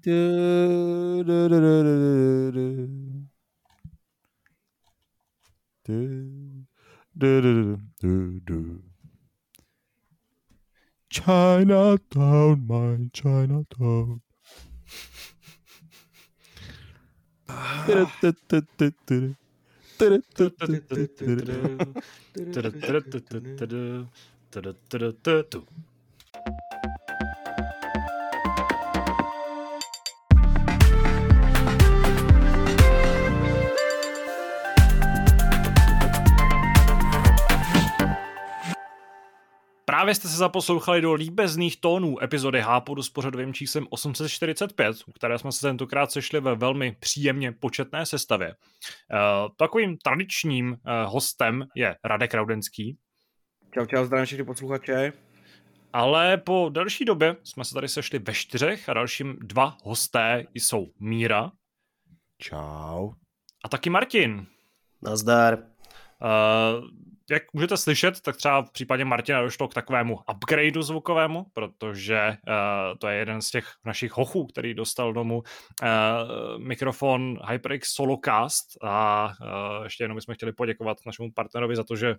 Do, do, do, do, do, do, do, do, do, do. Chinatown, my Chinatown. Právě jste se zaposlouchali do líbezných tónů epizody Hápodu s pořadovým číslem 845, u které jsme se tentokrát sešli ve velmi příjemně početné sestavě. Uh, takovým tradičním uh, hostem je Radek Raudenský. Čau, čau, zdravím všechny posluchače. Ale po delší době jsme se tady sešli ve čtyřech a dalším dva hosté jsou Míra. Čau. A taky Martin. Nazdar. Uh, jak můžete slyšet, tak třeba v případě Martina došlo k takovému upgradeu zvukovému, protože uh, to je jeden z těch našich hochů, který dostal domů uh, mikrofon HyperX Solocast a uh, ještě jenom bychom chtěli poděkovat našemu partnerovi za to, že uh,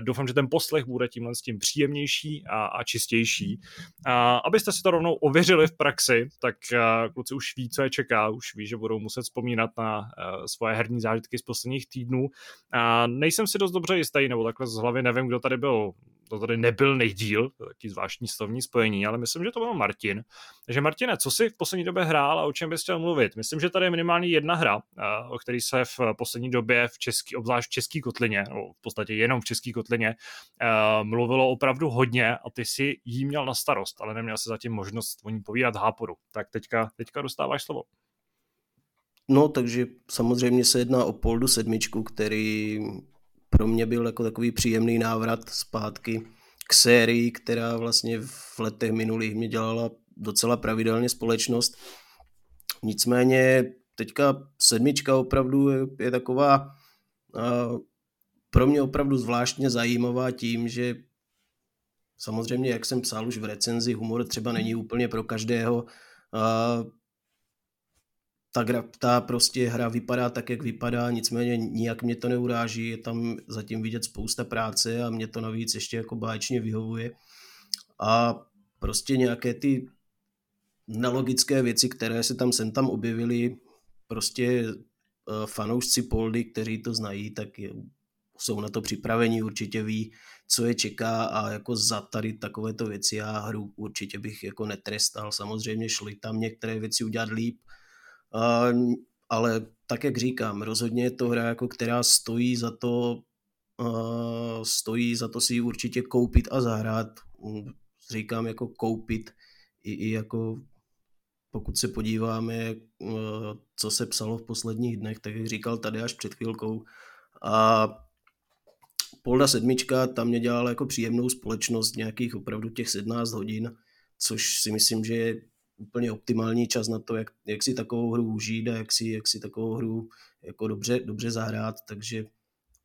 doufám, že ten poslech bude tímhle s tím příjemnější a, a čistější. Uh, abyste si to rovnou ověřili v praxi, tak uh, kluci už ví, co je čeká, už ví, že budou muset vzpomínat na uh, svoje herní zážitky z posledních týdnů. Uh, nejsem si dost dobře jistý, nebo takhle z hlavy nevím, kdo tady byl, to tady nebyl nejdíl, taky zvláštní slovní spojení, ale myslím, že to byl Martin. Takže Martine, co jsi v poslední době hrál a o čem bys chtěl mluvit? Myslím, že tady je minimálně jedna hra, eh, o který se v poslední době v český, obzvlášť v české kotlině, nebo v podstatě jenom v české kotlině, eh, mluvilo opravdu hodně a ty si jí měl na starost, ale neměl si zatím možnost o ní povídat háporu. Tak teďka, teďka dostáváš slovo. No, takže samozřejmě se jedná o Poldu sedmičku, který pro mě byl jako takový příjemný návrat zpátky k sérii, která vlastně v letech minulých mě dělala docela pravidelně společnost. Nicméně teďka sedmička opravdu je, je taková uh, pro mě opravdu zvláštně zajímavá tím, že samozřejmě, jak jsem psal už v recenzi, humor třeba není úplně pro každého. Uh, ta, gra, ta prostě hra vypadá tak, jak vypadá, nicméně nijak mě to neuráží, je tam zatím vidět spousta práce a mě to navíc ještě jako báječně vyhovuje. A prostě nějaké ty nelogické věci, které se tam sem tam objevily, prostě uh, fanoušci Poldy, kteří to znají, tak je, jsou na to připraveni, určitě ví, co je čeká a jako za tady takovéto věci já hru určitě bych jako netrestal. Samozřejmě šly tam některé věci udělat líp, ale tak, jak říkám, rozhodně je to hra, jako která stojí za to, stojí za to si ji určitě koupit a zahrát. Říkám jako koupit i, i jako pokud se podíváme, uh, co se psalo v posledních dnech, tak jak říkal tady až před chvilkou. A Polda sedmička tam mě dělala jako příjemnou společnost nějakých opravdu těch 17 hodin, což si myslím, že je úplně optimální čas na to, jak, jak si takovou hru užít a jak si, jak si takovou hru jako dobře, dobře zahrát, takže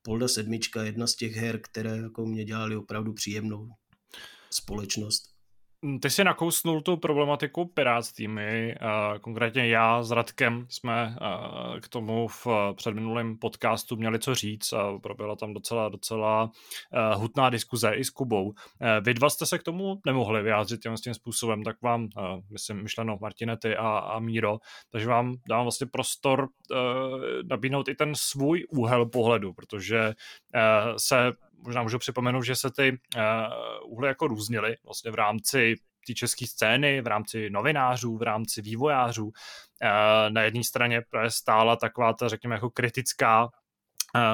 Polda sedmička je jedna z těch her, které jako mě dělali opravdu příjemnou společnost. Hm, ty jsi nakousnul tu problematiku pirátství. My, uh, konkrétně já s Radkem, jsme uh, k tomu v předminulém podcastu měli co říct a proběhla tam docela, docela hutná diskuze i s Kubou. Vy dva jste se k tomu nemohli vyjádřit tím, tím způsobem, tak vám, myslím, myšleno Martinety a, a Míro, takže vám dám vlastně prostor nabídnout i ten svůj úhel pohledu, protože se možná můžu připomenout, že se ty uh, úhly jako různily vlastně v rámci té české scény, v rámci novinářů, v rámci vývojářů. Uh, na jedné straně právě stála taková ta, řekněme, jako kritická Eh,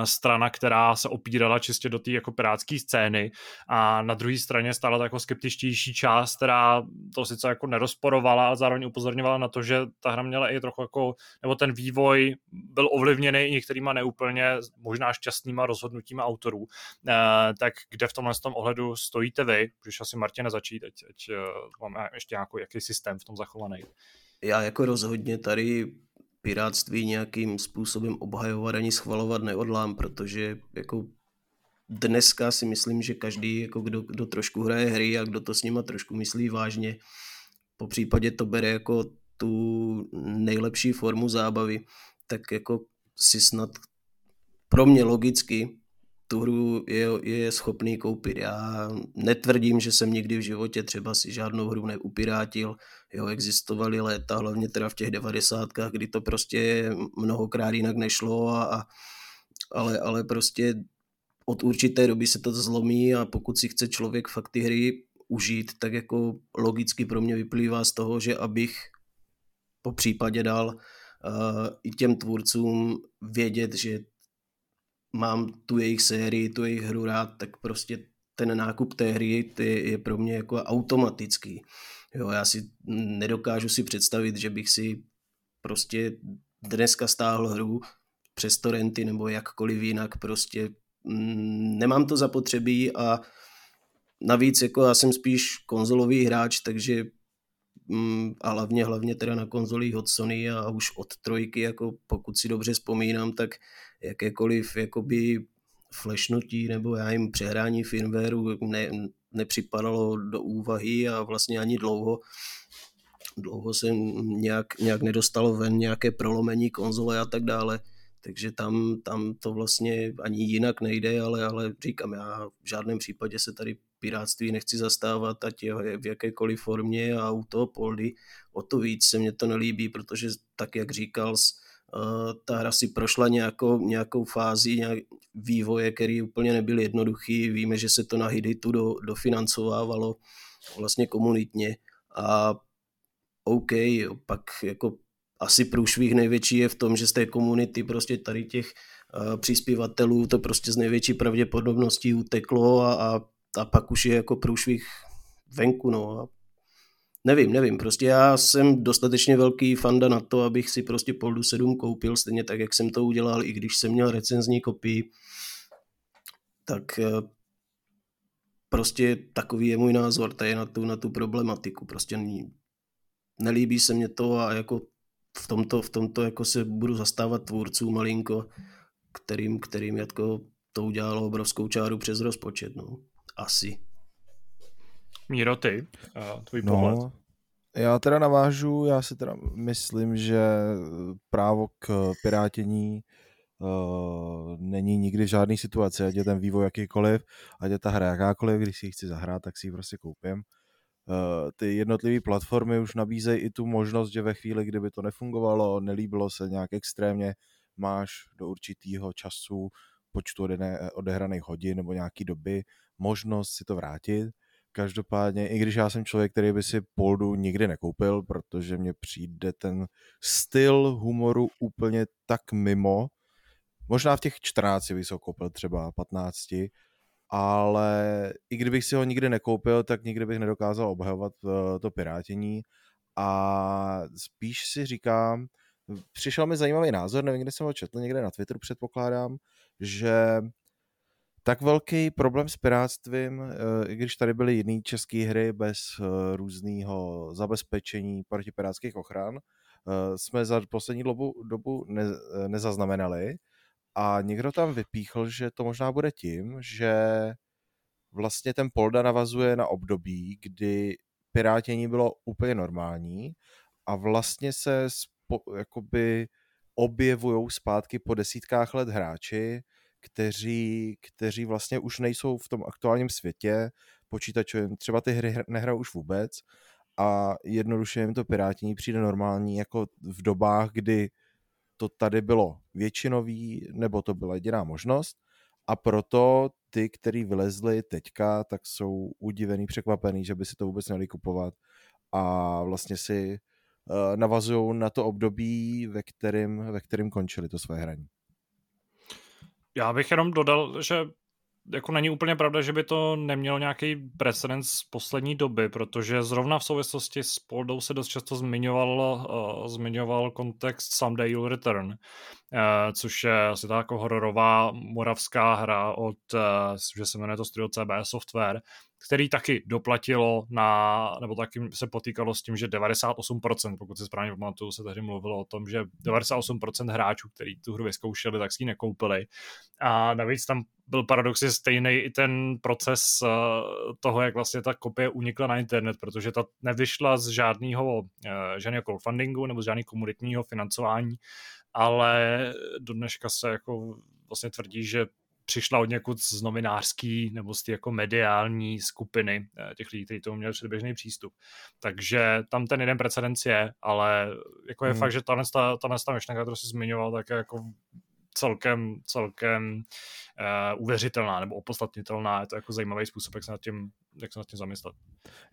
strana, která se opírala čistě do té jako pirátské scény a na druhé straně stála jako skeptičtější část, která to sice jako nerozporovala, ale zároveň upozorňovala na to, že ta hra měla i trochu jako, nebo ten vývoj byl ovlivněný i některýma neúplně možná šťastnýma rozhodnutíma autorů. Eh, tak kde v tomhle tom ohledu stojíte vy? Když asi Martina začít, ať, ať eh, máme ještě nějaký jaký systém v tom zachovaný. Já jako rozhodně tady piráctví nějakým způsobem obhajovat ani schvalovat neodlám, protože jako dneska si myslím, že každý, jako kdo, kdo trošku hraje hry a kdo to s nima trošku myslí vážně, po případě to bere jako tu nejlepší formu zábavy, tak jako si snad pro mě logicky tu hru je, je schopný koupit. Já netvrdím, že jsem nikdy v životě třeba si žádnou hru neupirátil. Jo, existovaly léta, hlavně teda v těch devadesátkách, kdy to prostě mnohokrát jinak nešlo, a, a, ale, ale prostě od určité doby se to zlomí a pokud si chce člověk fakt ty hry užít, tak jako logicky pro mě vyplývá z toho, že abych po případě dal uh, i těm tvůrcům vědět, že mám tu jejich sérii, tu jejich hru rád, tak prostě ten nákup té hry je, je pro mě jako automatický. Jo, já si nedokážu si představit, že bych si prostě dneska stáhl hru přes torrenty nebo jakkoliv jinak, prostě mm, nemám to zapotřebí a navíc jako já jsem spíš konzolový hráč, takže mm, a hlavně, hlavně teda na konzolích od Sony a už od trojky, jako pokud si dobře vzpomínám, tak jakékoliv jakoby flashnutí nebo já jim přehrání firmwareu ne, nepřipadalo do úvahy a vlastně ani dlouho. Dlouho jsem nějak, nějak nedostalo ven nějaké prolomení konzole a tak dále, takže tam, tam to vlastně ani jinak nejde, ale, ale říkám, já v žádném případě se tady piráctví nechci zastávat, ať je v jakékoliv formě a u toho poldy o to víc se mně to nelíbí, protože tak, jak říkal, uh, ta hra si prošla nějakou, nějakou fázi nějak vývoje, který úplně nebyl jednoduchý. Víme, že se to na Hiditu do, dofinancovávalo vlastně komunitně a OK, pak jako asi průšvih největší je v tom, že z té komunity prostě tady těch uh, přispěvatelů to prostě z největší pravděpodobností uteklo a, a, a pak už je jako průšvih venku, no a nevím, nevím, prostě já jsem dostatečně velký fanda na to, abych si prostě Poldu 7 koupil, stejně tak, jak jsem to udělal, i když jsem měl recenzní kopii, tak eh, prostě takový je můj názor tady na tu, na tu problematiku, prostě nelíbí se mě to a jako v tomto, v tomto jako se budu zastávat tvůrců malinko, kterým, kterým jako to udělalo obrovskou čáru přes rozpočet, no. Asi. Míro, ty, uh, tvůj no, pohled. Já teda navážu, já si teda myslím, že právo k pirátění uh, není nikdy v žádné situaci, ať je ten vývoj jakýkoliv, ať je ta hra jakákoliv, když si ji chci zahrát, tak si ji prostě koupím. Uh, ty jednotlivé platformy už nabízejí i tu možnost, že ve chvíli, kdyby to nefungovalo, nelíbilo se nějak extrémně, máš do určitého času počtu odehraných hodin nebo nějaký doby možnost si to vrátit Každopádně, i když já jsem člověk, který by si Poldu nikdy nekoupil, protože mně přijde ten styl humoru úplně tak mimo, možná v těch 14 bych ho koupil třeba 15, ale i kdybych si ho nikdy nekoupil, tak nikdy bych nedokázal obhajovat eh, to pirátění. A spíš si říkám, přišel mi zajímavý názor, nevím, kde jsem ho četl, někde na Twitteru předpokládám, že tak velký problém s pirátstvím, eh, i když tady byly jiné české hry bez eh, různého zabezpečení protipirátských ochran, eh, jsme za poslední dobu, dobu ne, nezaznamenali. A někdo tam vypíchl, že to možná bude tím, že vlastně ten Polda navazuje na období, kdy pirátění bylo úplně normální a vlastně se spo, jakoby objevují zpátky po desítkách let hráči, kteří, kteří vlastně už nejsou v tom aktuálním světě počítačovým, třeba ty hry nehrajou už vůbec a jednoduše jim to pirátění přijde normální jako v dobách, kdy to tady bylo většinový, nebo to byla jediná možnost a proto ty, který vylezli teďka, tak jsou udivený, překvapený, že by si to vůbec měli kupovat a vlastně si uh, navazují na to období, ve kterým, ve kterým končili to své hraní. Já bych jenom dodal, že jako není úplně pravda, že by to nemělo nějaký precedens z poslední doby, protože zrovna v souvislosti s Poldou se dost často zmiňoval, uh, zmiňoval kontext Someday You'll Return, uh, což je asi ta jako hororová moravská hra od, uh, že se jmenuje to studio CBS Software, který taky doplatilo na, nebo taky se potýkalo s tím, že 98%, pokud se správně pamatuju, se tehdy mluvilo o tom, že 98% hráčů, kteří tu hru vyzkoušeli, tak si ji nekoupili. A navíc tam byl paradoxně stejný i ten proces uh, toho, jak vlastně ta kopie unikla na internet, protože ta nevyšla z žádného, uh, žádného crowdfundingu nebo z žádného komunitního financování, ale do dneška se jako vlastně tvrdí, že přišla od někud z novinářský nebo z té jako mediální skupiny eh, těch lidí, kteří tomu měli předběžný přístup. Takže tam ten jeden precedens je, ale jako je hmm. fakt, že ta, ta, ta myšlenka, kterou jsi zmiňoval, tak je jako celkem, celkem uh, uvěřitelná nebo opodstatnitelná. Je to jako zajímavý způsob, jak se nad tím, jak se nad tím zamyslet.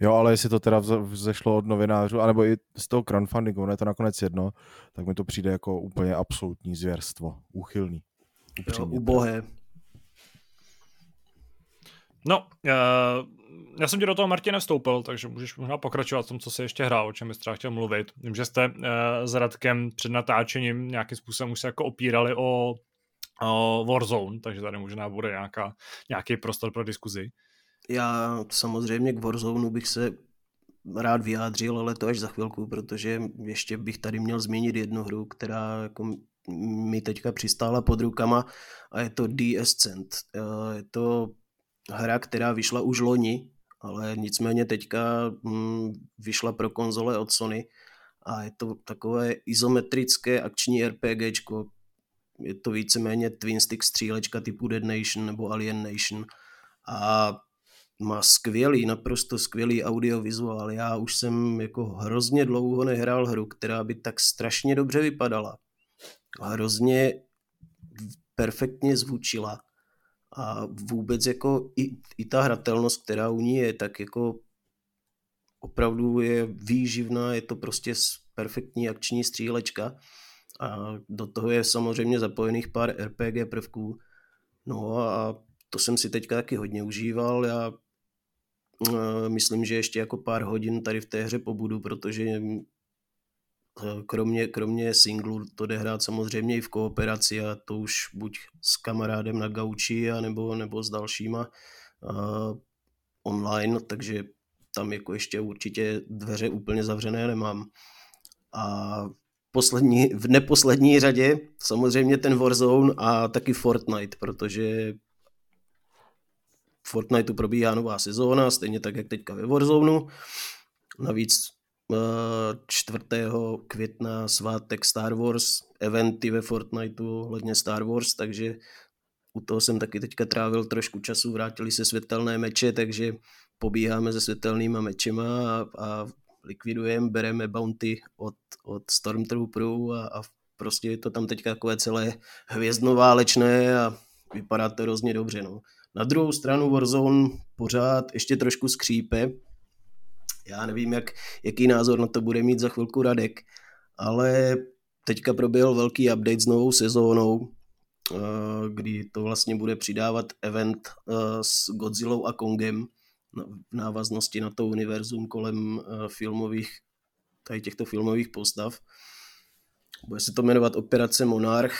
Jo, ale jestli to teda vzešlo od novinářů, anebo i z toho crowdfundingu, je to nakonec jedno, tak mi to přijde jako úplně absolutní zvěrstvo, úchylný. Jo, ubohé. No, uh, já jsem ti do toho Martina vstoupil, takže můžeš možná pokračovat v tom, co se ještě hrál, o čem bys třeba chtěl mluvit. Vím, že jste uh, s Radkem před natáčením nějakým způsobem už se jako opírali o, o Warzone, takže tady možná bude nějaká, nějaký prostor pro diskuzi. Já samozřejmě k Warzone bych se rád vyjádřil, ale to až za chvilku, protože ještě bych tady měl zmínit jednu hru, která jako mi teďka přistála pod rukama a je to D-Ascent. Je to hra, která vyšla už loni, ale nicméně teďka hm, vyšla pro konzole od Sony a je to takové izometrické akční RPGčko. Je to víceméně twin stick střílečka typu Dead Nation nebo Alien Nation a má skvělý, naprosto skvělý audiovizuál. Já už jsem jako hrozně dlouho nehrál hru, která by tak strašně dobře vypadala. Hrozně perfektně zvučila a vůbec jako i, i ta hratelnost, která u ní je, tak jako opravdu je výživná, je to prostě perfektní akční střílečka a do toho je samozřejmě zapojených pár RPG prvků. No a to jsem si teďka taky hodně užíval. Já uh, myslím, že ještě jako pár hodin tady v té hře pobudu, protože kromě, kromě singlu to jde hrát samozřejmě i v kooperaci a to už buď s kamarádem na gauči a nebo, nebo s dalšíma uh, online, takže tam jako ještě určitě dveře úplně zavřené nemám. A poslední, v neposlední řadě samozřejmě ten Warzone a taky Fortnite, protože Fortniteu probíhá nová sezóna, stejně tak, jak teďka ve Warzone. Navíc 4. května svátek Star Wars, eventy ve Fortniteu hledně Star Wars, takže u toho jsem taky teďka trávil trošku času, vrátili se světelné meče, takže pobíháme se světelnými mečema a, a likvidujeme, bereme bounty od, od Stormtrooperů a, a prostě je to tam teďka takové celé hvězdnoválečné a vypadá to hrozně dobře. No. Na druhou stranu Warzone pořád ještě trošku skřípe, já nevím, jak, jaký názor na to bude mít za chvilku Radek, ale teďka proběhl velký update s novou sezónou, eh, kdy to vlastně bude přidávat event eh, s Godzillou a Kongem v návaznosti na to univerzum kolem eh, filmových, tady těchto filmových postav. Bude se to jmenovat Operace Monarch.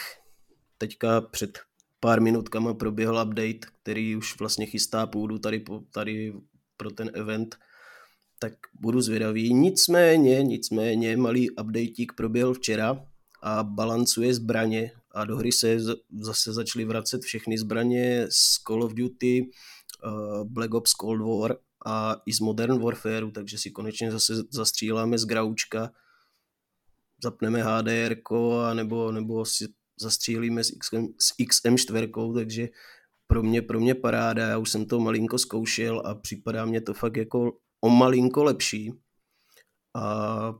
Teďka před pár minutkama proběhl update, který už vlastně chystá půdu tady, tady pro ten event tak budu zvědavý. Nicméně, nicméně malý updateík proběhl včera a balancuje zbraně a do hry se zase začaly vracet všechny zbraně z Call of Duty, uh, Black Ops Cold War a i z Modern Warfare, takže si konečně zase zastříláme z Graučka, zapneme HDR, a nebo, nebo si zastřílíme s, XM, s XM4, takže pro mě, pro mě paráda, já už jsem to malinko zkoušel a připadá mě to fakt jako o malinko lepší. A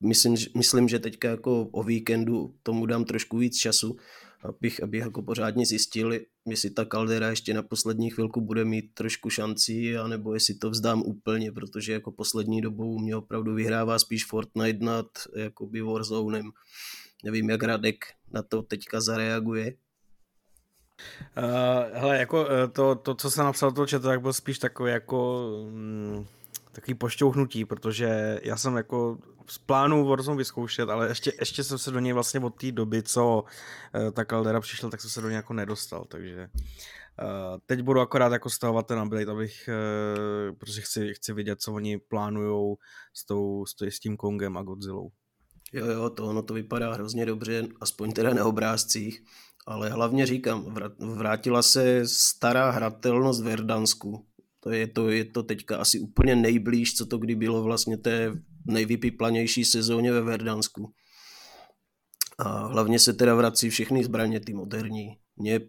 myslím, myslím, že teďka jako o víkendu tomu dám trošku víc času, abych, abych jako pořádně zjistil, jestli ta kaldera ještě na poslední chvilku bude mít trošku šancí, anebo jestli to vzdám úplně, protože jako poslední dobou mě opravdu vyhrává spíš Fortnite nad jakoby Warzonem. Nevím, jak Radek na to teďka zareaguje. Uh, hele, jako uh, to, to, co jsem napsal toho chatu, tak byl spíš takový jako um, takový pošťouhnutí, protože já jsem jako z plánu Warzone vyzkoušet, ale ještě, ještě jsem se do něj vlastně od té doby, co uh, ta kaldera přišla, tak jsem se do něj jako nedostal, takže uh, teď budu akorát jako stahovat ten update, abych, uh, protože chci, chci vidět, co oni plánujou s, tou, s, s tím Kongem a Godzillou. Jo, jo, to ono to vypadá hrozně dobře, aspoň teda na obrázcích, ale hlavně říkám, vrátila se stará hratelnost v Verdansku. To je to, je to teďka asi úplně nejblíž, co to kdy bylo vlastně té nejvypiplanější sezóně ve Verdansku. A hlavně se teda vrací všechny zbraně, ty moderní. Mě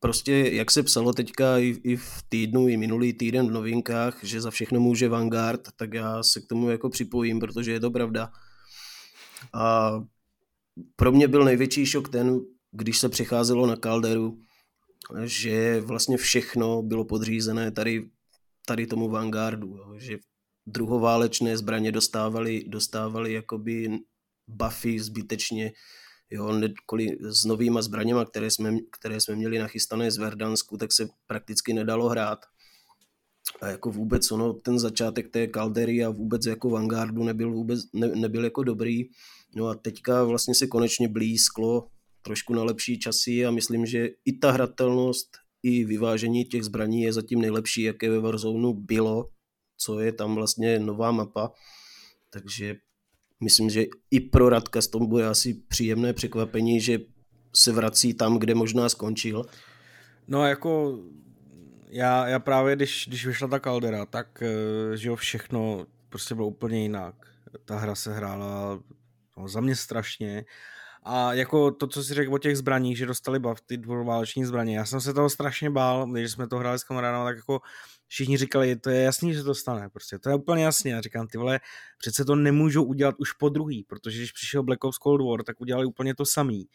prostě, jak se psalo teďka i, i v týdnu, i minulý týden v novinkách, že za všechno může Vanguard, tak já se k tomu jako připojím, protože je to pravda. A pro mě byl největší šok ten, když se přecházelo na Calderu, že vlastně všechno bylo podřízené tady, tady tomu Vanguardu, jo, že druhoválečné zbraně dostávali, dostávali jakoby buffy zbytečně, jo, kvůli s novýma zbraněma, které jsme, které jsme měli nachystané z Verdansku, tak se prakticky nedalo hrát. A jako vůbec ono, ten začátek té kaldery a vůbec jako Vanguardu nebyl vůbec, ne, nebyl jako dobrý. No a teďka vlastně se konečně blízklo trošku na lepší časy a myslím, že i ta hratelnost, i vyvážení těch zbraní je zatím nejlepší, jaké ve Warzone bylo, co je tam vlastně nová mapa. Takže myslím, že i pro Radka z tom bude asi příjemné překvapení, že se vrací tam, kde možná skončil. No jako já, já právě, když, když vyšla ta kaldera, tak eh, že jo, všechno prostě bylo úplně jinak. Ta hra se hrála no, za mě strašně. A jako to, co si řekl o těch zbraních, že dostali bav, ty dvouváleční zbraně, já jsem se toho strašně bál, když jsme to hráli s kamarádem, tak jako všichni říkali, to je jasný, že to stane, prostě, to je úplně jasný. Já říkám, ty vole, přece to nemůžou udělat už po druhý, protože když přišel Black Ops Cold War, tak udělali úplně to samý.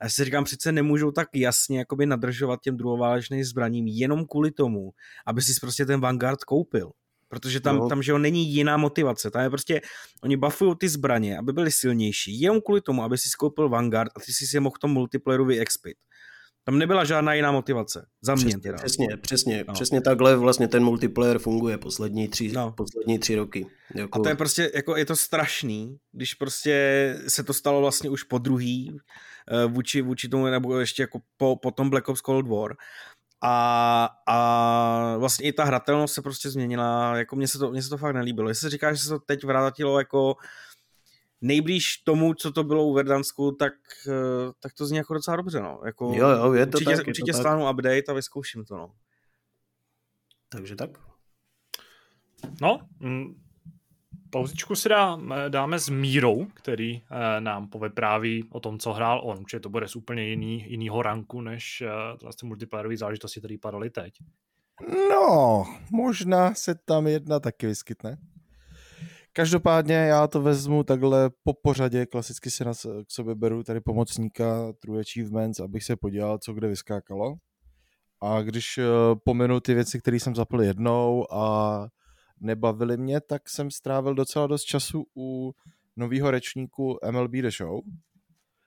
A já si říkám, přece nemůžou tak jasně jakoby nadržovat těm druhoválečným zbraním jenom kvůli tomu, aby si prostě ten Vanguard koupil. Protože tam, no. tam že jo, není jiná motivace. Tam je prostě, oni buffují ty zbraně, aby byly silnější, jenom kvůli tomu, aby si skoupil Vanguard a ty si si mohl v tom multiplayeru vyexpit. Tam nebyla žádná jiná motivace. Za mě přesně, teda. Přesně, přesně, no. přesně takhle vlastně ten multiplayer funguje poslední tři, no. poslední tři roky. Jako... A to je prostě, jako je to strašný, když prostě se to stalo vlastně už po druhý uh, vůči, vůči tomu, nebo ještě jako po, po tom Black Ops Cold War. A, a vlastně i ta hratelnost se prostě změnila, jako mně se to, mně se to fakt nelíbilo. Jestli říká, že se to teď vrátilo jako nejblíž tomu, co to bylo u Verdansku, tak, eh, tak to zní jako docela dobře, no. Jako, jo, jo, je to určitě, tak, určitě to stáhnu tak. update a vyzkouším to, no. Takže tak. No, mm, pauzičku si dá, dáme s Mírou, který eh, nám povypráví o tom, co hrál on. Určitě to bude z úplně jiný, jinýho ranku, než eh, vlastně multiplayerové záležitosti, které padaly teď. No, možná se tam jedna taky vyskytne. Každopádně já to vezmu takhle po pořadě, klasicky si na, k sobě beru tady pomocníka True Achievements, abych se podíval, co kde vyskákalo. A když pominu ty věci, které jsem zapl jednou a nebavily mě, tak jsem strávil docela dost času u nového rečníku MLB The Show.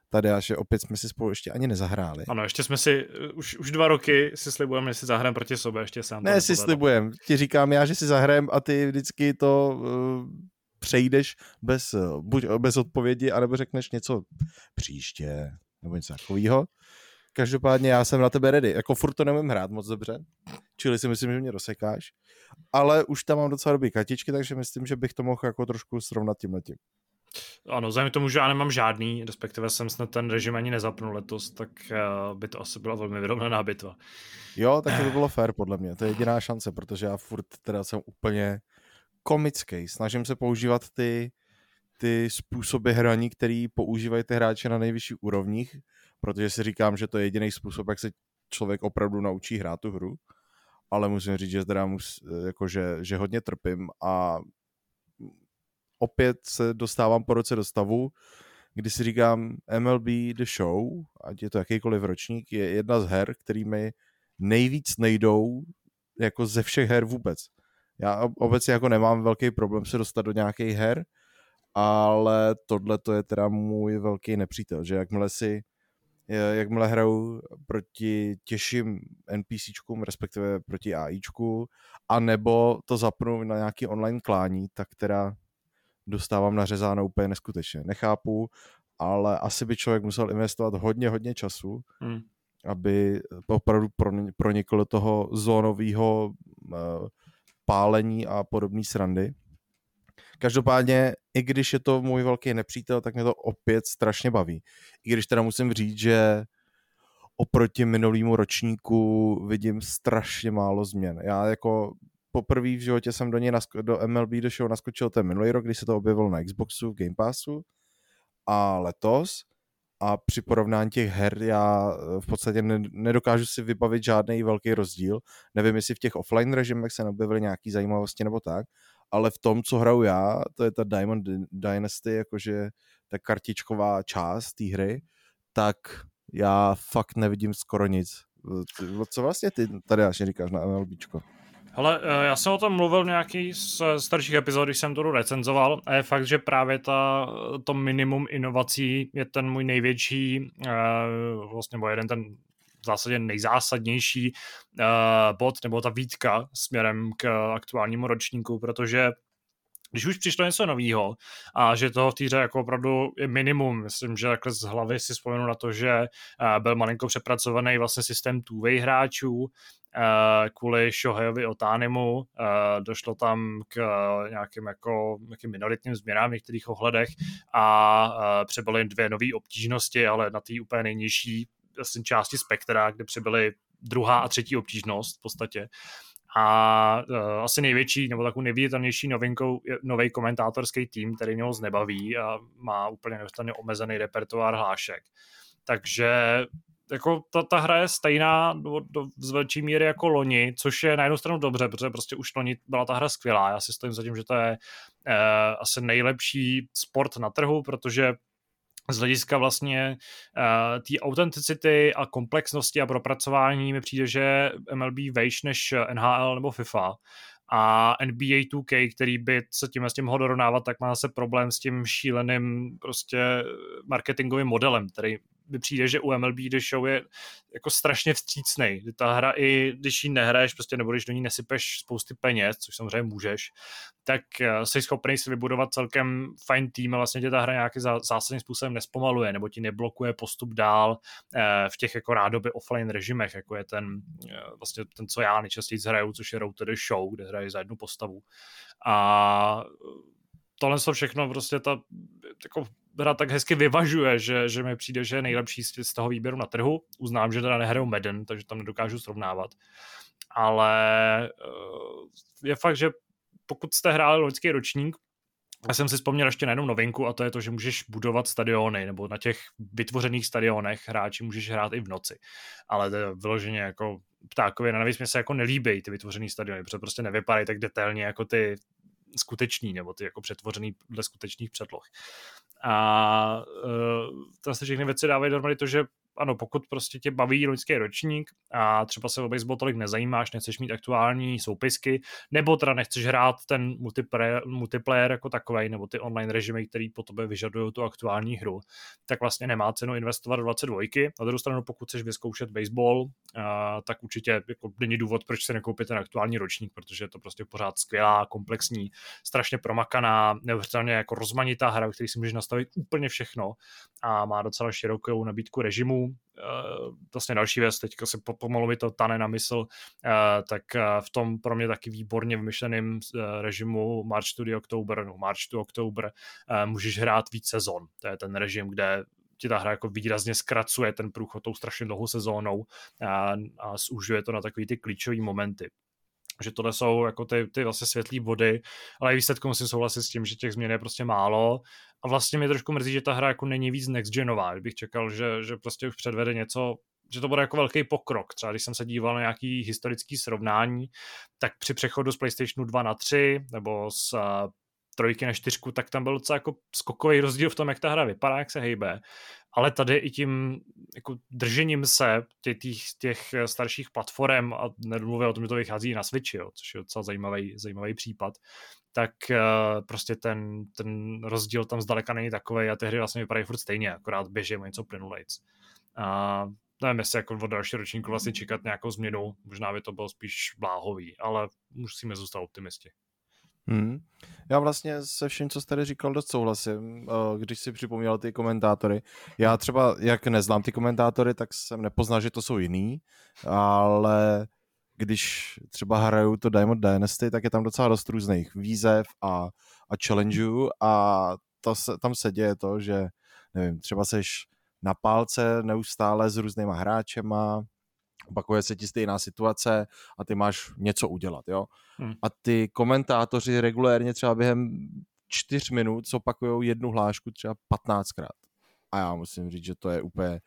Tady až opět jsme si spolu ještě ani nezahráli. Ano, ještě jsme si, eh, už, už dva roky si slibujeme, že si zahrajeme proti sobě, ještě sám. Ne, si slibujem. Ti říkám já, že si zahrajem a ty vždycky to uh, přejdeš bez, buď bez odpovědi, anebo řekneš něco příště, nebo něco takového. Každopádně já jsem na tebe ready. Jako furt to nemůžu hrát moc dobře, čili si myslím, že mě rozsekáš. Ale už tam mám docela dobrý kartičky, takže myslím, že bych to mohl jako trošku srovnat tím letím. Ano, zájem tomu, že já nemám žádný, respektive jsem snad ten režim ani nezapnul letos, tak eh, by to asi byla velmi vyrovnaná bitva. Jo, tak to by bylo fair podle mě. To je jediná šance, protože já furt teda jsem úplně komický. Snažím se používat ty, ty způsoby hraní, který používají ty hráči na nejvyšších úrovních, protože si říkám, že to je jediný způsob, jak se člověk opravdu naučí hrát tu hru. Ale musím říct, že teda mus, jako že, že hodně trpím a opět se dostávám po roce do stavu, kdy si říkám MLB The Show, ať je to jakýkoliv ročník, je jedna z her, který mi nejvíc nejdou jako ze všech her vůbec. Já obecně jako nemám velký problém se dostat do nějakých her, ale tohle to je teda můj velký nepřítel, že jakmile si jakmile hraju proti těžším NPCčkům, respektive proti AIčku, a nebo to zapnu na nějaký online klání, tak teda dostávám nařezáno úplně neskutečně. Nechápu, ale asi by člověk musel investovat hodně, hodně času, hmm. aby opravdu pronikl do toho zónového uh, pálení a podobné srandy. Každopádně, i když je to můj velký nepřítel, tak mě to opět strašně baví. I když teda musím říct, že oproti minulýmu ročníku vidím strašně málo změn. Já jako poprvé v životě jsem do něj nasko- do MLB do show naskočil ten minulý rok, když se to objevilo na Xboxu v Game Passu a letos a při porovnání těch her já eh, v podstatě nedokážu si vybavit žádný velký rozdíl. Nevím, jestli v těch offline režimech se neobjevily nějaký zajímavosti nebo tak, ale v tom, co hraju já, to je ta Diamond Dynasty, jakože ta kartičková část té hry, tak já fakt nevidím skoro nic. Co vlastně ty tady až říkáš na MLBčko? Ale eh, já jsem o tom mluvil v nějaký z starších epizod, když jsem to recenzoval a je fakt, že právě ta, to minimum inovací je ten můj největší, eh, vlastně bo jeden ten v zásadě nejzásadnější uh, bod nebo ta výtka směrem k aktuálnímu ročníku, protože když už přišlo něco nového a že toho v té hře jako opravdu je minimum, myslím, že takhle z hlavy si vzpomenu na to, že uh, byl malinko přepracovaný vlastně systém two hráčů, Uh, kvůli Shohejovi Otánemu. Uh, došlo tam k nějakým jako nějakým minoritním změnám v některých ohledech a přebyly dvě nové obtížnosti, ale na té úplně nejnižší vlastně části spektra, kde přibyly druhá a třetí obtížnost v podstatě. A uh, asi největší nebo takovou nejviditelnější novinkou je nový komentátorský tým, který mě moc nebaví a má úplně neustále omezený repertoár hlášek. Takže jako ta, ta hra je stejná do, do, z velké míry jako loni, což je na jednu stranu dobře, protože prostě už loni byla ta hra skvělá. Já si stojím za tím, že to je uh, asi nejlepší sport na trhu, protože z hlediska vlastně uh, té autenticity a komplexnosti a propracování mi přijde, že MLB vejš než NHL nebo FIFA a. NBA 2K, který by se tím s tím mohl dorovnávat, tak má zase problém s tím šíleným prostě marketingovým modelem, který mi přijde, že u MLB The Show je jako strašně vstřícnej. Ta hra i když ji nehraješ prostě nebo když do ní nesypeš spousty peněz, což samozřejmě můžeš, tak eh, jsi schopný si vybudovat celkem fajn tým a vlastně tě ta hra nějaký zásadním způsobem nespomaluje nebo ti neblokuje postup dál eh, v těch jako rádoby offline režimech, jako je ten eh, vlastně ten, co já nejčastěji hraju, což je to the Show, kde hraje za jednu postavu. A tohle to všechno prostě ta jako hra tak hezky vyvažuje, že, že mi přijde, že je nejlepší z toho výběru na trhu. Uznám, že teda nehraju Madden, takže tam nedokážu srovnávat. Ale je fakt, že pokud jste hráli loňský ročník, já jsem si vzpomněl ještě na jednu novinku a to je to, že můžeš budovat stadiony, nebo na těch vytvořených stadionech hráči můžeš hrát i v noci. Ale to je vyloženě jako ptákově, navíc mě se jako nelíbí ty vytvořené stadiony, protože prostě nevypadají tak detailně jako ty skuteční, nebo ty jako přetvořený dle skutečných předloh. A uh, tam se všechny věci dávají dohromady to, že ano, pokud prostě tě baví loňský ročník a třeba se o baseball tolik nezajímáš, nechceš mít aktuální soupisky, nebo teda nechceš hrát ten multiplayer, multiplayer jako takový, nebo ty online režimy, který po tobě vyžadují tu aktuální hru, tak vlastně nemá cenu investovat do 22. Na druhou stranu, pokud chceš vyzkoušet baseball, a, tak určitě jako není důvod, proč se nekoupit ten aktuální ročník, protože je to prostě pořád skvělá, komplexní, strašně promakaná, neuvěřitelně jako rozmanitá hra, který si můžeš nastavit úplně všechno a má docela širokou nabídku režimů, uh, vlastně další věc, teďka se pomalu mi to tane na mysl, uh, tak uh, v tom pro mě taky výborně vymyšleným uh, režimu March to the October, no March to October, můžeš hrát víc sezon. To je ten režim, kde ti ta hra jako výrazně zkracuje ten průchod tou strašně dlouhou sezónou a, a zúžuje to na takový ty klíčové momenty. Že tohle jsou jako ty, ty vlastně světlý body, ale i výsledku musím souhlasit s tím, že těch změn je prostě málo a vlastně mě trošku mrzí, že ta hra jako není víc next genová, bych čekal, že, že prostě už předvede něco, že to bude jako velký pokrok. Třeba když jsem se díval na nějaký historický srovnání, tak při přechodu z PlayStationu 2 na 3 nebo z uh, trojky na čtyřku, tak tam byl docela jako skokový rozdíl v tom, jak ta hra vypadá, jak se hejbe ale tady i tím jako držením se těch, těch, těch starších platform a nemluvím o tom, že to vychází na Switchi, jo, což je docela zajímavý, zajímavý případ, tak uh, prostě ten, ten rozdíl tam zdaleka není takový a ty hry vlastně vypadají furt stejně, akorát běží něco plynulejc. A nevím, jestli jako od další ročníku vlastně čekat nějakou změnu, možná by to bylo spíš bláhový, ale musíme zůstat optimisti. Hmm. Já vlastně se vším, co jste tady říkal, dost souhlasím, eh, když si připomněl ty komentátory. Já třeba, jak neznám ty komentátory, tak jsem nepoznal, že to jsou jiný, ale když třeba hraju to Diamond Dynasty, tak je tam docela dost různých výzev a, a challengeuju a to se, tam se děje to, že nevím, třeba seš na pálce neustále s různýma hráčema, opakuje se ti stejná situace a ty máš něco udělat, jo. Hmm. A ty komentátoři regulérně třeba během čtyř minut opakují jednu hlášku třeba 15krát. A já musím říct, že to je úplně...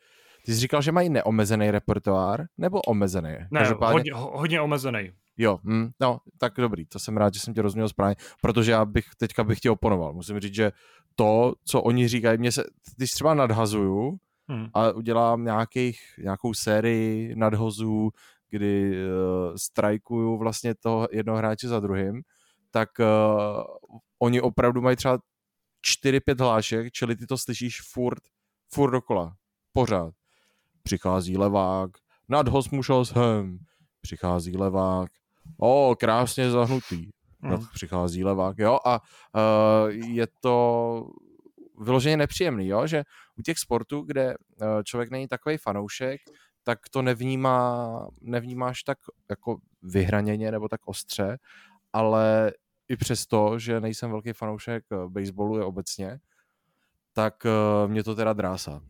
Ty jsi říkal, že mají neomezený repertoár, nebo omezený? Ne, Každopádně... hodně, hodně omezený. Jo, hm, no, tak dobrý, to jsem rád, že jsem tě rozuměl správně, protože já bych teďka bych tě oponoval. Musím říct, že to, co oni říkají, mě se, když třeba nadhazuju hmm. a udělám nějakých, nějakou sérii nadhozů, kdy uh, strajkuju vlastně toho jednoho hráče za druhým, tak uh, oni opravdu mají třeba 4-5 hlášek, čili ty to slyšíš furt, furt dokola, pořád. Přichází levák, nadhoz mušel sem, přichází levák, o, krásně zahnutý, hmm. přichází levák, jo, a uh, je to vyloženě nepříjemný, jo, že u těch sportů, kde uh, člověk není takový fanoušek, tak to nevnímá, nevnímáš tak jako vyhraněně nebo tak ostře, ale i přesto, že nejsem velký fanoušek eh, baseballu je obecně, tak uh, mě to teda drásá.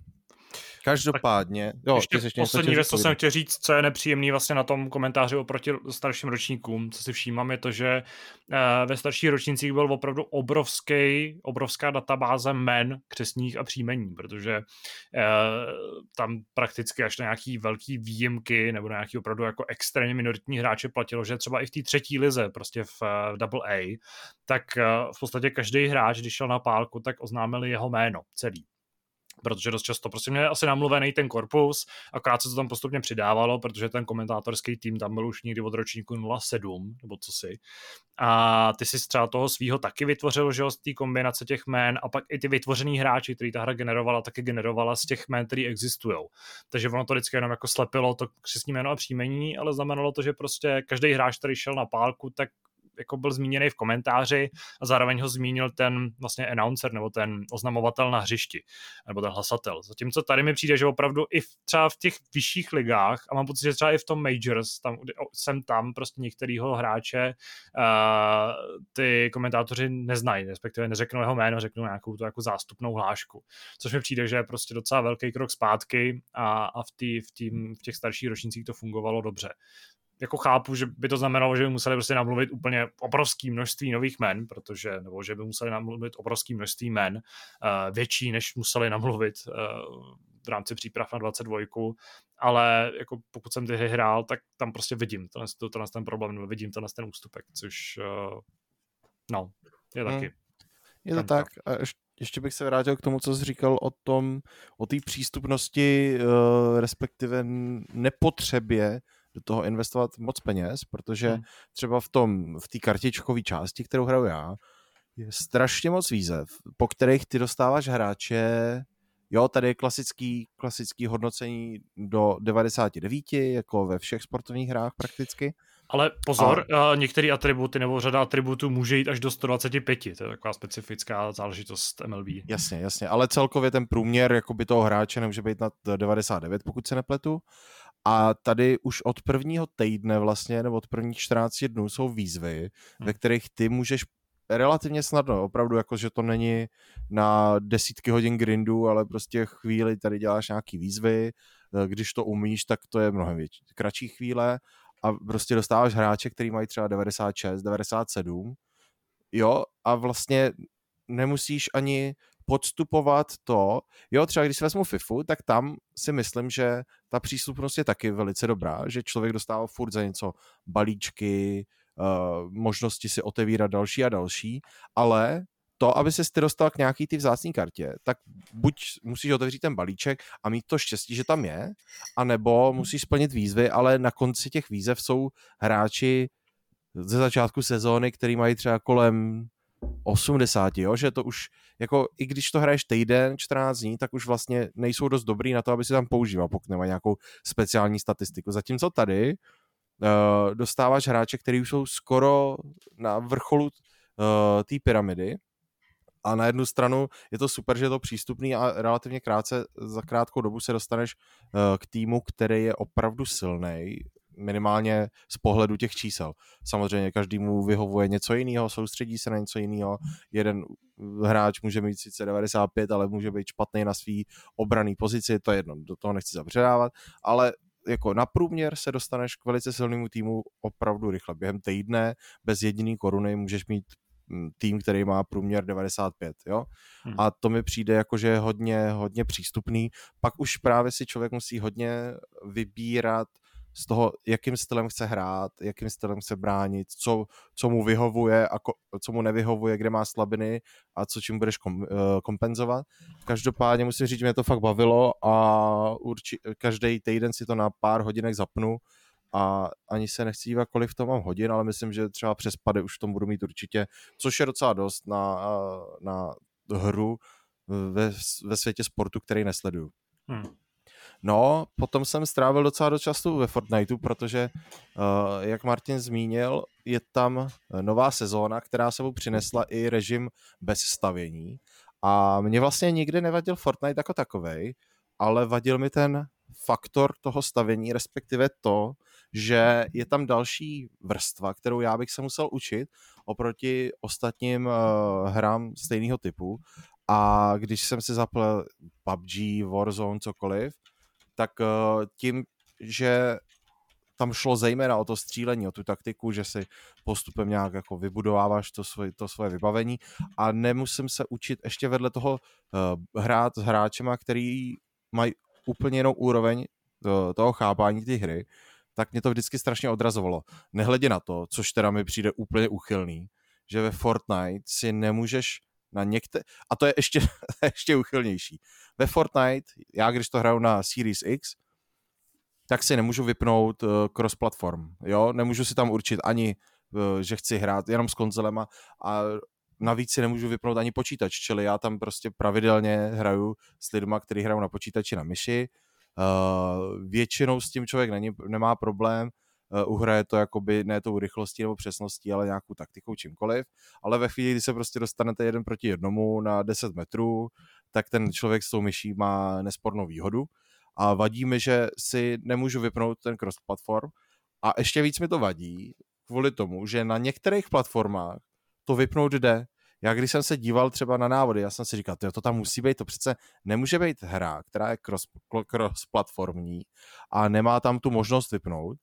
Každopádně, jo, ještě, ještě poslední věc, co jsem chtěl říct, co je nepříjemný vlastně na tom komentáři oproti starším ročníkům, co si všímám, je to, že uh, ve starších ročnících byl opravdu obrovský, obrovská databáze men, křesních a příjmení, protože uh, tam prakticky až na nějaký velký výjimky nebo na nějaký opravdu jako extrémně minoritní hráče platilo, že třeba i v té třetí lize, prostě v, v Double A, tak v podstatě každý hráč, když šel na pálku, tak oznámili jeho jméno celý protože dost často prostě měli asi namluvený ten korpus, akorát se to tam postupně přidávalo, protože ten komentátorský tým tam byl už někdy od ročníku 07, nebo co si. A ty si třeba toho svého taky vytvořil, že z té kombinace těch jmén a pak i ty vytvořený hráči, který ta hra generovala, taky generovala z těch jmén, které existují. Takže ono to vždycky jenom jako slepilo to křesní jméno a příjmení, ale znamenalo to, že prostě každý hráč, který šel na pálku, tak jako byl zmíněný v komentáři a zároveň ho zmínil ten vlastně announcer nebo ten oznamovatel na hřišti, nebo ten hlasatel. Zatímco tady mi přijde, že opravdu i v, třeba v těch vyšších ligách, a mám pocit, že třeba i v tom Majors, tam, jsem tam prostě některýho hráče uh, ty komentátoři neznají, respektive neřeknou jeho jméno, řeknou nějakou tu jako zástupnou hlášku. Což mi přijde, že je prostě docela velký krok zpátky a, a v, tý, v, tým, v těch starších ročnících to fungovalo dobře jako chápu, že by to znamenalo, že by museli prostě namluvit úplně obrovské množství nových men, protože, nebo že by museli namluvit obrovské množství men, uh, větší, než museli namluvit uh, v rámci příprav na 22, ale jako pokud jsem ty hry hrál, tak tam prostě vidím tenhle, tenhle ten problém, nebo vidím tenhle ten ústupek, což uh, no, je taky. Hmm. Je to tak. A ještě bych se vrátil k tomu, co jsi říkal o tom, o té přístupnosti, respektive nepotřebě do toho investovat moc peněz, protože hmm. třeba v tom, v té kartičkové části, kterou hraju já, je strašně moc výzev, po kterých ty dostáváš hráče, jo, tady je klasický, klasický hodnocení do 99, jako ve všech sportovních hrách prakticky. Ale pozor, a... některé atributy nebo řada atributů může jít až do 125, to je taková specifická záležitost MLB. Jasně, jasně, ale celkově ten průměr jakoby toho hráče nemůže být na 99, pokud se nepletu. A tady už od prvního týdne vlastně, nebo od prvních 14 dnů jsou výzvy, hmm. ve kterých ty můžeš relativně snadno, opravdu jako, že to není na desítky hodin grindu, ale prostě chvíli tady děláš nějaký výzvy, eh, když to umíš, tak to je mnohem větší, kratší chvíle a prostě dostáváš hráče, který mají třeba 96, 97, jo, a vlastně nemusíš ani podstupovat to, jo, třeba když si vezmu FIFU, tak tam si myslím, že ta přístupnost je taky velice dobrá, že člověk dostává furt za něco balíčky, uh, možnosti si otevírat další a další, ale to, aby se ty dostal k nějaký ty vzácní kartě, tak buď musíš otevřít ten balíček a mít to štěstí, že tam je, anebo musíš splnit výzvy, ale na konci těch výzev jsou hráči ze začátku sezóny, který mají třeba kolem 80, jo, že to už, jako i když to hraješ týden, 14 dní, tak už vlastně nejsou dost dobrý na to, aby si tam používal, pokud nemají nějakou speciální statistiku. Zatímco tady uh, dostáváš hráče, který už jsou skoro na vrcholu uh, té pyramidy, a na jednu stranu je to super, že je to přístupný a relativně krátce, za krátkou dobu se dostaneš uh, k týmu, který je opravdu silný, minimálně z pohledu těch čísel. Samozřejmě každému vyhovuje něco jiného, soustředí se na něco jiného. Jeden hráč může mít sice 95, ale může být špatný na svý obraný pozici, to je jedno, do toho nechci zabředávat, ale jako na průměr se dostaneš k velice silnému týmu opravdu rychle. Během týdne bez jediný koruny můžeš mít mm, tým, který má průměr 95, jo? Hmm. A to mi přijde jako, že je hodně, hodně přístupný. Pak už právě si člověk musí hodně vybírat z toho, jakým stylem chce hrát, jakým stylem chce bránit, co, co mu vyhovuje a ko, co mu nevyhovuje, kde má slabiny a co čím budeš kom, uh, kompenzovat. Každopádně musím říct, mě to fakt bavilo a urči, každý týden si to na pár hodinek zapnu a ani se nechci dívat, kolik v tom mám hodin, ale myslím, že třeba přes pady už v tom budu mít určitě, což je docela dost na, na hru ve, ve světě sportu, který nesleduju. Hmm. No, potom jsem strávil docela dost času ve Fortniteu, protože, uh, jak Martin zmínil, je tam nová sezóna, která sebou přinesla i režim bez stavění. A mě vlastně nikdy nevadil Fortnite jako takovej, ale vadil mi ten faktor toho stavění, respektive to, že je tam další vrstva, kterou já bych se musel učit oproti ostatním uh, hrám stejného typu. A když jsem si zapl PUBG, Warzone, cokoliv, tak uh, tím, že tam šlo zejména o to střílení, o tu taktiku, že si postupem nějak jako vybudováváš to svoje, to svoje vybavení a nemusím se učit ještě vedle toho uh, hrát s hráčema, který mají úplně jinou úroveň uh, toho chápání té hry, tak mě to vždycky strašně odrazovalo. Nehledě na to, což teda mi přijde úplně uchylný, že ve Fortnite si nemůžeš na některé, a to je ještě, ještě uchylnější. Ve Fortnite, já když to hraju na Series X, tak si nemůžu vypnout uh, cross-platform, jo, nemůžu si tam určit ani, uh, že chci hrát jenom s konzolema a navíc si nemůžu vypnout ani počítač, čili já tam prostě pravidelně hraju s lidma, kteří hrajou na počítači na myši, uh, většinou s tím člověk není, nemá problém, uhraje to jakoby ne tou rychlostí nebo přesností, ale nějakou taktikou, čímkoliv, ale ve chvíli, kdy se prostě dostanete jeden proti jednomu na 10 metrů, tak ten člověk s tou myší má nespornou výhodu. A vadí mi, že si nemůžu vypnout ten cross-platform a ještě víc mi to vadí kvůli tomu, že na některých platformách to vypnout jde. Já když jsem se díval třeba na návody, já jsem si říkal, to tam musí být, to přece nemůže být hra, která je cross, cross-platformní a nemá tam tu možnost vypnout,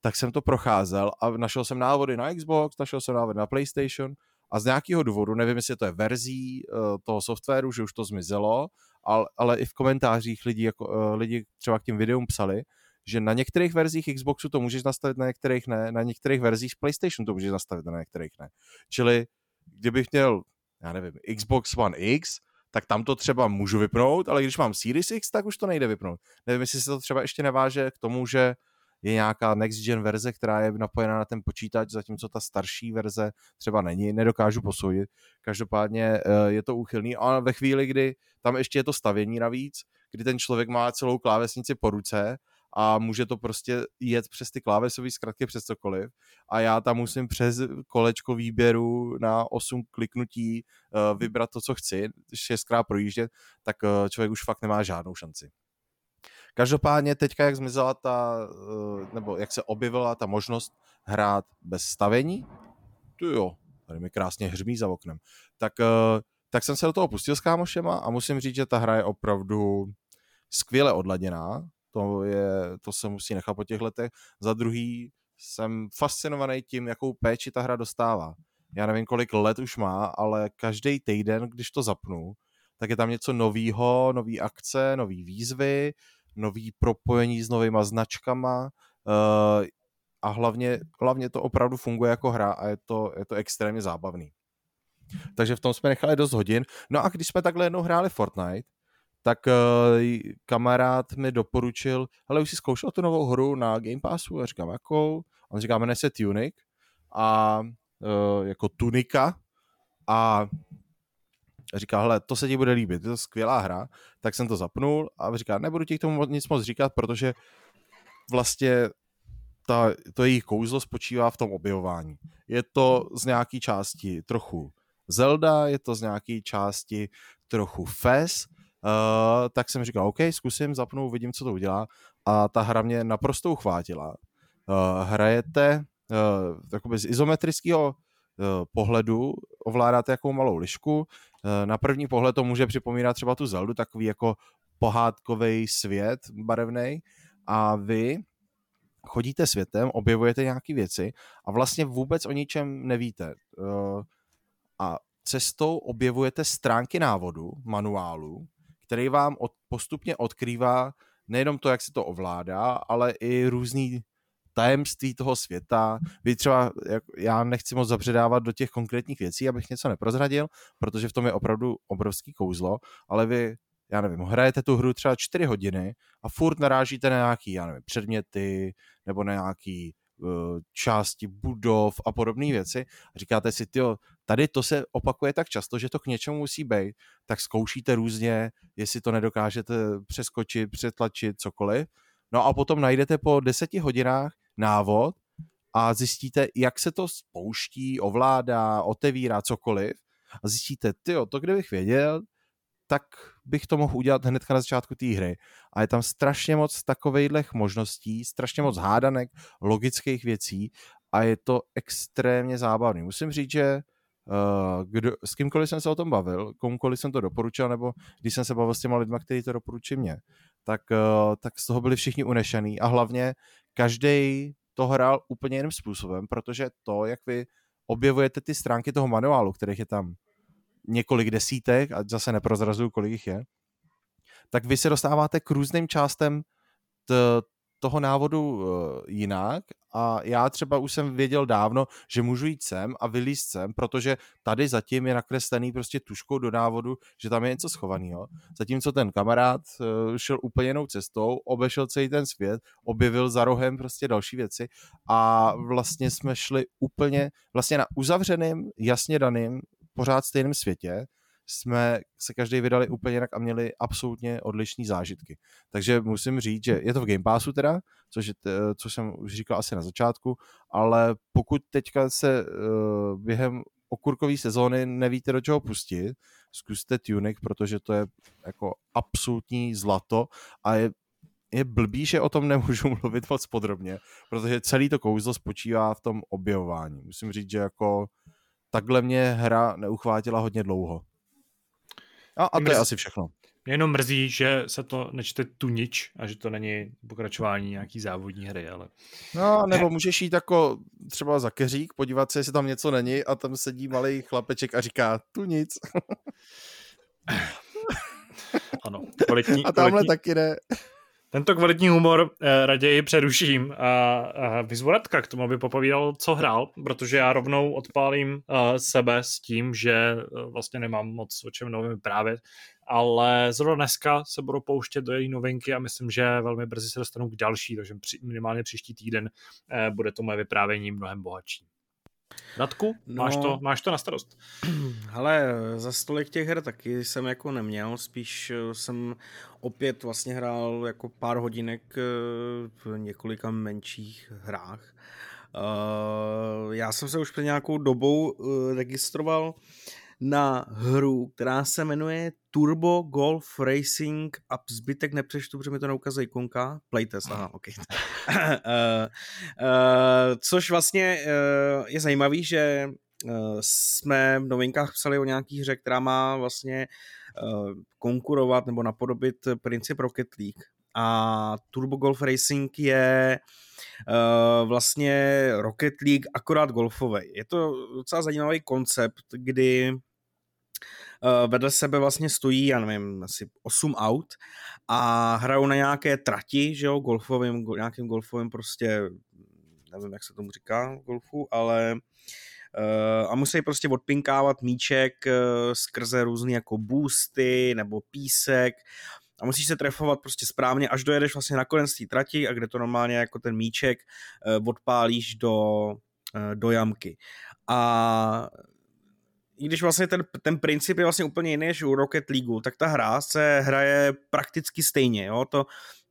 tak jsem to procházel a našel jsem návody na Xbox, našel jsem návody na PlayStation a z nějakého důvodu, nevím, jestli to je verzí uh, toho softwaru, že už to zmizelo, ale, ale i v komentářích lidi, jako, uh, lidi třeba k těm videům psali, že na některých verzích Xboxu to můžeš nastavit, na některých ne, na některých verzích PlayStation to můžeš nastavit, na některých ne. Čili kdybych měl, já nevím, Xbox One X, tak tam to třeba můžu vypnout, ale když mám Series X, tak už to nejde vypnout. Nevím, jestli se to třeba ještě neváže k tomu, že je nějaká next gen verze, která je napojená na ten počítač, zatímco ta starší verze třeba není, nedokážu posoudit. Každopádně eh, je to úchylný, a ve chvíli, kdy tam ještě je to stavění navíc, kdy ten člověk má celou klávesnici po ruce a může to prostě jet přes ty klávesové zkratky, přes cokoliv a já tam musím přes kolečko výběru na 8 kliknutí uh, vybrat to, co chci, šestkrát projíždět, tak uh, člověk už fakt nemá žádnou šanci. Každopádně teďka, jak zmizela ta, eh, nebo jak se objevila ta možnost hrát bez stavení, tu jo, tady mi krásně hřmí za oknem, tak, eh, tak jsem se do toho pustil s kámošema a musím říct, že ta hra je opravdu skvěle odladěná, to, je, to se musí nechat po těch letech. Za druhý jsem fascinovaný tím, jakou péči ta hra dostává. Já nevím, kolik let už má, ale každý týden, když to zapnu, tak je tam něco novýho, nový akce, nový výzvy, nový propojení s novýma značkama uh, a hlavně, hlavně to opravdu funguje jako hra a je to, je to extrémně zábavný. Takže v tom jsme nechali dost hodin. No a když jsme takhle jednou hráli Fortnite, tak uh, kamarád mi doporučil, ale už si zkoušel tu novou hru na Game Passu? A říkám, jakou? On říká, jmenuje se Tunic a uh, jako Tunika a říká, hele, to se ti bude líbit, je to skvělá hra, tak jsem to zapnul a říká, nebudu ti k tomu nic moc říkat, protože vlastně ta, to jejich kouzlo spočívá v tom objevování. Je to z nějaké části trochu Zelda, je to z nějaké části trochu FES, uh, tak jsem říkal, OK, zkusím, zapnu, vidím, co to udělá a ta hra mě naprosto uchvátila. uh, hrajete uh, z izometrického uh, pohledu, ovládáte jako malou lišku, na první pohled to může připomínat třeba tu Zeldu, takový jako pohádkový svět barevný a vy chodíte světem, objevujete nějaké věci a vlastně vůbec o ničem nevíte. Uh, a cestou objevujete stránky návodu, manuálu, který vám postupně odkrývá nejenom to, jak se to ovládá, ale i různý tajemství toho světa. Vy třeba, jak, já nechci moc zabředávat do těch konkrétních věcí, abych něco neprozradil, protože v tom je opravdu obrovský kouzlo, ale vy, já nevím, hrajete tu hru třeba 4 hodiny a furt narážíte na nějaký, já nevím, předměty nebo na nějaký uh, části budov a podobné věci a říkáte si, ty tady to se opakuje tak často, že to k něčemu musí být, tak zkoušíte různě, jestli to nedokážete přeskočit, přetlačit, cokoliv. No a potom najdete po deseti hodinách návod a zjistíte, jak se to spouští, ovládá, otevírá, cokoliv. A zjistíte, ty to kdybych věděl, tak bych to mohl udělat hned na začátku té hry. A je tam strašně moc takovejhlech možností, strašně moc hádanek, logických věcí a je to extrémně zábavný. Musím říct, že Uh, kdo, s kýmkoliv jsem se o tom bavil, komukoliv jsem to doporučil, nebo když jsem se bavil s těma lidma, kteří to doporučí mě, tak, uh, tak z toho byli všichni unešený a hlavně každý to hrál úplně jiným způsobem, protože to, jak vy objevujete ty stránky toho manuálu, kterých je tam několik desítek, a zase neprozrazuju, kolik jich je, tak vy se dostáváte k různým částem t- toho návodu uh, jinak a já třeba už jsem věděl dávno, že můžu jít sem a vylíst sem, protože tady zatím je nakreslený prostě tuškou do návodu, že tam je něco schovaného. Zatímco ten kamarád uh, šel úplně jinou cestou, obešel celý ten svět, objevil za rohem prostě další věci a vlastně jsme šli úplně vlastně na uzavřeným, jasně daným, pořád stejném světě, jsme se každý vydali úplně jinak a měli absolutně odlišné zážitky. Takže musím říct, že je to v Game Passu teda, což, je, což jsem už říkal asi na začátku, ale pokud teďka se uh, během okurkové sezóny nevíte, do čeho pustit, zkuste Tunic, protože to je jako absolutní zlato a je, je blbý, že o tom nemůžu mluvit moc podrobně, protože celý to kouzlo spočívá v tom objevování. Musím říct, že jako takhle mě hra neuchvátila hodně dlouho. A, a to je asi všechno. Mě jenom mrzí, že se to nečte tu nič a že to není pokračování nějaký závodní hry, ale... No, nebo můžeš jít jako třeba za keřík, podívat se, jestli tam něco není a tam sedí malý chlapeček a říká tu nic. ano, kvalitní, A tamhle kvalitní, taky ne. Tento kvalitní humor eh, raději přeruším a, a vyzvu Radka k tomu, aby popovídal, co hrál, protože já rovnou odpálím uh, sebe s tím, že uh, vlastně nemám moc o čem novým vyprávět, ale zrovna dneska se budu pouštět do její novinky a myslím, že velmi brzy se dostanu k další, takže minimálně příští týden uh, bude to moje vyprávění mnohem bohatší. Radku, no, máš, to, máš to na starost. Ale za stolik těch her taky jsem jako neměl, spíš eh, jsem opět vlastně hrál jako pár hodinek eh, v několika menších hrách. Eh, já jsem se už před nějakou dobou registroval na hru, která se jmenuje Turbo Golf Racing a zbytek nepřečtu, protože mi to neukazuje ikonka. Playtest, aha, ok. uh, uh, což vlastně uh, je zajímavý, že uh, jsme v novinkách psali o nějaký hře, která má vlastně uh, konkurovat nebo napodobit princip Rocket League. A Turbo Golf Racing je uh, vlastně Rocket League akorát golfový. Je to docela zajímavý koncept, kdy vedle sebe vlastně stojí, já nevím, asi 8 aut a hrajou na nějaké trati, že jo, golfovým, nějakým golfovým prostě, nevím, jak se tomu říká golfu, ale uh, a musí prostě odpinkávat míček uh, skrze různé jako boosty nebo písek a musíš se trefovat prostě správně, až dojedeš vlastně na konec té trati a kde to normálně jako ten míček odpálíš do, do jamky. A i když vlastně ten, ten princip je vlastně úplně jiný než u Rocket League, tak ta hra se hraje prakticky stejně. Jo? To,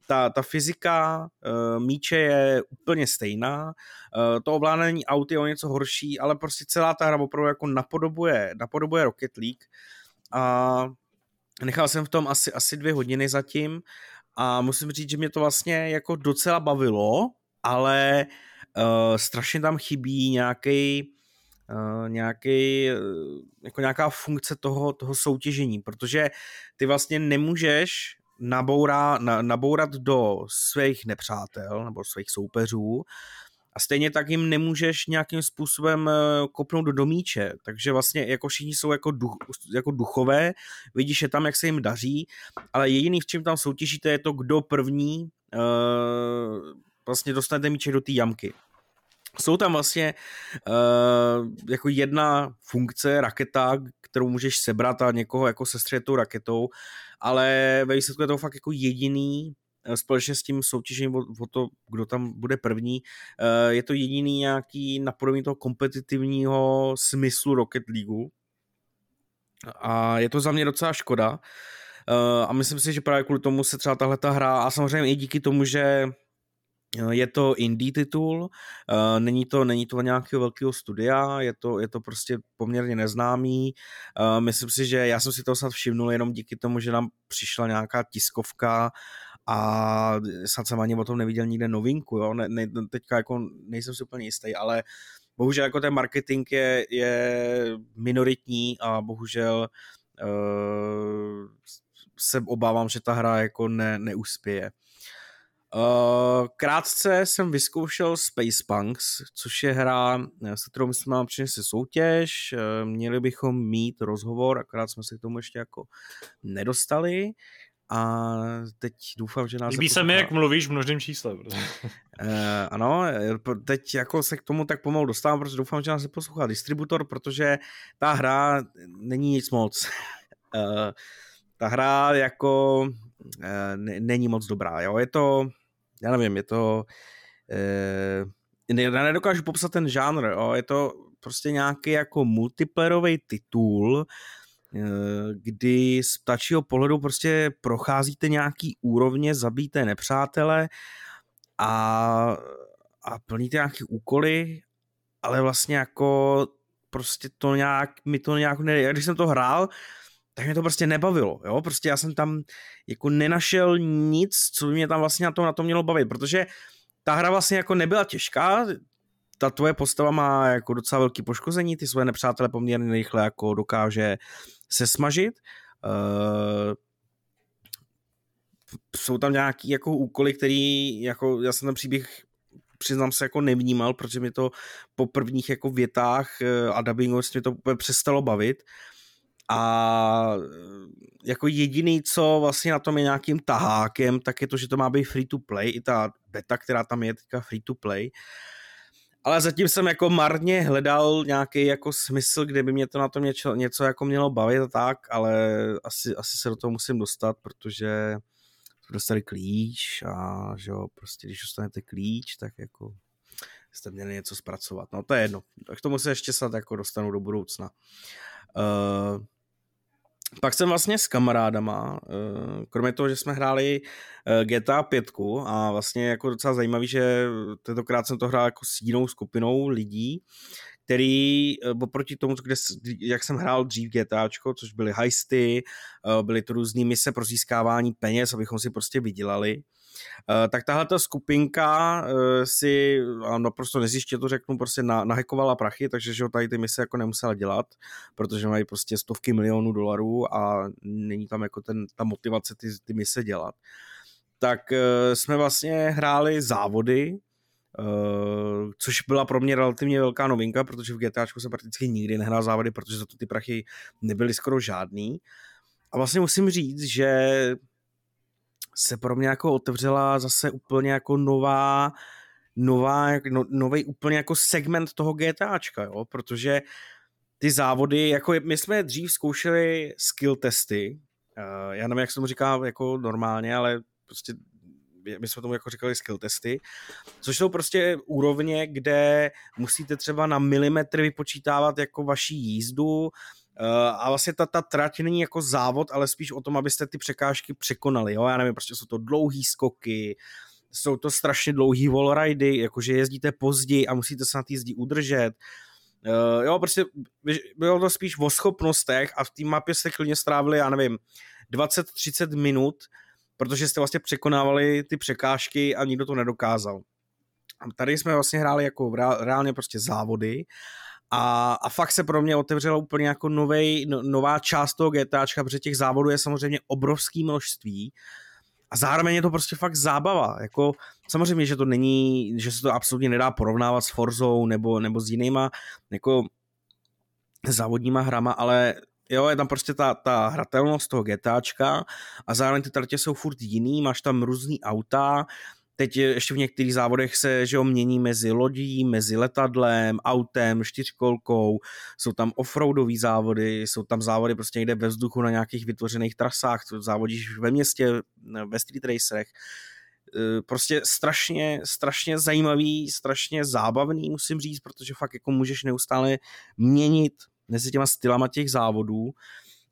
ta, ta fyzika uh, míče je úplně stejná, uh, to ovládání aut je o něco horší, ale prostě celá ta hra opravdu jako napodobuje, napodobuje Rocket League a nechal jsem v tom asi, asi dvě hodiny zatím a musím říct, že mě to vlastně jako docela bavilo ale uh, strašně tam chybí nějaký nějaký, jako nějaká funkce toho, toho soutěžení, protože ty vlastně nemůžeš naboura, na, nabourat do svých nepřátel nebo svých soupeřů a stejně tak jim nemůžeš nějakým způsobem eh, kopnout do domíče, takže vlastně jako všichni jsou jako, duch, jako duchové, vidíš je tam, jak se jim daří, ale jediný, v čem tam soutěžíte, je to, kdo první uh, vlastně dostane míče do té jamky. Jsou tam vlastně uh, jako jedna funkce, raketa, kterou můžeš sebrat a někoho jako sestřet tou raketou, ale ve výsledku je to fakt jako jediný Eh, společně s tím soutěžením o, o to, kdo tam bude první, eh, je to jediný nějaký napodobení toho kompetitivního smyslu Rocket League. A je to za mě docela škoda. A myslím si, že právě kvůli tomu se třeba tahle ta hra, a samozřejmě i díky tomu, že je to indie titul, není to, není to nějakého velkého studia, je to, je to prostě poměrně neznámý. Myslím si, že já jsem si to snad všimnul jenom díky tomu, že nám přišla nějaká tiskovka a snad jsem ani o tom neviděl nikde novinku, jo? Ne, ne, teďka jako nejsem si úplně jistý, ale bohužel jako ten marketing je, je minoritní a bohužel uh, se obávám, že ta hra jako ne, neuspěje. Uh, krátce jsem vyzkoušel Space Punks, což je hra, se kterou jsme mám přinesli soutěž, uh, měli bychom mít rozhovor, akorát jsme se k tomu ještě jako nedostali a teď doufám, že nás... Líbí se mi, jak mluvíš v množném čísle. uh, ano, teď jako se k tomu tak pomalu dostávám, protože doufám, že nás se poslouchá distributor, protože ta hra není nic moc. uh, ta hra jako uh, není moc dobrá, jo, je to, já nevím, je to, uh, já nedokážu popsat ten žánr, jo, je to prostě nějaký jako multiplayerový titul, Eh, kdy z ptačího pohledu prostě procházíte nějaký úrovně, zabíte nepřátele a, a plníte nějaké úkoly, ale vlastně jako prostě to nějak, mi to nějak ne, když jsem to hrál, tak mě to prostě nebavilo, jo, prostě já jsem tam jako nenašel nic, co by mě tam vlastně na to, na to mělo bavit, protože ta hra vlastně jako nebyla těžká, ta tvoje postava má jako docela velký poškození, ty své nepřátele poměrně rychle jako dokáže se smažit. Uh, jsou tam nějaký jako úkoly, který jako já jsem ten příběh přiznám se jako nevnímal, protože mi to po prvních jako větách eh, a dubbingu mě to přestalo bavit a eh, jako jediný, co vlastně na tom je nějakým tahákem, tak je to, že to má být free to play, i ta beta, která tam je teďka free to play. Ale zatím jsem jako marně hledal nějaký jako smysl, kde by mě to na tom něco, něco jako mělo bavit a tak, ale asi, asi se do toho musím dostat, protože dostali klíč a že jo, prostě když dostanete klíč, tak jako jste měli něco zpracovat. No to je jedno. Tak tomu se ještě snad jako dostanu do budoucna. Uh, pak jsem vlastně s kamarádama, eh, kromě toho, že jsme hráli eh, GTA 5 a vlastně jako docela zajímavý, že tentokrát jsem to hrál jako s jinou skupinou lidí, který eh, oproti tomu, kde, jak jsem hrál dřív GTAčko, což byly heisty, byly to různý mise pro získávání peněz, abychom si prostě vydělali, tak tahle ta skupinka eh, si, naprosto nezjiště to řeknu, prostě na, nahekovala prachy, takže že tady ty mise jako nemusela dělat, protože mají prostě stovky milionů dolarů a není tam jako ten, ta motivace ty, ty mise dělat. Tak eh, jsme vlastně hráli závody, Uh, což byla pro mě relativně velká novinka, protože v GTAčku jsem prakticky nikdy nehrál závody, protože za to ty prachy nebyly skoro žádný. A vlastně musím říct, že se pro mě jako otevřela zase úplně jako nová, nová, no, nový úplně jako segment toho GTAčka, jo, protože ty závody, jako my jsme dřív zkoušeli skill testy, uh, já nevím, jak se tomu říká jako normálně, ale prostě my jsme tomu jako říkali skill testy, což jsou prostě úrovně, kde musíte třeba na milimetry vypočítávat jako vaši jízdu, a vlastně ta, ta trať není jako závod, ale spíš o tom, abyste ty překážky překonali, jo, já nevím, prostě jsou to dlouhý skoky, jsou to strašně dlouhý wallridy, jakože jezdíte později a musíte se na té jízdí udržet, uh, jo, prostě bylo to spíš o schopnostech a v té mapě jste klidně strávili, já nevím, 20-30 minut, protože jste vlastně překonávali ty překážky a nikdo to nedokázal. tady jsme vlastně hráli jako reálně prostě závody a, a fakt se pro mě otevřela úplně jako novej, no, nová část toho GTAčka, protože těch závodů je samozřejmě obrovský množství a zároveň je to prostě fakt zábava. Jako, samozřejmě, že to není, že se to absolutně nedá porovnávat s Forzou nebo, nebo s jinýma jako závodníma hrama, ale jo, je tam prostě ta, ta hratelnost toho GTAčka a zároveň ty tratě jsou furt jiný, máš tam různý auta, Teď ještě v některých závodech se že jo, mění mezi lodí, mezi letadlem, autem, čtyřkolkou, jsou tam offroadové závody, jsou tam závody prostě někde ve vzduchu na nějakých vytvořených trasách, závodíš ve městě, ve street racerech. E, prostě strašně, strašně zajímavý, strašně zábavný, musím říct, protože fakt jako můžeš neustále měnit mezi těma stylama těch závodů.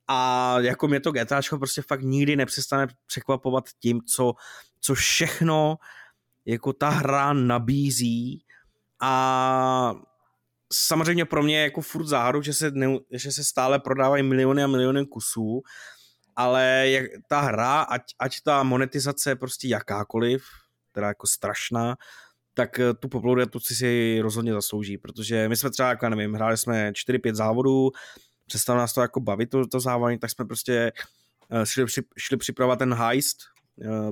A jako mě to GTAčko prostě fakt nikdy nepřestane překvapovat tím, co, co všechno jako ta hra nabízí. A samozřejmě pro mě je jako furt záhadu, že se, ne, že se stále prodávají miliony a miliony kusů, ale jak ta hra, ať, ať ta monetizace je prostě jakákoliv, teda jako strašná, tak eh, tu popularitu si rozhodně zaslouží, protože my jsme třeba, jako nevím, hráli jsme 4-5 závodů, přestalo nás to jako bavit, to, to závodní, tak jsme prostě uh, šli, šli připravovat ten heist,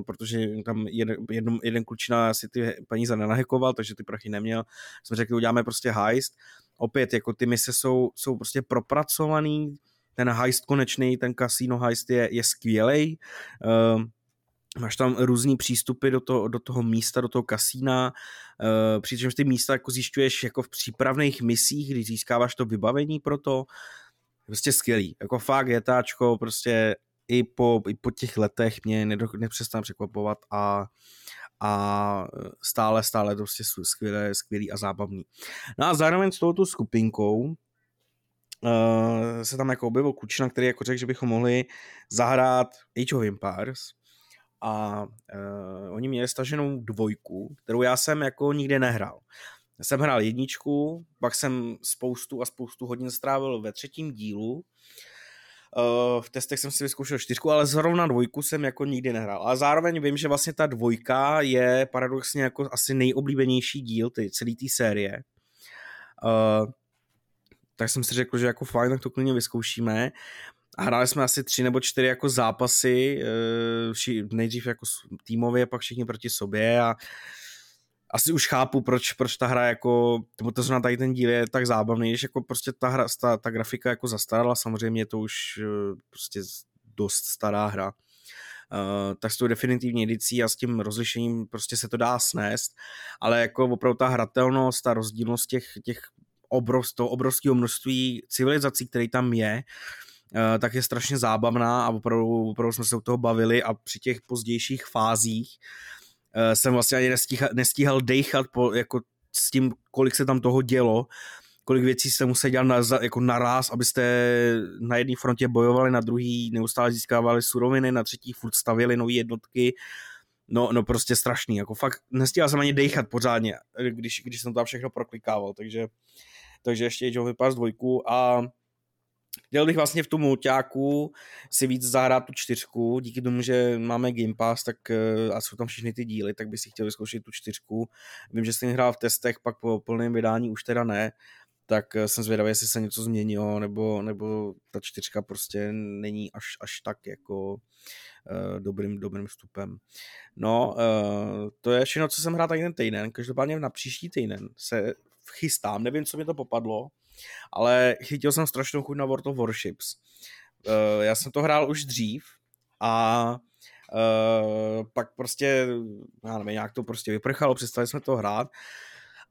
protože tam jeden, jeden, klučina si ty peníze nenahekoval, takže ty prachy neměl. Jsme řekli, uděláme prostě heist. Opět, jako ty mise jsou, jsou prostě propracovaný, ten heist konečný, ten casino heist je, je skvělej. Uh, máš tam různý přístupy do, to, do toho místa, do toho kasína, uh, přičemž ty místa jako zjišťuješ jako v přípravných misích, kdy získáváš to vybavení pro to, prostě skvělý. Jako fakt jetáčko, prostě i po, i po těch letech mě nepřestane překvapovat a, a stále, stále to prostě skvělé, skvělý a zábavný. No a zároveň s touto skupinkou uh, se tam jako objevil Kučina, který jako řekl, že bychom mohli zahrát Age of Empires a uh, oni měli staženou dvojku, kterou já jsem jako nikdy nehrál. Já jsem hrál jedničku, pak jsem spoustu a spoustu hodin strávil ve třetím dílu. Uh, v testech jsem si vyzkoušel čtyřku, ale zrovna dvojku jsem jako nikdy nehrál. A zároveň vím, že vlastně ta dvojka je paradoxně jako asi nejoblíbenější díl ty, celé té série. Uh, tak jsem si řekl, že jako fajn, tak to klidně vyzkoušíme. A hráli jsme asi tři nebo čtyři jako zápasy, uh, nejdřív jako týmově, pak všichni proti sobě a asi už chápu, proč, proč ta hra jako, nebo to znamená tady ten díl je tak zábavný, že jako prostě ta hra, ta, ta grafika jako zastarala, samozřejmě je to už eh, prostě dost stará hra. Uh, tak s tou definitivní edicí a s tím rozlišením prostě se to dá snést, ale jako opravdu ta hratelnost, ta rozdílnost těch, těch obrov, toho obrovského množství civilizací, který tam je, uh, tak je strašně zábavná a opravdu, opravdu jsme se u toho bavili a při těch pozdějších fázích uh, jsem vlastně ani nestíhal, nestíhal dejchat po, jako s tím, kolik se tam toho dělo, kolik věcí jste museli dělat na, jako naraz, abyste na jedné frontě bojovali, na druhý neustále získávali suroviny, na třetí furt stavili nové jednotky. No, no prostě strašný, jako fakt nestíhal jsem ani dejchat pořádně, když, když jsem tam všechno proklikával, takže, takže ještě Age of Empires 2 a Chtěl bych vlastně v tom mulťáku si víc zahrát tu čtyřku, díky tomu, že máme Game Pass tak, eh, a jsou tam všechny ty díly, tak bych si chtěl vyzkoušet tu čtyřku. Vím, že jsem hrál v testech, pak po plném vydání už teda ne, tak eh, jsem zvědavý, jestli se něco změnilo, nebo, nebo ta čtyřka prostě není až, až tak jako uh, dobrým, dobrým vstupem. No, uh, to je všechno, co jsem hrál tady ten týden. Každopádně na příští týden se chystám, nevím, co mi to popadlo, ale chytil jsem strašnou chuť na World of Warships. Uh, já jsem to hrál už dřív a uh, pak prostě, já nevím, nějak to prostě vyprchalo, přestali jsme to hrát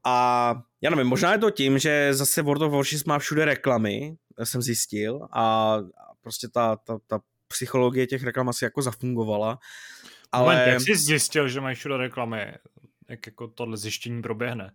a já nevím, možná je to tím, že zase World of Warships má všude reklamy, jsem zjistil a prostě ta, ta, ta psychologie těch reklam asi jako zafungovala. Ale... Moment, jak jsi zjistil, že mají všude reklamy? Jak jako tohle zjištění proběhne?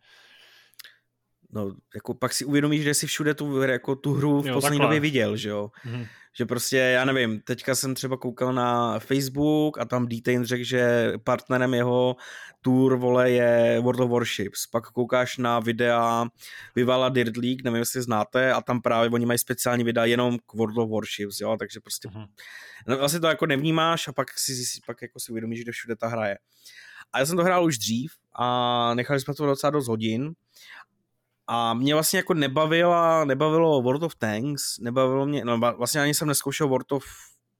No, jako pak si uvědomíš, že jsi všude tu, jako tu hru v jo, poslední době viděl, že jo. Mm-hmm. Že prostě, já nevím, teďka jsem třeba koukal na Facebook a tam Detain řekl, že partnerem jeho tour, vole, je World of Warships. Pak koukáš na videa Vivala Dirt League, nevím, jestli znáte, a tam právě oni mají speciální videa jenom k World of Warships, jo, takže prostě mm-hmm. vlastně to jako nevnímáš a pak si, pak jako si uvědomíš, že všude ta hra je. A já jsem to hrál už dřív a nechali jsme to docela dost hodin. A mě vlastně jako nebavilo, nebavilo World of Tanks, nebavilo mě, no vlastně ani jsem neskoušel World of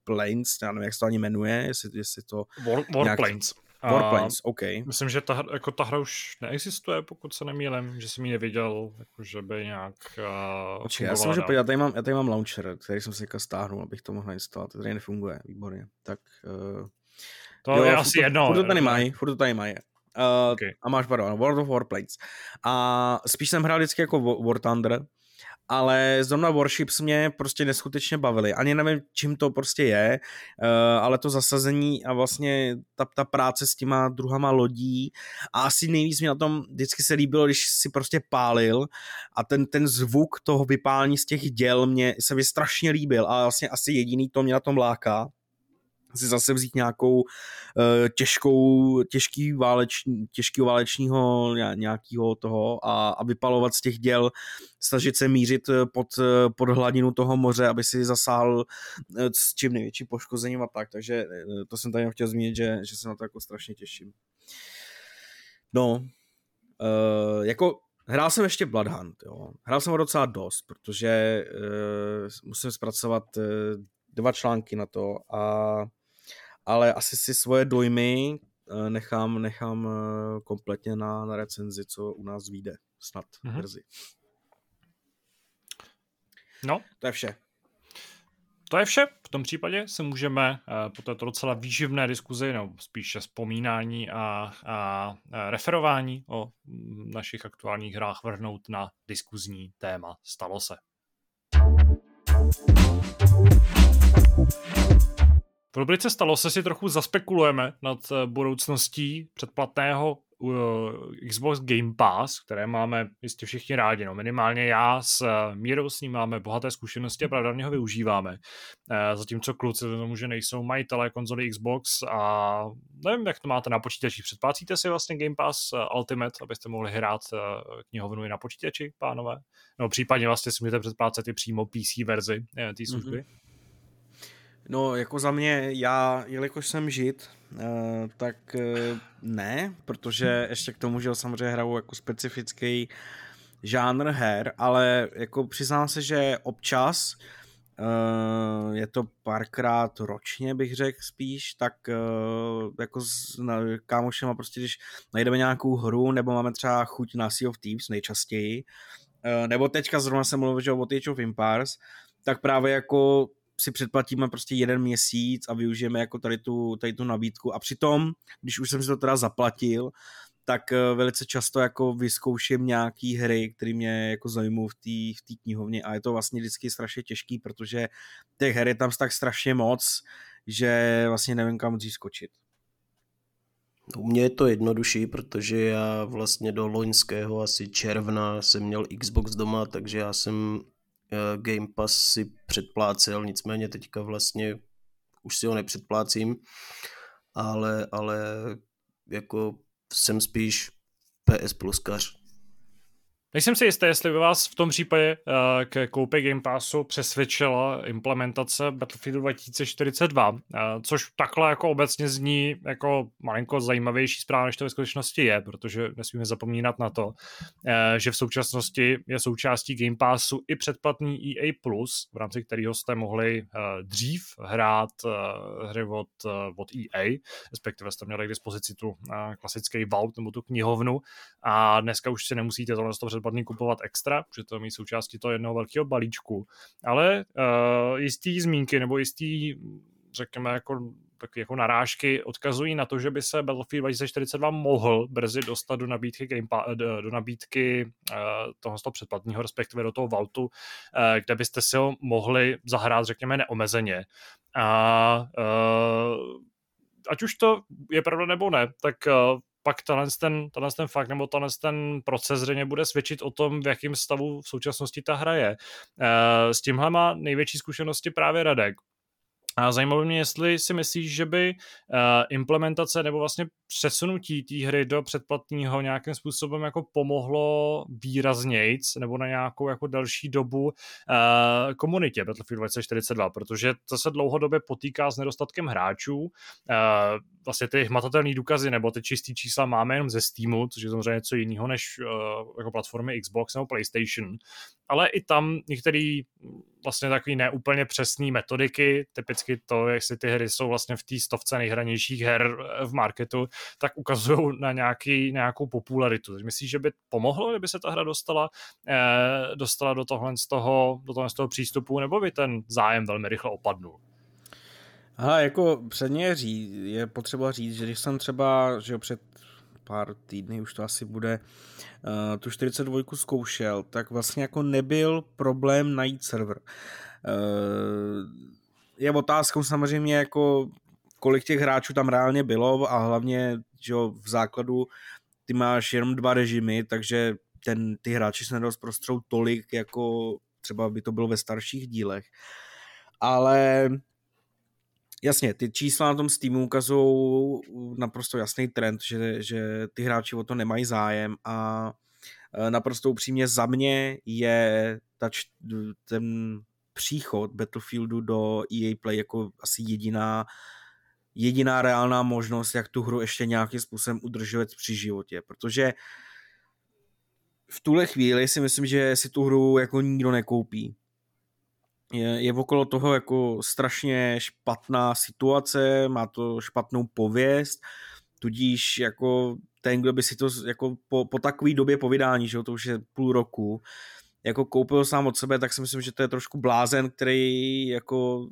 Planes, já nevím, jak se to ani jmenuje, jestli, jestli to... War, Warplanes. Nějak... Warplanes, OK. Myslím, že ta, jako ta hra už neexistuje, pokud se nemýlím, že jsem ji neviděl, jako že by nějak uh, Počkej, já se můžu podívat, tady mám, já tady mám launcher, který jsem si jako stáhnul, abych to mohl instalovat, to tady nefunguje, výborně. Tak, uh, to jo, je asi jedno. Furt to tady mají, furt to tady mají. Uh, okay. A máš, pardon, World of Warplanes. A spíš jsem hrál vždycky jako War Thunder, ale zrovna Warships mě prostě neskutečně bavily. Ani nevím, čím to prostě je, uh, ale to zasazení a vlastně ta, ta práce s těma druhama lodí a asi nejvíc mi na tom vždycky se líbilo, když si prostě pálil a ten, ten zvuk toho vypálení z těch děl mě se mi strašně líbil a vlastně asi jediný to mě na tom láká si zase vzít nějakou uh, těžkou, těžký váleč, těžkýho válečního nějakého toho a, a vypalovat z těch děl, snažit se mířit eh, pod, eh, pod hladinu toho moře, aby si zasáhl s čím největší poškozením a tak, takže to jsem tady chtěl zmínit, že, že se na to jako strašně těším. No, uh, jako Hrál jsem ještě Bloodhunt, jo. Hrál jsem ho docela dost, protože uh, musím zpracovat uh, dva články na to a ale asi si svoje dojmy eh, nechám, nechám eh, kompletně na, na recenzi, co u nás vyjde snad mm-hmm. brzy. No. To je vše. To je vše. V tom případě se můžeme uh, po této docela výživné diskuzi, nebo spíše vzpomínání a, a, a referování o mm, našich aktuálních hrách vrhnout na diskuzní téma Stalo se. V rubrice Stalo se si trochu zaspekulujeme nad eh, budoucností předplatného uh, Xbox Game Pass, které máme jistě všichni rádi. No, minimálně já s uh, Mírou s ním máme bohaté zkušenosti a pravděpodobně ho využíváme. Zatímco kluci tomu, že nejsou majitelé konzoly Xbox a nevím, jak to máte na počítači. Předplácíte si vlastně Game Pass Ultimate, abyste mohli hrát knihovnu i na počítači, pánové? No případně vlastně si můžete předplácet i přímo PC verzi té služby. Mm-hmm. No, jako za mě, já, jelikož jsem žid, uh, tak uh, ne, protože ještě k tomu, že samozřejmě hraju jako specifický žánr her, ale jako přiznám se, že občas Uh, je to párkrát ročně, bych řekl spíš, tak jako s kámošema prostě, když najdeme nějakou hru, nebo máme třeba chuť na Sea of Thieves nejčastěji, nebo teďka zrovna jsem mluvil, že o Age of Empires, tak právě jako si předplatíme prostě jeden měsíc a využijeme jako tady tu, tady tu nabídku a přitom, když už jsem si to teda zaplatil, tak eh, velice často jako vyzkouším nějaký hry, které mě jako zajímují v té v knihovně a je to vlastně vždycky strašně těžký, protože těch her je tam tak strašně moc, že vlastně nevím kam dřív skočit. U mě je to jednodušší, protože já vlastně do loňského asi června jsem měl Xbox doma, takže já jsem Game Pass si předplácel, nicméně teďka vlastně už si ho nepředplácím, ale, ale jako jsem spíš PS Pluskař. Nejsem si jistý, jestli by vás v tom případě uh, k koupi Game Passu přesvědčila implementace Battlefield 2042, uh, eh, což takhle jako obecně zní jako malinko zajímavější zpráva, než to ve skutečnosti je, protože nesmíme zapomínat na to, uh, že v současnosti je součástí Game Passu i předplatný EA+, v rámci kterého jste mohli uh, dřív hrát hry od, od EA, respektive jste měli k dispozici tu klasický vault nebo tu knihovnu a dneska už si nemusíte tohle předplatný kupovat extra, protože to mít součástí toho jednoho velkého balíčku. Ale uh, jistý zmínky nebo jistý, řekněme, jako taky jako narážky odkazují na to, že by se Battlefield 2042 mohl brzy dostat do nabídky, game pa- do, do nabídky uh, toho předplatního, respektive do toho Vaultu, uh, kde byste si ho mohli zahrát, řekněme, neomezeně. A uh, ať už to je pravda nebo ne, tak pak tenhle ten, tenhle ten fakt nebo tenhle ten proces zřejmě bude svědčit o tom, v jakém stavu v současnosti ta hra je. Eh, s tímhle má největší zkušenosti právě Radek. A zajímalo mě, jestli si myslíš, že by uh, implementace nebo vlastně přesunutí té hry do předplatního nějakým způsobem jako pomohlo výraznějc nebo na nějakou jako další dobu uh, komunitě Battlefield 2042, protože to se dlouhodobě potýká s nedostatkem hráčů. Uh, vlastně ty hmatatelné důkazy nebo ty čistý čísla máme jenom ze Steamu, což je samozřejmě něco jiného než jako platformy Xbox nebo PlayStation, ale i tam některé vlastně takový neúplně přesné metodiky, typicky to, jestli ty hry jsou vlastně v té stovce nejhranějších her v marketu, tak ukazují na nějaký, nějakou popularitu. Myslíš, že by pomohlo, kdyby se ta hra dostala, eh, dostala do tohle z toho, do tohle z toho přístupu, nebo by ten zájem velmi rychle opadnul? Aha, jako předně říct, je potřeba říct, že když jsem třeba, že před pár týdny, už to asi bude, uh, tu 42 zkoušel, tak vlastně jako nebyl problém najít server. Uh, je otázkou samozřejmě jako kolik těch hráčů tam reálně bylo a hlavně, že v základu ty máš jenom dva režimy, takže ten, ty hráči se nerozprostrou tolik, jako třeba by to bylo ve starších dílech. Ale jasně, ty čísla na tom Steamu ukazují naprosto jasný trend, že, že ty hráči o to nemají zájem a e, naprosto upřímně za mě je ta, ten příchod Battlefieldu do EA Play jako asi jediná jediná reálná možnost, jak tu hru ještě nějakým způsobem udržovat při životě, protože v tuhle chvíli si myslím, že si tu hru jako nikdo nekoupí je, je okolo toho jako strašně špatná situace, má to špatnou pověst, tudíž jako ten, kdo by si to jako po, po takové době povídání, že to už je půl roku, jako koupil sám od sebe, tak si myslím, že to je trošku blázen, který jako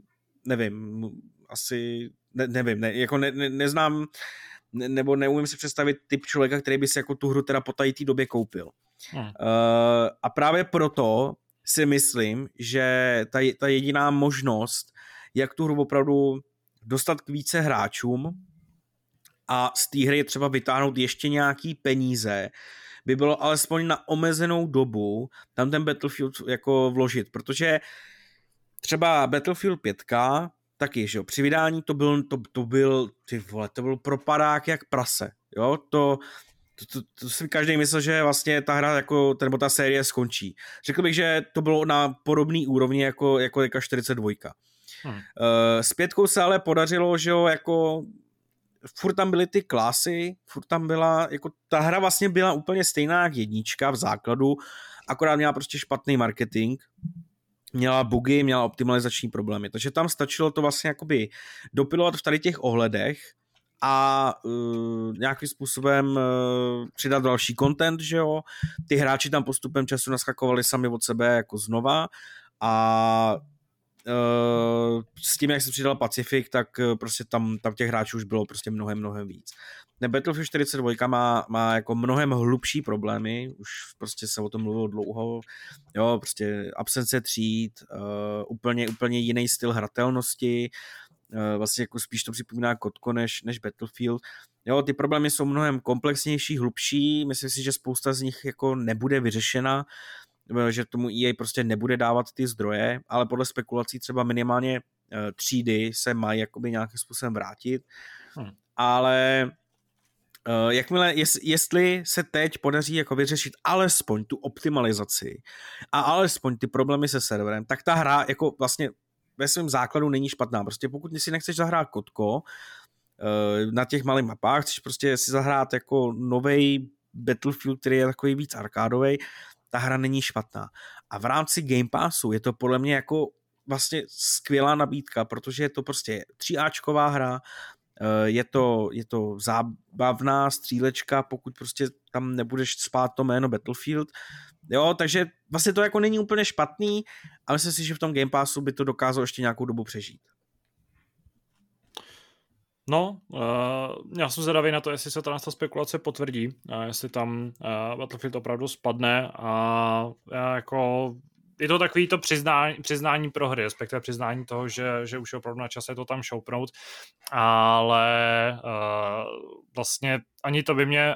nevím, asi ne, nevím, ne, jako ne, ne, neznám ne, nebo neumím si představit typ člověka, který by si jako tu hru teda po té době koupil. Hmm. Uh, a právě proto si myslím, že ta, ta jediná možnost, jak tu hru opravdu dostat k více hráčům a z té hry třeba vytáhnout ještě nějaký peníze, by bylo alespoň na omezenou dobu tam ten Battlefield jako vložit, protože třeba Battlefield 5 taky, že jo, při vydání to byl, to, to byl, ty vole, to byl propadák jak prase, jo, to, to, to, to si každý myslel, že vlastně ta hra jako, nebo ta série skončí. Řekl bych, že to bylo na podobný úrovni jako, jako Eka 42. Hmm. Uh, s pětkou se ale podařilo, že jo, jako furt tam byly ty klasy, furt tam byla, jako ta hra vlastně byla úplně stejná jak jednička v základu, akorát měla prostě špatný marketing, měla bugy, měla optimalizační problémy, takže tam stačilo to vlastně jakoby dopilovat v tady těch ohledech, a uh, nějakým způsobem uh, přidat další content, že jo. Ty hráči tam postupem času naskakovali sami od sebe jako znova a uh, s tím, jak se přidal Pacific, tak uh, prostě tam, tam těch hráčů už bylo prostě mnohem, mnohem víc. Ne, Battlefield 42 má, má jako mnohem hlubší problémy, už prostě se o tom mluvilo dlouho, jo, prostě absence tříd, uh, úplně, úplně jiný styl hratelnosti, uh, vlastně jako spíš to připomíná Kotko než, než Battlefield. Jo, ty problémy jsou mnohem komplexnější, hlubší, myslím si, že spousta z nich jako nebude vyřešena, eh, že tomu EA prostě nebude dávat ty zdroje, ale podle spekulací třeba minimálně eh, třídy se mají jakoby nějakým způsobem vrátit, hmm. ale jakmile, jestli se teď podaří jako vyřešit alespoň tu optimalizaci a alespoň ty problémy se serverem, tak ta hra jako vlastně ve svém základu není špatná. Prostě pokud si nechceš zahrát kotko eh, na těch malých mapách, chceš prostě si zahrát jako nový Battlefield, který je takový víc arkádový, ta hra není špatná. A v rámci Game Passu je to podle mě jako vlastně skvělá nabídka, protože je to prostě tříáčková hra, eh, je to, je to zábavná střílečka, pokud prostě tam nebudeš spát to jméno Battlefield, Jo, takže vlastně to jako není úplně špatný, ale myslím si, že v tom Game Passu by to dokázalo ještě nějakou dobu přežít. No, uh, já jsem zvědavý na to, jestli se ta spekulace potvrdí, a jestli tam uh, Battlefield opravdu spadne a já jako je to takový to přiznání, přiznání pro hry, respektive přiznání toho, že, že už je opravdu na čase to tam šoupnout, ale uh, vlastně ani to by mě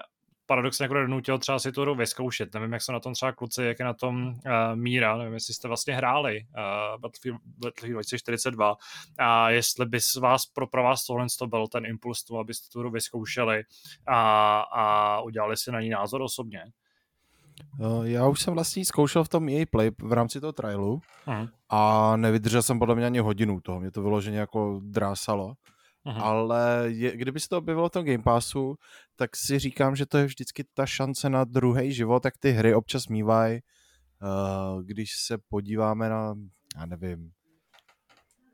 paradoxně jako donutil třeba si tu hru vyzkoušet. Nevím, jak jsou na tom třeba kluci, jak je na tom uh, Míra, nevím, jestli jste vlastně hráli uh, Battlefield, Battlefield 2042 a jestli by vás pro, pro vás tohle to byl ten impuls toho, abyste tu hru vyzkoušeli a, a udělali si na ní názor osobně. Eh, já už jsem vlastně zkoušel v tom EA Play v rámci toho trialu hmm. a nevydržel jsem podle mě ani hodinu toho, mě to vyloženě jako drásalo Aha. ale je, kdyby se to objevilo v tom Game Passu, tak si říkám, že to je vždycky ta šance na druhý život, tak ty hry občas mývají. Uh, když se podíváme na, já nevím,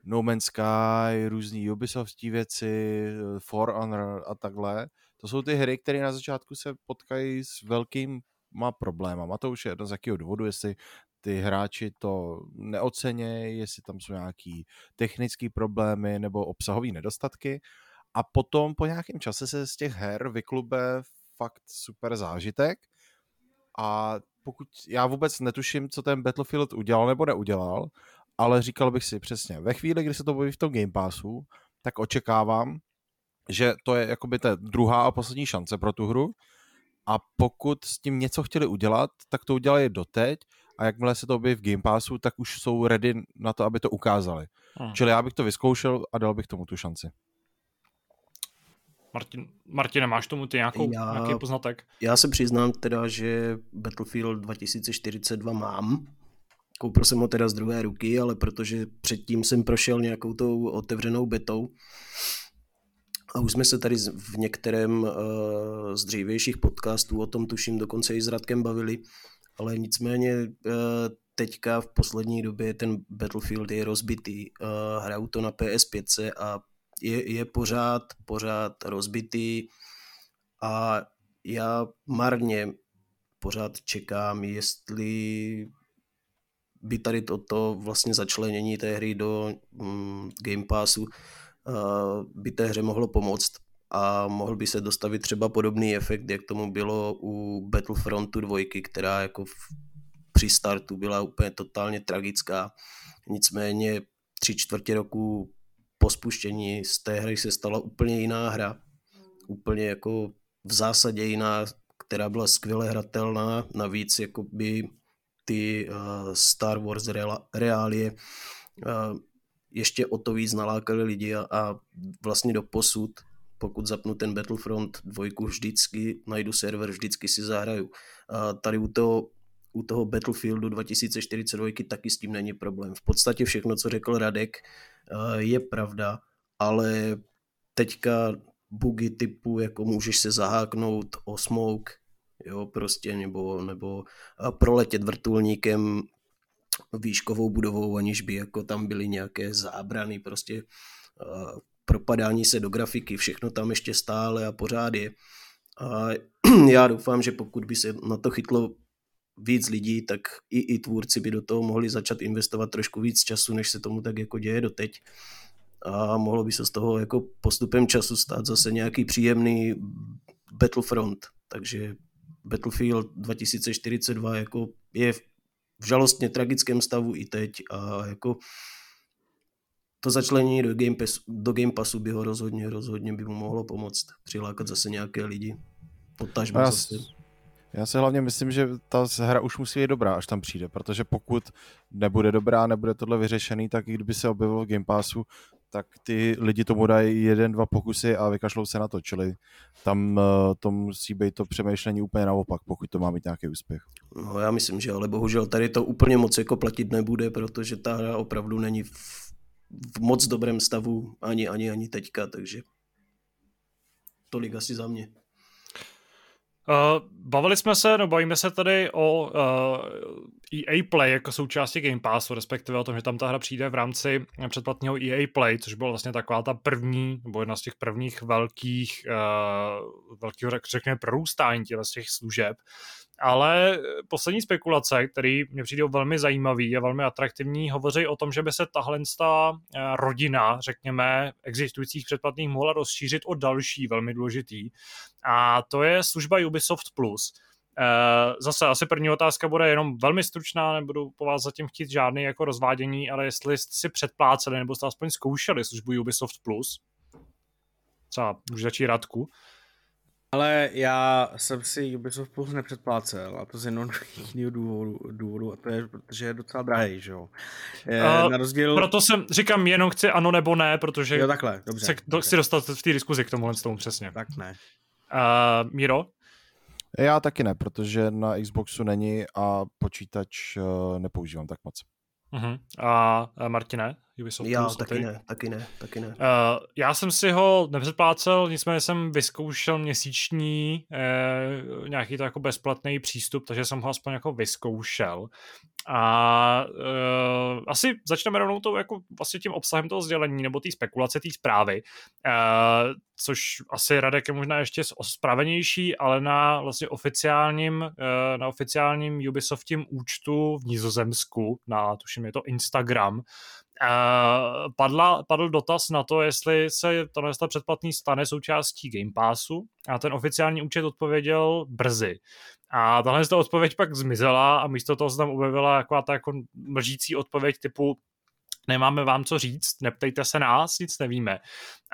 No Man's Sky, různý Ubisoftí věci, For Honor a takhle, to jsou ty hry, které na začátku se potkají s velkýma problémama. To už je jedno z jakého důvodu, jestli ty hráči to neocenějí, jestli tam jsou nějaký technické problémy nebo obsahové nedostatky. A potom po nějakém čase se z těch her vyklube fakt super zážitek. A pokud já vůbec netuším, co ten Battlefield udělal nebo neudělal, ale říkal bych si přesně, ve chvíli, kdy se to objeví v tom Game Passu, tak očekávám, že to je jakoby ta druhá a poslední šance pro tu hru a pokud s tím něco chtěli udělat, tak to udělali doteď a jakmile se to objeví v Game Passu, tak už jsou ready na to, aby to ukázali. Hmm. Čili já bych to vyzkoušel a dal bych tomu tu šanci. Martin, Martine, máš tomu ty nějakou, já, nějaký poznatek? Já se přiznám teda, že Battlefield 2042 mám. Koupil jsem ho teda z druhé ruky, ale protože předtím jsem prošel nějakou tou otevřenou betou, a už jsme se tady v některém uh, z dřívějších podcastů o tom tuším dokonce i s Radkem bavili, ale nicméně uh, teďka v poslední době ten Battlefield je rozbitý. Uh, hraju to na PS5 a je, je pořád, pořád rozbitý a já marně pořád čekám, jestli by tady toto vlastně začlenění té hry do mm, Game Passu Eh, by té hře mohlo pomoct a mohl by se dostavit třeba podobný efekt, jak tomu bylo u Battlefrontu 2, která jako v, při startu byla úplně totálně tragická. Nicméně tři čtvrtě roku po spuštění z té hry se stala úplně jiná hra. Úplně jako v zásadě jiná, která byla skvěle hratelná, navíc jako by ty uh, Star Wars reálie uh, ještě o to víc nalákali lidi a, a vlastně do posud, pokud zapnu ten Battlefront dvojku vždycky, najdu server, vždycky si zahraju. A tady u toho, u toho Battlefieldu 2042 taky s tím není problém. V podstatě všechno, co řekl Radek, je pravda, ale teďka bugy typu, jako můžeš se zaháknout o smoke, jo, prostě, nebo, nebo proletět vrtulníkem výškovou budovou, aniž by jako tam byly nějaké zábrany, prostě uh, propadání se do grafiky, všechno tam ještě stále a pořád je. A já doufám, že pokud by se na to chytlo víc lidí, tak i, i tvůrci by do toho mohli začat investovat trošku víc času, než se tomu tak jako děje doteď. A mohlo by se z toho jako postupem času stát zase nějaký příjemný Battlefront. Takže Battlefield 2042 jako je v žalostně tragickém stavu i teď a jako to začlenění do Game, Pass, do Game Passu by ho rozhodně, rozhodně by mu mohlo pomoct přilákat zase nějaké lidi. Potažmo já, zase. Já si hlavně myslím, že ta hra už musí být dobrá, až tam přijde, protože pokud nebude dobrá, nebude tohle vyřešený, tak i kdyby se objevilo v Game Passu, tak ty lidi tomu dají jeden, dva pokusy a vykašlou se na to, čili tam uh, to musí být to přemýšlení úplně naopak, pokud to má mít nějaký úspěch. No já myslím, že ale bohužel tady to úplně moc jako platit nebude, protože ta hra opravdu není v, v moc dobrém stavu ani, ani, ani teďka, takže tolik asi za mě. Uh, bavili jsme se, no bavíme se tady o uh, EA Play jako součástí Game Passu, respektive o tom, že tam ta hra přijde v rámci předplatného EA Play, což byla vlastně taková ta první, nebo jedna z těch prvních velkých, uh, velkého, řekněme, prorůstání těch služeb. Ale poslední spekulace, které mě přijdou velmi zajímavý a velmi atraktivní, hovoří o tom, že by se tahle rodina, řekněme, existujících předplatných mohla rozšířit o další velmi důležitý. A to je služba Ubisoft Plus. Eh, zase asi první otázka bude jenom velmi stručná, nebudu po vás zatím chtít žádný jako rozvádění, ale jestli jste si předpláceli nebo jste aspoň zkoušeli službu Ubisoft Plus, třeba může začít Radku. Ale já jsem si Ubisoft Plus nepředplácel a to z jednoho důvodu, důvodu a to je, protože je docela drahý, že jo. Uh, na rozdíl... Proto jsem, říkám, jenom chci ano nebo ne, protože jo, takhle, dobře, se do, chci dostat v té diskuzi k tomuhle tomu přesně. Tak ne. Uh, Miro? Já taky ne, protože na Xboxu není a počítač uh, nepoužívám tak moc. Uh-huh. A Martine, Ubisoft Já Plus, taky ty? ne, taky ne, taky ne. Uh, já jsem si ho nepředplácel, nicméně jsem vyzkoušel měsíční uh, nějaký to jako bezplatný přístup, takže jsem ho aspoň jako vyzkoušel. A uh, asi začneme rovnou tou, jako vlastně tím obsahem toho sdělení nebo té spekulace, té zprávy, uh, což asi Radek je možná ještě spravenější, ale na vlastně oficiálním, uh, na oficiálním Ubisoftím účtu v Nizozemsku, na tuším je to Instagram, Uh, padla, padl dotaz na to, jestli se tohle předplatný stane součástí Game Passu a ten oficiální účet odpověděl brzy. A tahle odpověď pak zmizela a místo toho se tam objevila taková ta jako mlžící odpověď typu nemáme vám co říct, neptejte se nás, nic nevíme.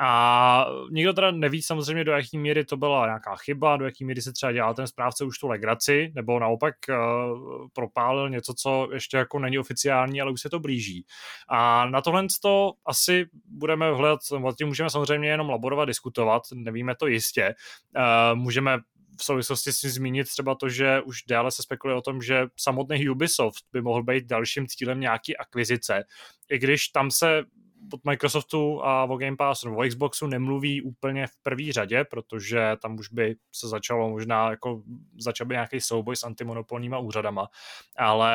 A nikdo teda neví samozřejmě, do jaký míry to byla nějaká chyba, do jaký míry se třeba dělal ten správce už tu legraci, nebo naopak uh, propálil něco, co ještě jako není oficiální, ale už se to blíží. A na tohle to asi budeme hledat, tím můžeme samozřejmě jenom laborovat, diskutovat, nevíme to jistě. Uh, můžeme v souvislosti si zmínit třeba to, že už dále se spekuluje o tom, že samotný Ubisoft by mohl být dalším cílem nějaký akvizice, i když tam se od Microsoftu a o Game Passu nebo o Xboxu nemluví úplně v první řadě, protože tam už by se začalo možná jako začal by nějaký souboj s antimonopolníma úřadama, ale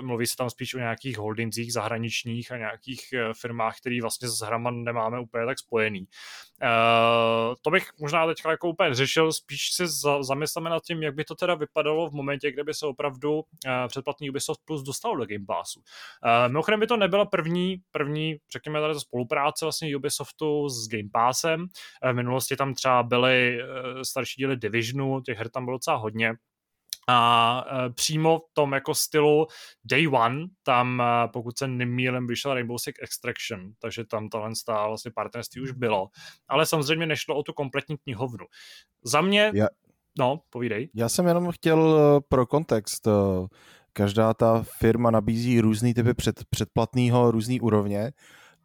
mluví se tam spíš o nějakých holdingzích zahraničních a nějakých eh, firmách, které vlastně s hrama nemáme úplně tak spojený. Uh, to bych možná teďka jako úplně řešil, spíš za, zamysleme nad tím, jak by to teda vypadalo v momentě, kde by se opravdu uh, předplatný Ubisoft Plus dostal do Game Passu. Mimochodem by to nebyla první, první, řekněme tady spolupráce vlastně Ubisoftu s Game Passem. Uh, v minulosti tam třeba byly uh, starší díly Divisionu, těch her tam bylo docela hodně, a uh, přímo v tom jako stylu Day One, tam pokud se nemýlím, vyšel Rainbow Six Extraction, takže tam tohle stál vlastně partnerství už bylo. Ale samozřejmě nešlo o tu kompletní knihovnu. Za mě, Já, no, povídej. já jsem jenom chtěl eh, pro kontext, eh, každá ta firma nabízí různý typy před, předplatného, různý úrovně.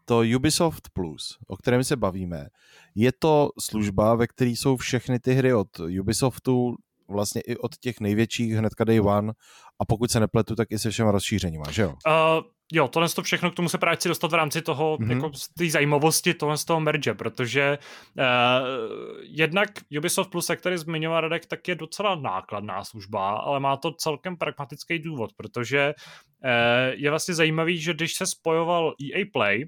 To Ubisoft Plus, o kterém se bavíme, je to služba, ve které jsou všechny ty hry od Ubisoftu vlastně i od těch největších hnedka day one a pokud se nepletu, tak i se všema rozšířeníma, že jo? Uh, jo, tohle to všechno k tomu se právě chci dostat v rámci toho, mm-hmm. jako té zajímavosti tohle z toho merge, protože uh, jednak Ubisoft Plus, jak tady zmiňoval Radek, tak je docela nákladná služba, ale má to celkem pragmatický důvod, protože uh, je vlastně zajímavý, že když se spojoval EA Play,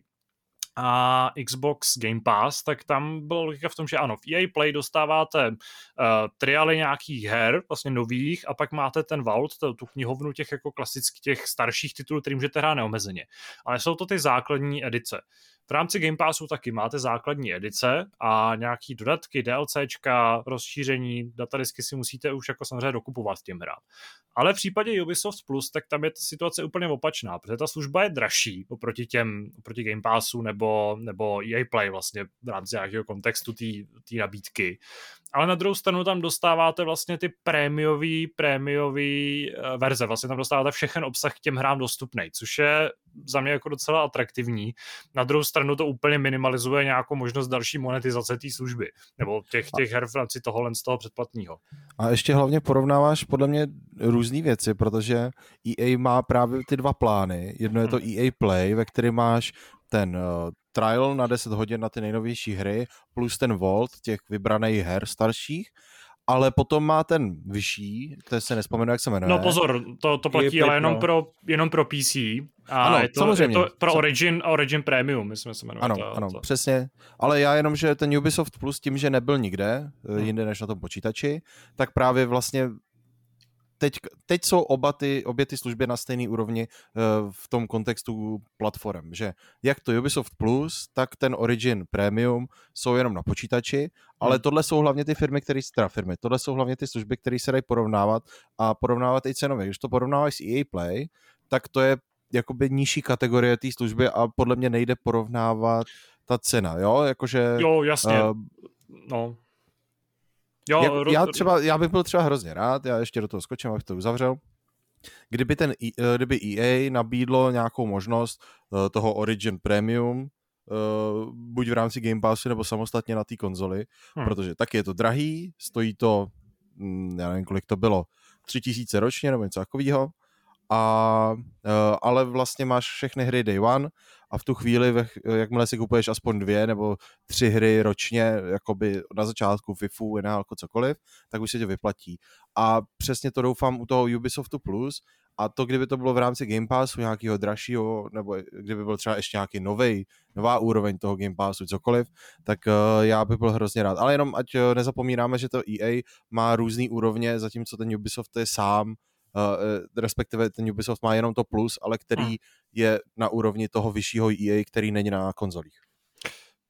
a Xbox Game Pass, tak tam byla logika v tom, že ano, v EA Play dostáváte uh, triály nějakých her, vlastně nových, a pak máte ten vault, tu, knihovnu těch jako klasických, těch starších titulů, který můžete hrát neomezeně. Ale jsou to ty základní edice. V rámci Game Passu taky máte základní edice a nějaký dodatky, DLCčka, rozšíření, datadisky si musíte už jako samozřejmě dokupovat těm hrám. Ale v případě Ubisoft Plus, tak tam je ta situace úplně opačná, protože ta služba je dražší oproti těm, oproti Game Passu nebo, nebo EA Play vlastně v rámci nějakého kontextu té nabídky. Ale na druhou stranu tam dostáváte vlastně ty prémiový, prémiový eh, verze, vlastně tam dostáváte všechen obsah k těm hrám dostupný, což je za mě jako docela atraktivní. Na druhou stranu to úplně minimalizuje nějakou možnost další monetizace té služby, nebo těch, těch her v rámci tohohle z toho předplatného. A ještě hlavně porovnáváš podle mě různé věci, protože EA má právě ty dva plány. Jedno je to EA hmm. Play, ve kterém máš ten uh, trial na 10 hodin na ty nejnovější hry, plus ten Vault těch vybraných her starších, ale potom má ten vyšší, to se nespomenu, jak se jmenuje. No pozor, to, to platí ale jenom pro, jenom pro PC. A ano, je to, samozřejmě. Je to pro Origin, Origin Premium, myslím se jmenuje. Ano, to, ano, to. přesně. Ale já jenom, že ten Ubisoft Plus tím, že nebyl nikde, hmm. jinde než na tom počítači, tak právě vlastně teď, teď jsou oba ty, obě ty služby na stejné úrovni uh, v tom kontextu platform, že jak to Ubisoft Plus, tak ten Origin Premium jsou jenom na počítači, ale hmm. tohle jsou hlavně ty firmy, které teda firmy, tohle jsou hlavně ty služby, které se dají porovnávat a porovnávat i cenově. Když to porovnáváš s EA Play, tak to je jakoby nižší kategorie té služby a podle mě nejde porovnávat ta cena, jo, jakože... Jo, jasně, uh, no. Jo, jak, já, třeba, já bych byl třeba hrozně rád, já ještě do toho skočím, abych to uzavřel, kdyby, ten, eh, kdyby EA nabídlo nějakou možnost uh, toho Origin Premium, uh, buď v rámci Game Passu nebo samostatně na té konzoli, hmm. protože taky je to drahý, stojí to, hm, já nevím, kolik to bylo, tři tisíce ročně nebo něco takového, a, uh, ale vlastně máš všechny hry day one a v tu chvíli, jakmile si kupuješ aspoň dvě nebo tři hry ročně, jakoby na začátku FIFU, NHL, cokoliv, tak už se tě vyplatí. A přesně to doufám u toho Ubisoftu Plus, a to, kdyby to bylo v rámci Game Passu nějakého dražšího, nebo kdyby byl třeba ještě nějaký nový, nová úroveň toho Game Passu, cokoliv, tak uh, já bych byl hrozně rád. Ale jenom ať uh, nezapomínáme, že to EA má různé úrovně, zatímco ten Ubisoft je sám, respektive ten Ubisoft má jenom to plus, ale který hmm. je na úrovni toho vyššího EA, který není na konzolích.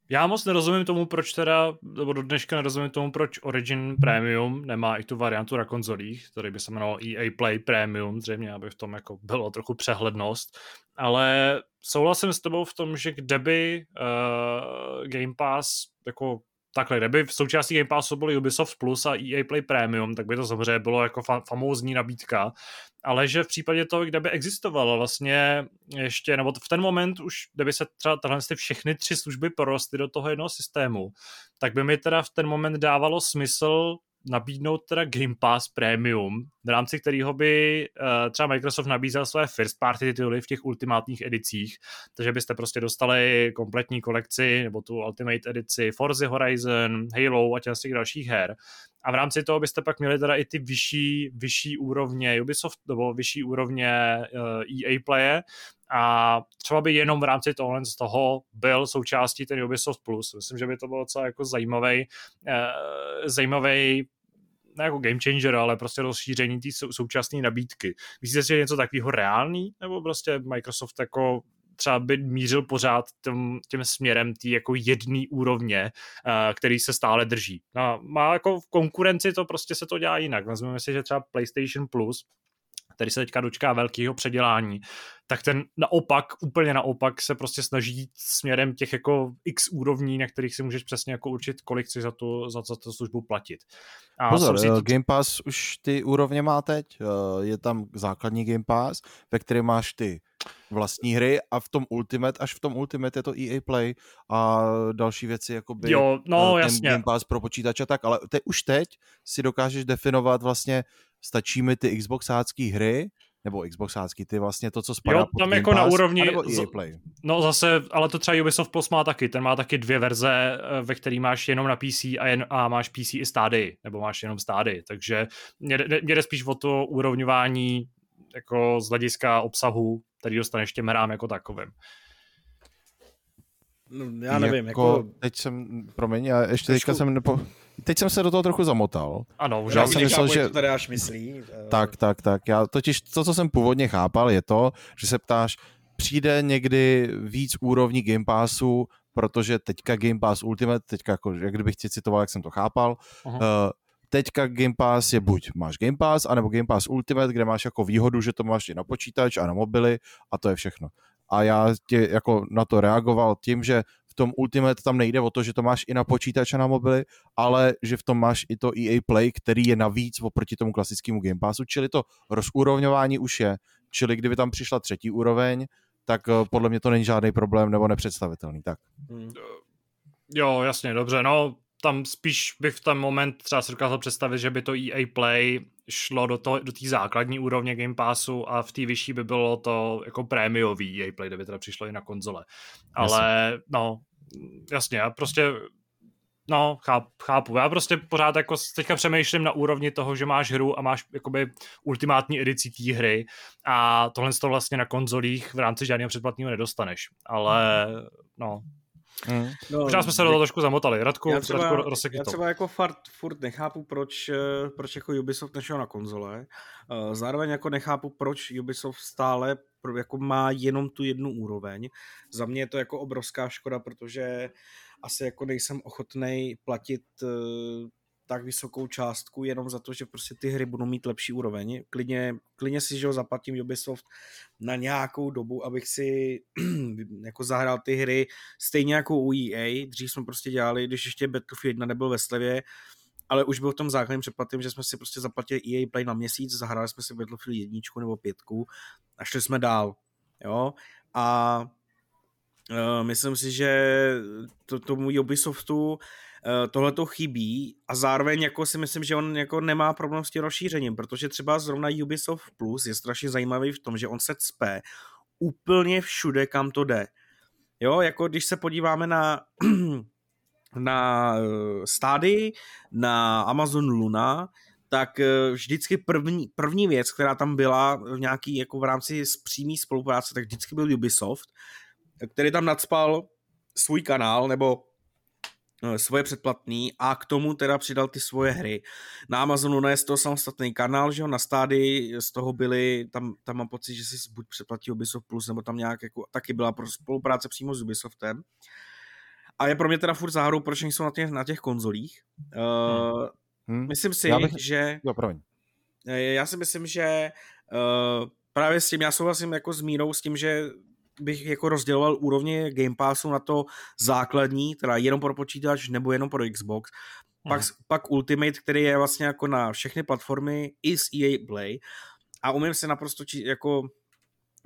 Já moc nerozumím tomu, proč teda, nebo do dneška nerozumím tomu, proč Origin Premium nemá i tu variantu na konzolích, který by se jmenoval EA Play Premium, zřejmě, aby v tom jako bylo trochu přehlednost, ale souhlasím s tebou v tom, že kde by uh, Game Pass jako takhle, kdyby v součástí Game Passu byl Ubisoft Plus a EA Play Premium, tak by to samozřejmě bylo jako fa- famózní nabídka, ale že v případě toho, kde by existovalo vlastně ještě, nebo v ten moment už, kde by se třeba tyhle všechny tři služby porostly do toho jednoho systému, tak by mi teda v ten moment dávalo smysl nabídnout teda Game Pass Premium, v rámci kterého by uh, třeba Microsoft nabízel své first party tituly v těch ultimátních edicích, takže byste prostě dostali kompletní kolekci, nebo tu Ultimate edici Forza Horizon, Halo a těch dalších her. A v rámci toho byste pak měli teda i ty vyšší, vyšší úrovně Ubisoft, nebo vyšší úrovně uh, eh, EA Playe, a třeba by jenom v rámci tohle z toho byl součástí ten Ubisoft Plus. Myslím, že by to bylo docela jako zajímavý, eh, zajímavý ne jako game changer, ale prostě rozšíření té sou, současné nabídky. Myslíte si, že je něco takového reálný? Nebo prostě Microsoft jako třeba by mířil pořád tím, tím směrem té jako jedné úrovně, uh, který se stále drží. No, má jako v konkurenci to prostě se to dělá jinak. Vezmeme si, že třeba PlayStation Plus který se teďka dočká velkého předělání, tak ten naopak, úplně naopak se prostě snaží jít směrem těch jako x úrovní, na kterých si můžeš přesně jako určit, kolik chceš za tu, za, za tu službu platit. A Pozor, si... Eh, Game Pass už ty úrovně má teď, eh, je tam základní Game Pass, ve kterém máš ty vlastní hry a v tom Ultimate, až v tom Ultimate je to EA Play a další věci, jako by jo, no, ten jasně. Game Pass pro počítače tak, ale te, už teď si dokážeš definovat vlastně stačí mi ty Xboxácké hry, nebo Xboxácký, ty vlastně to, co spadá jo, pod tam Game jako Pass, na úrovni, Play. no zase, ale to třeba Ubisoft Plus má taky, ten má taky dvě verze, eh, ve který máš jenom na PC a, jen, a máš PC i stády, nebo máš jenom stády, takže mě, mě jde spíš o to úrovňování jako z hlediska obsahu, který dostaneš těm hrám jako takovým. No, já nevím, jako, jako... Teď jsem, promiň, já ještě Trošku... teďka jsem nepo... Teď jsem se do toho trochu zamotal. Ano, už já jsem myslel, že... to tady až myslí. Eh. Tak, tak, tak. Já totiž to, co jsem původně chápal, je to, že se ptáš, přijde někdy víc úrovní Game Passu, protože teďka Game Pass Ultimate, teďka jako, jak kdybych ti citoval, jak jsem to chápal, uh, teďka Game Pass je buď máš Game Pass, anebo Game Pass Ultimate, kde máš jako výhodu, že to máš i na počítač a na mobily a to je všechno. A já tě jako na to reagoval tím, že v tom Ultimate tam nejde o to, že to máš i na počítač a na mobily, ale že v tom máš i to EA Play, který je navíc oproti tomu klasickému Game Passu, čili to rozúrovňování už je. Čili kdyby tam přišla třetí úroveň, tak eh, podle mě to není žádný problém nebo nepředstavitelný. Tak. Hmm. Jo, jasně, dobře, no tam spíš bych v ten moment třeba si dokázal představit, že by to EA Play šlo do, to, do té základní úrovně Game Passu a v té vyšší by bylo to jako prémiový EA Play, kdyby teda přišlo i na konzole. Ale jasně. no, jasně, já prostě No, chápu, chápu. Já prostě pořád jako teďka přemýšlím na úrovni toho, že máš hru a máš jakoby ultimátní edici té hry a tohle to vlastně na konzolích v rámci žádného předplatného nedostaneš. Ale no, Mm. No, Možná jsme se do toho trošku zamotali. Radku, já třeba, Radku já třeba jako fart, furt nechápu, proč, eh, proč jako Ubisoft nešel na konzole. Eh, zároveň jako nechápu, proč Ubisoft stále jako má jenom tu jednu úroveň. Za mě je to jako obrovská škoda, protože asi jako nejsem ochotný platit eh, tak vysokou částku jenom za to, že prostě ty hry budou mít lepší úroveň. Klidně, klidně si, že ho zaplatím Ubisoft na nějakou dobu, abych si jako zahrál ty hry stejně jako u EA. Dřív jsme prostě dělali, když ještě Battlefield 1 nebyl ve slevě, ale už byl v tom základním předplatím, že jsme si prostě zaplatili EA Play na měsíc, zahráli jsme si Battlefield jedničku nebo pětku a šli jsme dál. Jo? A uh, myslím si, že to, tomu Ubisoftu tohle to chybí a zároveň jako si myslím, že on jako nemá problém s tím rozšířením, protože třeba zrovna Ubisoft Plus je strašně zajímavý v tom, že on se cpe úplně všude, kam to jde. Jo, jako když se podíváme na na eh, stády, na Amazon Luna, tak eh, vždycky první, první věc, která tam byla v nějaký, jako v rámci přímé spolupráce, tak vždycky byl Ubisoft, který tam nadspal svůj kanál, nebo eh, svoje předplatný a k tomu teda přidal ty svoje hry. Na Amazonu je z toho samostatný kanál, že jo, na stády z toho byly, tam, tam mám pocit, že si buď předplatí Ubisoft Plus, nebo tam nějak jako, taky byla pro spolupráce přímo s Ubisoftem. A je pro mě teda furt záhadou, proč nejsou na těch, na těch konzolích. Uh, hmm. Myslím si, já bych... že... Jo, promiň. Já si myslím, že uh, právě s tím, já souhlasím jako s Mírou s tím, že bych jako rozděloval úrovně Game Passu na to základní, teda jenom pro počítač nebo jenom pro Xbox. Pak, hmm. pak Ultimate, který je vlastně jako na všechny platformy i s EA Play. A umím si naprosto či, jako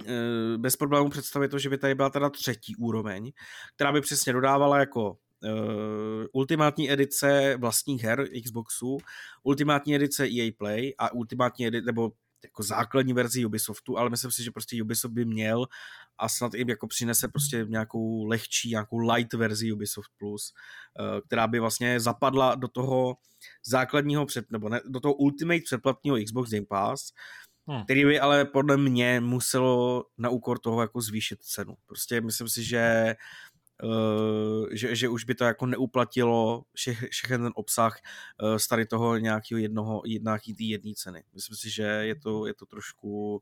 Eh, bez problémů představit to, že by tady byla teda třetí úroveň, která by přesně dodávala jako uh, ultimátní edice vlastních her Xboxu, ultimátní edice EA Play a ultimátní edice, nebo jako základní verzi Ubisoftu, ale myslím si, že prostě Ubisoft by měl a snad jim jako přinese prostě nějakou lehčí, nějakou light verzi Ubisoft Plus, uh, která by vlastně zapadla do toho základního před, nebo ne, do toho ultimate předplatního Xbox Game Pass, hmm. který by ale podle mě muselo na úkor toho jako zvýšit cenu. Prostě myslím si, že že, že už by to jako neuplatilo všech, všechen ten obsah uh, z tady toho nějakého jednoho, nějaký té jedné ceny. Myslím si, že je to, je to trošku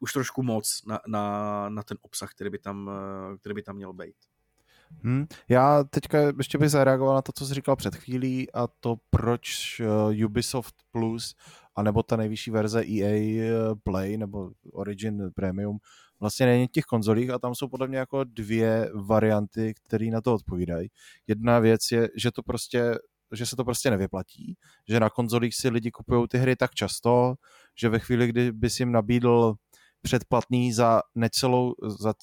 už trošku moc na, na, na ten obsah, který by tam, uh, který by tam měl být. Hmm. Já teďka ještě bych zareagoval na to, co jsi říkal před chvílí a to, proč Ubisoft Plus anebo ta nejvyšší verze EA eh, Play nebo Origin Premium vlastně není těch konzolích a tam jsou podle mě jako dvě varianty, které na to odpovídají. Jedna věc je, že to prostě že se to prostě nevyplatí, že na konzolích si lidi kupují ty hry tak často, že ve chvíli, kdy bys jim nabídl předplatný za necelou, za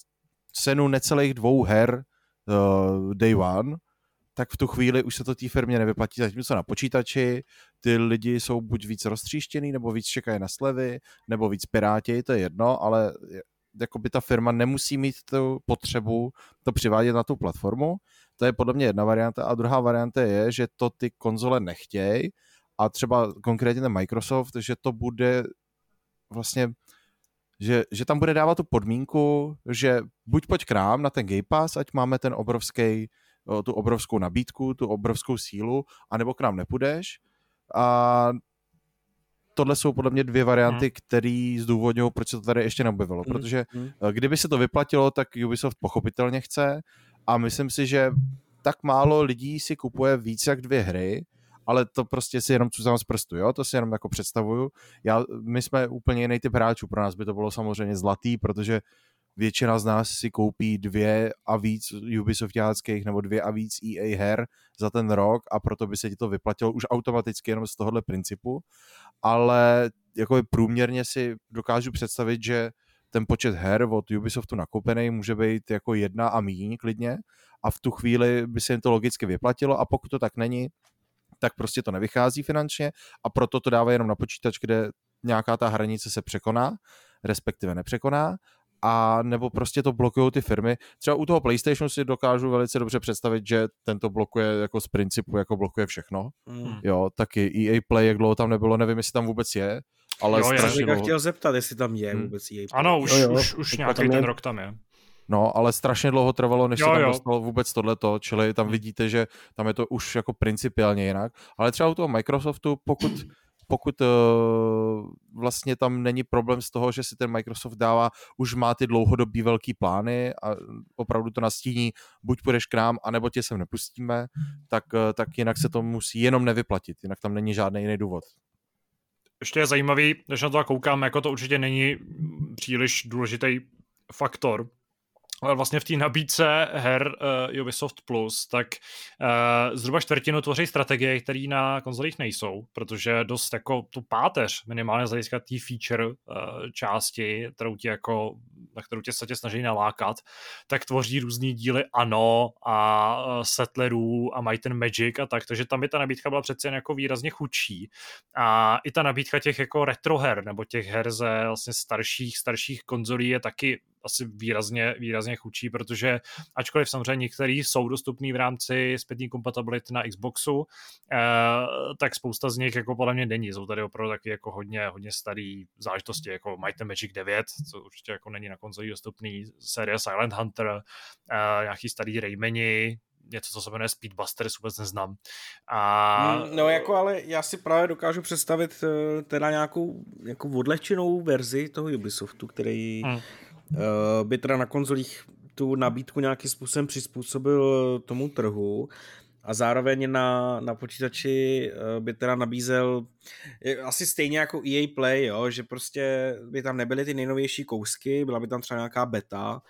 cenu necelých dvou her uh, day one, tak v tu chvíli už se to té firmě nevyplatí, zatímco na počítači ty lidi jsou buď víc roztříštěný, nebo víc čekají na slevy, nebo víc piráti, to je jedno, ale jako by ta firma nemusí mít tu potřebu to přivádět na tu platformu. To je podle mě jedna varianta. A druhá varianta je, že to ty konzole nechtějí a třeba konkrétně ten Microsoft, že to bude vlastně že, že tam bude dávat tu podmínku, že buď pojď k nám na ten Game Pass, ať máme ten obrovský tu obrovskou nabídku, tu obrovskou sílu, anebo k nám nepůjdeš. A tohle jsou podle mě dvě varianty, hmm. které zdůvodňují, proč se to tady ještě neobjevilo. Hmm. Protože hmm. Eh, kdyby se to vyplatilo, tak Ubisoft pochopitelně chce a myslím si, že tak málo lidí si kupuje víc jak dvě hry, ale to prostě si jenom cucám z prstu, jo, to si jenom jako představuju. Já, my jsme úplně jiný typ hráčů, pro nás by to bylo samozřejmě zlatý, protože většina z nás si koupí dvě a víc Ubisoftáckých nebo dvě a víc EA her za ten rok a proto by se ti to vyplatilo už automaticky jenom z tohohle principu, ale jako průměrně si dokážu představit, že ten počet her od Ubisoftu nakoupený může být jako jedna a míň klidně a v tu chvíli by se jim to logicky vyplatilo a pokud to tak není, tak prostě to nevychází finančně a proto to dává jenom na počítač, kde nějaká ta hranice se překoná, respektive nepřekoná a nebo prostě to blokují ty firmy. Třeba u toho PlayStationu si dokážu velice dobře představit, že tento blokuje jako z principu, jako blokuje všechno. Mm. Jo, taky EA Play, jak dlouho tam nebylo, nevím, jestli tam vůbec je, ale jo, strašně já chtěl zeptat, jestli tam je hmm. vůbec EA Play. Ano, už, jo, jo. už, už nějaký ten je... rok tam je. No, ale strašně dlouho trvalo, než jo, se tam jo. dostalo vůbec tohleto, čili tam hmm. vidíte, že tam je to už jako principiálně jinak. Ale třeba u toho Microsoftu, pokud pokud uh, vlastně tam není problém z toho, že si ten Microsoft dává, už má ty dlouhodobý velký plány a opravdu to nastíní, buď půjdeš k nám, anebo tě sem nepustíme, tak, uh, tak jinak se to musí jenom nevyplatit, jinak tam není žádný jiný důvod. Ještě je zajímavý, když na to koukám, jako to určitě není příliš důležitý faktor, ale vlastně v té nabídce her uh, Ubisoft Plus, tak uh, zhruba čtvrtinu tvoří strategie, které na konzolích nejsou, protože dost jako tu páteř, minimálně z hlediska té feature uh, části, kterou ti jako na kterou tě se snaží nalákat, tak tvoří různý díly ANO a Settlerů a mají ten Magic a tak, takže tam by ta nabídka byla přece jen jako výrazně chudší. A i ta nabídka těch jako retro her, nebo těch her ze vlastně starších, starších konzolí je taky asi výrazně, výrazně chudší, protože ačkoliv samozřejmě některý jsou dostupný v rámci zpětní kompatibility na Xboxu, eh, tak spousta z nich jako podle mě není. Jsou tady opravdu taky jako hodně, hodně starý záležitosti, jako Might and Magic 9, co určitě jako není na konzoli dostupný, série Silent Hunter, eh, nějaký starý Raymani, něco, co se jmenuje Speedbusters, vůbec neznám. A... Mm, no jako ale já si právě dokážu představit eh, teda nějakou, nějakou odlehčenou verzi toho Ubisoftu, který hmm. Eh, by teda na konzolích tu nabídku nějakým způsobem přizpůsobil tomu trhu a zároveň na, na počítači eh, by teda nabízel asi stejně jako EA Play, jo, že prostě by tam nebyly ty nejnovější kousky, byla by tam třeba nějaká beta,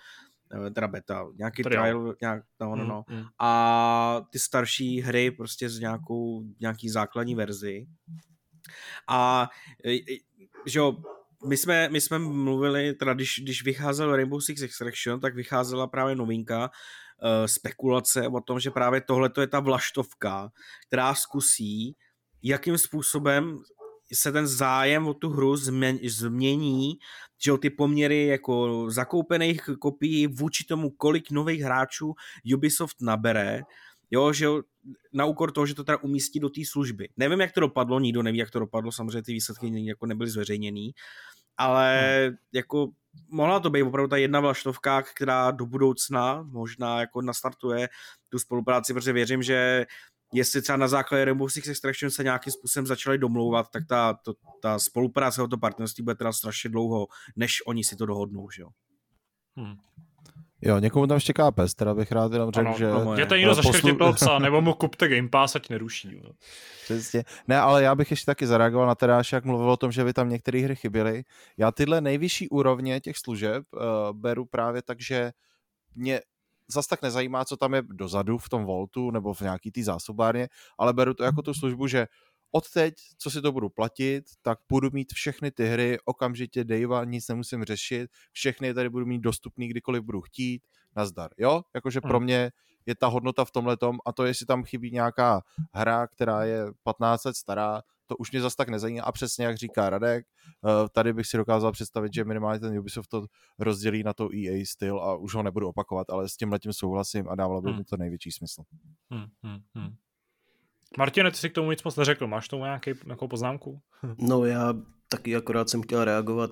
eh, teda beta, nějaký Trial. trial, nějak, no, no, no. Mm, mm. A ty starší hry prostě z nějakou, nějaký základní verzi. A že jo, my jsme, my jsme mluvili, teda když, když vycházel Rainbow Six Extraction, tak vycházela právě novinka, uh, spekulace o tom, že právě tohle je ta vlaštovka, která zkusí, jakým způsobem se ten zájem o tu hru změn, změní, že ty poměry jako zakoupených kopií vůči tomu, kolik nových hráčů Ubisoft nabere, jo, že na úkor toho, že to teda umístí do té služby. Nevím, jak to dopadlo, nikdo neví, jak to dopadlo, samozřejmě ty výsledky jako nebyly zveřejněný, ale hmm. jako mohla to být opravdu ta jedna vlaštovka, která do budoucna možná jako nastartuje tu spolupráci, protože věřím, že jestli třeba na základě Rainbow Six Extraction se nějakým způsobem začali domlouvat, tak ta, to, ta spolupráce, to partnerství bude teda strašně dlouho, než oni si to dohodnou, že jo. Hmm. Jo, někomu tam štěká pes, teda bych rád jenom řekl, že... Jděte někdo zaškrtit poslu... psa, nebo mu kupte Game Pass, ať neruší. No. Přesně. Ne, ale já bych ještě taky zareagoval na Teráš, jak mluvil o tom, že by tam některé hry chyběly. Já tyhle nejvyšší úrovně těch služeb uh, beru právě tak, že mě zas tak nezajímá, co tam je dozadu v tom Voltu nebo v nějaký té zásobárně, ale beru to jako tu službu, že od teď, co si to budu platit, tak budu mít všechny ty hry okamžitě dejva, nic nemusím řešit, všechny tady budu mít dostupný kdykoliv budu chtít, nazdar, jo? Jakože pro hmm. mě je ta hodnota v tomhle tom a to, jestli tam chybí nějaká hra, která je 15 let stará, to už mě zas tak nezajímá a přesně jak říká Radek, eh, tady bych si dokázal představit, že minimálně ten Ubisoft to rozdělí na to EA styl a už ho nebudu opakovat, ale s tím letím souhlasím a dávalo by hmm. mi to největší smysl. Hmm, hmm, hmm. Martine, ty si k tomu nic moc neřekl. Máš tomu nějaký, nějakou poznámku? no já taky akorát jsem chtěl reagovat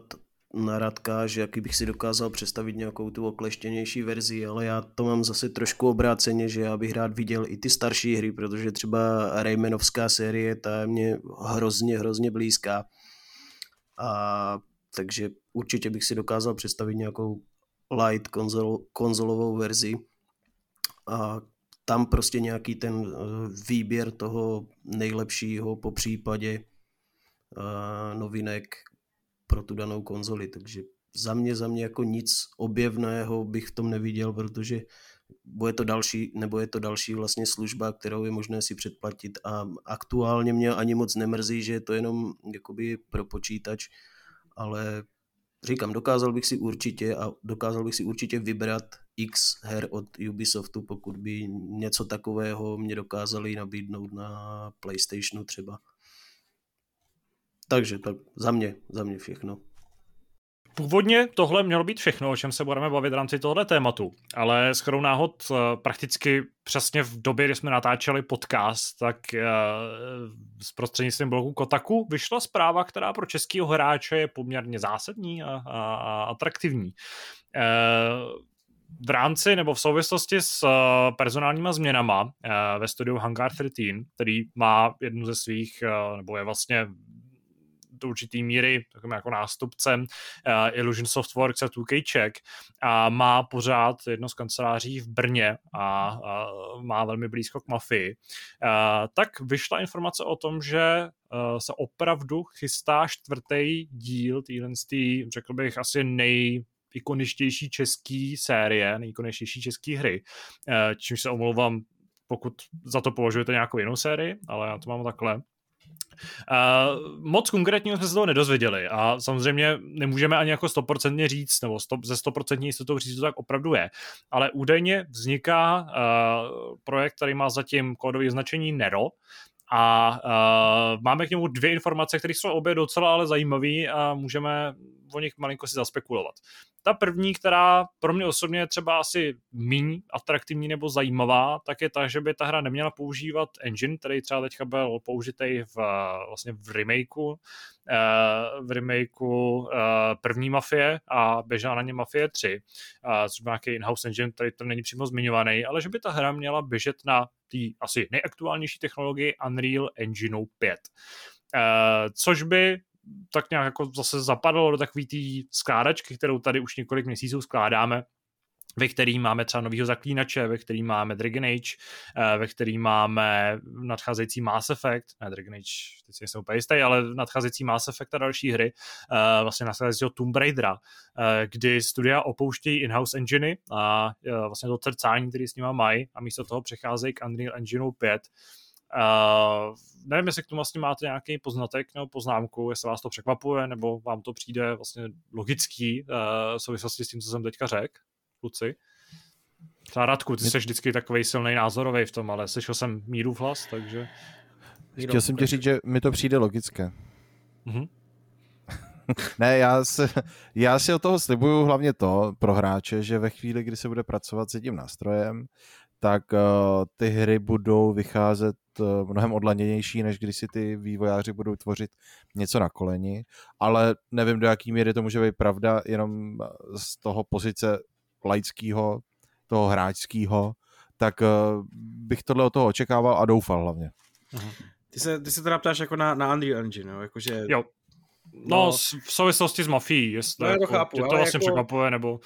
na Radka, že jaký bych si dokázal představit nějakou tu okleštěnější verzi, ale já to mám zase trošku obráceně, že já bych rád viděl i ty starší hry, protože třeba Raymanovská série, ta je mě hrozně, hrozně blízká. A takže určitě bych si dokázal představit nějakou light konzol, konzolovou verzi, a tam prostě nějaký ten eh, výběr toho nejlepšího po případě uh, novinek pro tu danou konzoli, takže za mě, za mě jako nic objevného bych v tom neviděl, protože bude to další, nebo je to další vlastně služba, kterou je možné si předplatit. A aktuálně mě ani moc nemrzí, že je to jenom jakoby pro počítač, ale říkám, dokázal bych si určitě a dokázal bych si určitě vybrat x her od Ubisoftu, pokud by něco takového mě dokázali nabídnout na Playstationu třeba. Takže tak za mě, za mě všechno. Původně tohle mělo být všechno, o čem se budeme bavit v rámci tohoto tématu, ale s náhod eh, prakticky přesně v době, kdy jsme natáčeli podcast, tak uh, s prostřednictvím blogu Kotaku vyšla zpráva, která pro českého hráče je poměrně zásadní a, a, a atraktivní. V rámci nebo v souvislosti s uh, personálníma změnama uh, ve studiu Hangar 13, který má jednu ze svých, uh, nebo je vlastně do určitý míry takovým jako nástupcem Illusion Softworks a 2K Czech a má pořád jedno z kanceláří v Brně a, má velmi blízko k mafii, tak vyšla informace o tom, že se opravdu chystá čtvrtý díl téhle, řekl bych, asi nej ikoničtější český série, nejikoničtější český hry, čímž se omlouvám, pokud za to považujete nějakou jinou sérii, ale já to mám takhle. Uh, moc konkrétně jsme se toho nedozvěděli a samozřejmě nemůžeme ani jako stoprocentně říct, nebo stop, ze stoprocentní jistotou říct, to tak opravdu je, ale údajně vzniká uh, projekt, který má zatím kódové značení Nero, a uh, máme k němu dvě informace, které jsou obě docela ale zajímavé a můžeme o nich malinko si zaspekulovat. Ta první, která pro mě osobně je třeba asi méně atraktivní nebo zajímavá, tak je ta, že by ta hra neměla používat engine, který třeba teďka byl použitý v, vlastně v remakeu, eh, v remakeu eh, první Mafie a běžela na ně Mafie 3, což byl nějaký in-house engine, který to není přímo zmiňovaný, ale že by ta hra měla běžet na té asi nejaktuálnější technologii Unreal Engine 5. Uh, což by tak nějak jako zase zapadlo do takové té skládačky, kterou tady už několik měsíců skládáme, ve který máme třeba novýho zaklínače, ve který máme Dragon Age, eh, ve který máme nadcházející Mass Effect, ne Dragon Age, teď si nejsem úplně jistý, ale nadcházející Mass Effect a další hry, eh, vlastně nadcházejícího Tomb Raidera, eh, kdy studia opouštějí in-house engine a vlastně to trcání, který s nima mají a místo toho přecházejí k Unreal Engine 5, Uh, nevím, jestli k tomu vlastně máte nějaký poznatek nebo poznámku, jestli vás to překvapuje, nebo vám to přijde vlastně logický uh, v souvislosti s tím, co jsem teďka řekl, kluci. Třeba Radku, ty jsi vždycky takový silný názorový v tom, ale slyšel jsem míru v hlas, takže... Chtěl jsem ti říct, že mi to přijde logické. Mm-hmm. ne, já, se, já si o toho slibuju hlavně to pro hráče, že ve chvíli, kdy se bude pracovat s tím nástrojem, tak uh, ty hry budou vycházet uh, mnohem odlaněnější, než když si ty vývojáři budou tvořit něco na koleni, ale nevím, do jaký míry to může být pravda, jenom z toho pozice laického, toho hráčského, tak uh, bych tohle od toho očekával a doufal hlavně. Aha. Ty se, ty se teda ptáš jako na, na Unreal Engine, jo? Jakože... Jo, No, no, v souvislosti s mafií, jestli no, jako, to chápu, to vlastně jako překvapuje, nebo...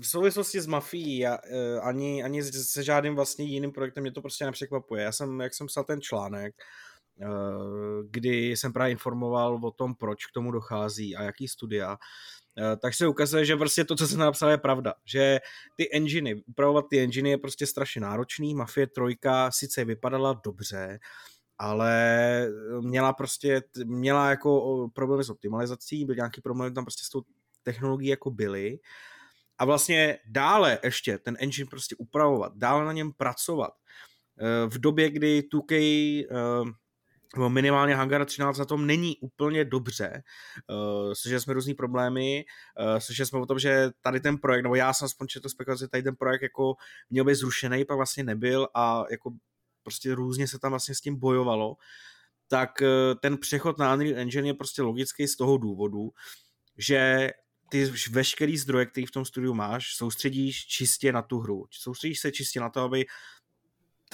v souvislosti s mafií, já, uh, ani, ani se žádným vlastně jiným projektem mě to prostě nepřekvapuje. Já jsem, jak jsem psal ten článek, uh, kdy jsem právě informoval o tom, proč k tomu dochází a jaký studia, uh, tak se ukazuje, že prostě to, co jsem napsal, je pravda. Že ty enginy, upravovat ty enginy je prostě strašně náročný. Mafie 3 sice vypadala dobře, ale měla prostě, měla jako problémy s optimalizací, byl nějaký problém tam prostě s tou technologií jako byly. A vlastně dále ještě ten engine prostě upravovat, dále na něm pracovat. Eh, v době, kdy 2K eh, minimálně Hangar 13 na tom není úplně dobře. Slyšeli jsme různý problémy, slyšeli jsme o tom, že tady ten projekt, nebo já jsem aspoň četl spekulaci, tady ten projekt jako měl být zrušený, pak vlastně nebyl a jako prostě různě se tam vlastně s tím bojovalo, tak eh, ten přechod na Unreal Engine je prostě logický z toho důvodu, že ty veškerý zdroje, který v tom studiu máš, soustředíš čistě na tu hru. Soustředíš se čistě na to, aby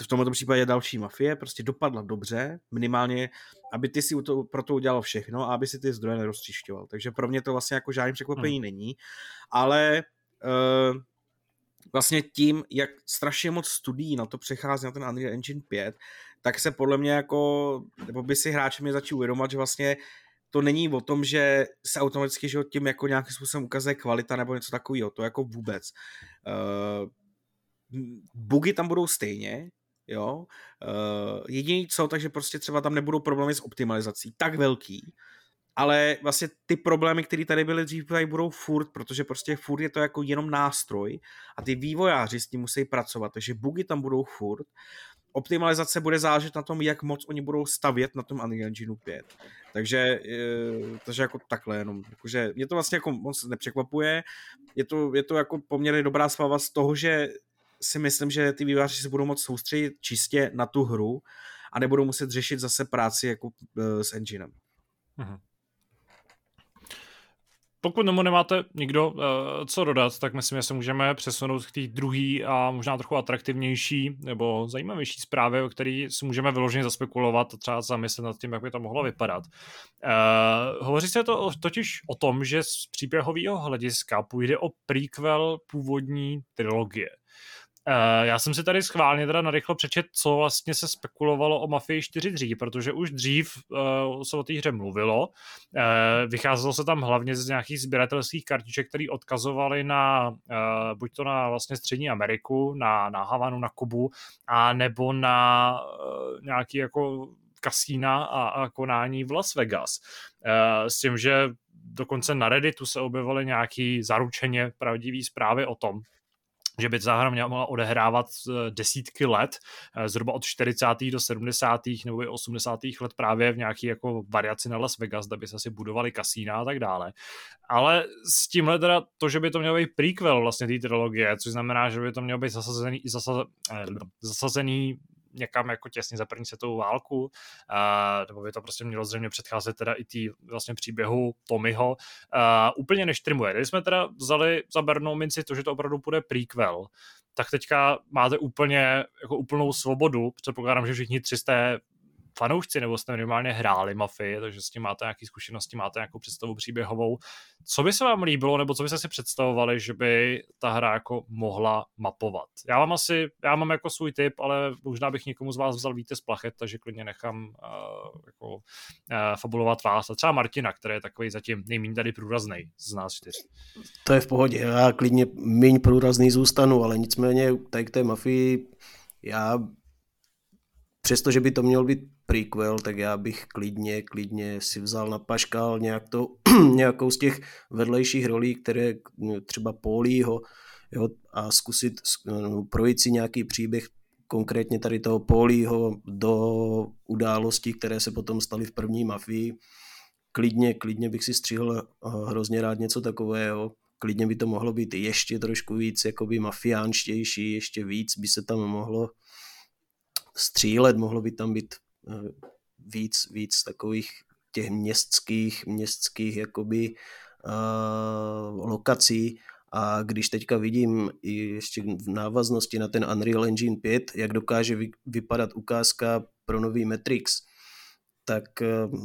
v tomto případě další mafie prostě dopadla dobře, minimálně, aby ty si to, pro to udělal všechno a aby si ty zdroje neroztřišťoval. Takže pro mě to vlastně jako žádný překvapení hmm. není, ale uh, vlastně tím, jak strašně moc studií na to přechází na ten Unreal Engine 5, tak se podle mě jako, nebo by si hráči mě začali uvědomovat, že vlastně to není o tom, že se automaticky že tím jako nějakým způsobem ukazuje kvalita nebo něco takového, to jako vůbec. Uh, bugy tam budou stejně, jo. Uh, jediný co, takže prostě třeba tam nebudou problémy s optimalizací tak velký, ale vlastně ty problémy, které tady byly dřív, tady budou furt, protože prostě furt je to jako jenom nástroj a ty vývojáři s tím musí pracovat, takže bugy tam budou furt. Optimalizace bude záležet na tom, jak moc oni budou stavět na tom Unreal Engine 5. Takže, eh, takže jako takhle jenom. Jakože mě to vlastně jako moc nepřekvapuje. Je to, je to jako poměrně dobrá zpráva z toho, že si myslím, že ty vývojáři se budou moc soustředit čistě na tu hru a nebudou muset řešit zase práci jako eh, s enginem. Mm-hmm. Pokud tomu nemáte nikdo uh, co dodat, tak myslím, že se můžeme přesunout k té druhé a možná trochu atraktivnější nebo zajímavější zprávy, o který si můžeme vyloženě zaspekulovat a třeba zamyslet nad tím, jak by to mohlo vypadat. Uh, hovoří se to totiž o tom, že z příběhového hlediska půjde o prequel původní trilogie. Uh, já jsem si tady schválně teda narychlo přečet, co vlastně se spekulovalo o Mafii 4 dřív, protože už dřív uh, se o té hře mluvilo. Uh, vycházelo se tam hlavně z nějakých sběratelských kartiček, které odkazovaly na uh, buď to na vlastně Střední Ameriku, na, na Havanu, na Kubu, a nebo na uh, nějaký jako kasína a, a konání v Las Vegas. Uh, s tím, že dokonce na Redditu se objevily nějaký zaručeně pravdivý zprávy o tom, že by ta hra měla odehrávat eh, desítky let, eh, zhruba od 40. do 70. nebo i 80. let právě v nějaký jako variaci na Las Vegas, kde by se asi budovali kasína a tak dále. Ale s tímhle teda to, že by to mělo být prequel vlastně té trilogie, což znamená, že by to mělo být zasazený, zasazený, eh, zasazený někam jako těsně za první světovou válku, uh, nebo by to prostě mělo zřejmě předcházet teda i tý vlastně příběhu Tommyho. Uh, úplně neštrimuje. Když jsme teda vzali za bernou minci to, že to opravdu bude prequel, tak teďka máte úplně jako úplnou svobodu. Předpokládám, že všichni tři jste fanoušci nebo jste minimálně hráli Mafii, takže s tím máte nějaké zkušenosti, máte nějakou představu příběhovou. Co by se vám líbilo, nebo co byste si představovali, že by ta hra jako mohla mapovat? Já mám asi, já mám jako svůj tip, ale možná bych někomu z vás vzal víte z plachet, takže klidně nechám uh, jako, uh, fabulovat vás. A třeba Martina, který je takový zatím nejméně tady průrazný z nás čtyř. To je v pohodě, já klidně méně průrazný zůstanu, ale nicméně tady k té mafii já přestože by to měl být prequel, tak já bych klidně, klidně si vzal na paškal nějak to, nějakou z těch vedlejších rolí, které třeba Polího, jo, a zkusit no, projít si nějaký příběh konkrétně tady toho Polího do událostí, které se potom staly v první mafii. Klidně, klidně bych si střihl eh, hrozně rád něco takového. Klidně by to mohlo být ještě trošku víc jakoby mafiánštější, ještě víc by se tam mohlo střílet, mohlo by tam být víc, víc takových těch městských, městských jakoby uh, lokací. A když teďka vidím i ještě v návaznosti na ten Unreal Engine 5, jak dokáže vy, vypadat ukázka pro nový Matrix, tak uh,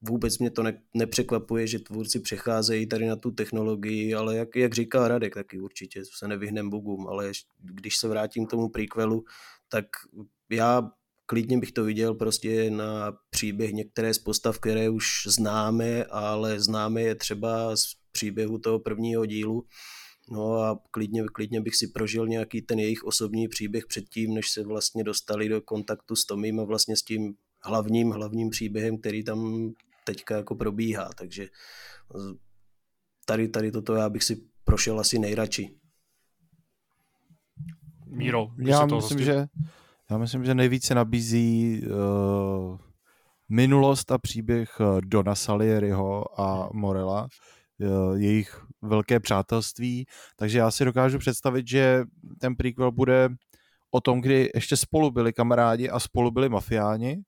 vůbec mě to ne, nepřekvapuje, že tvůrci přecházejí tady na tu technologii, ale jak, jak říká Radek, taky určitě se nevyhnem bugům, ale když se vrátím k tomu prequelu, tak já klidně bych to viděl prostě na příběh některé z postav, které už známe, ale známe je třeba z příběhu toho prvního dílu. No a klidně, klidně bych si prožil nějaký ten jejich osobní příběh předtím, než se vlastně dostali do kontaktu s Tomím a vlastně s tím hlavním, hlavním příběhem, který tam teďka jako probíhá. Takže tady, tady toto já bych si prošel asi nejradši. Míro, já myslím, že já myslím, že nejvíce nabízí uh, minulost a příběh eh, Dona Salieriho a Morela, uh, jejich velké přátelství, takže já si dokážu představit, že ten prequel bude o tom, kdy ještě spolu byli kamarádi a spolu byli mafiáni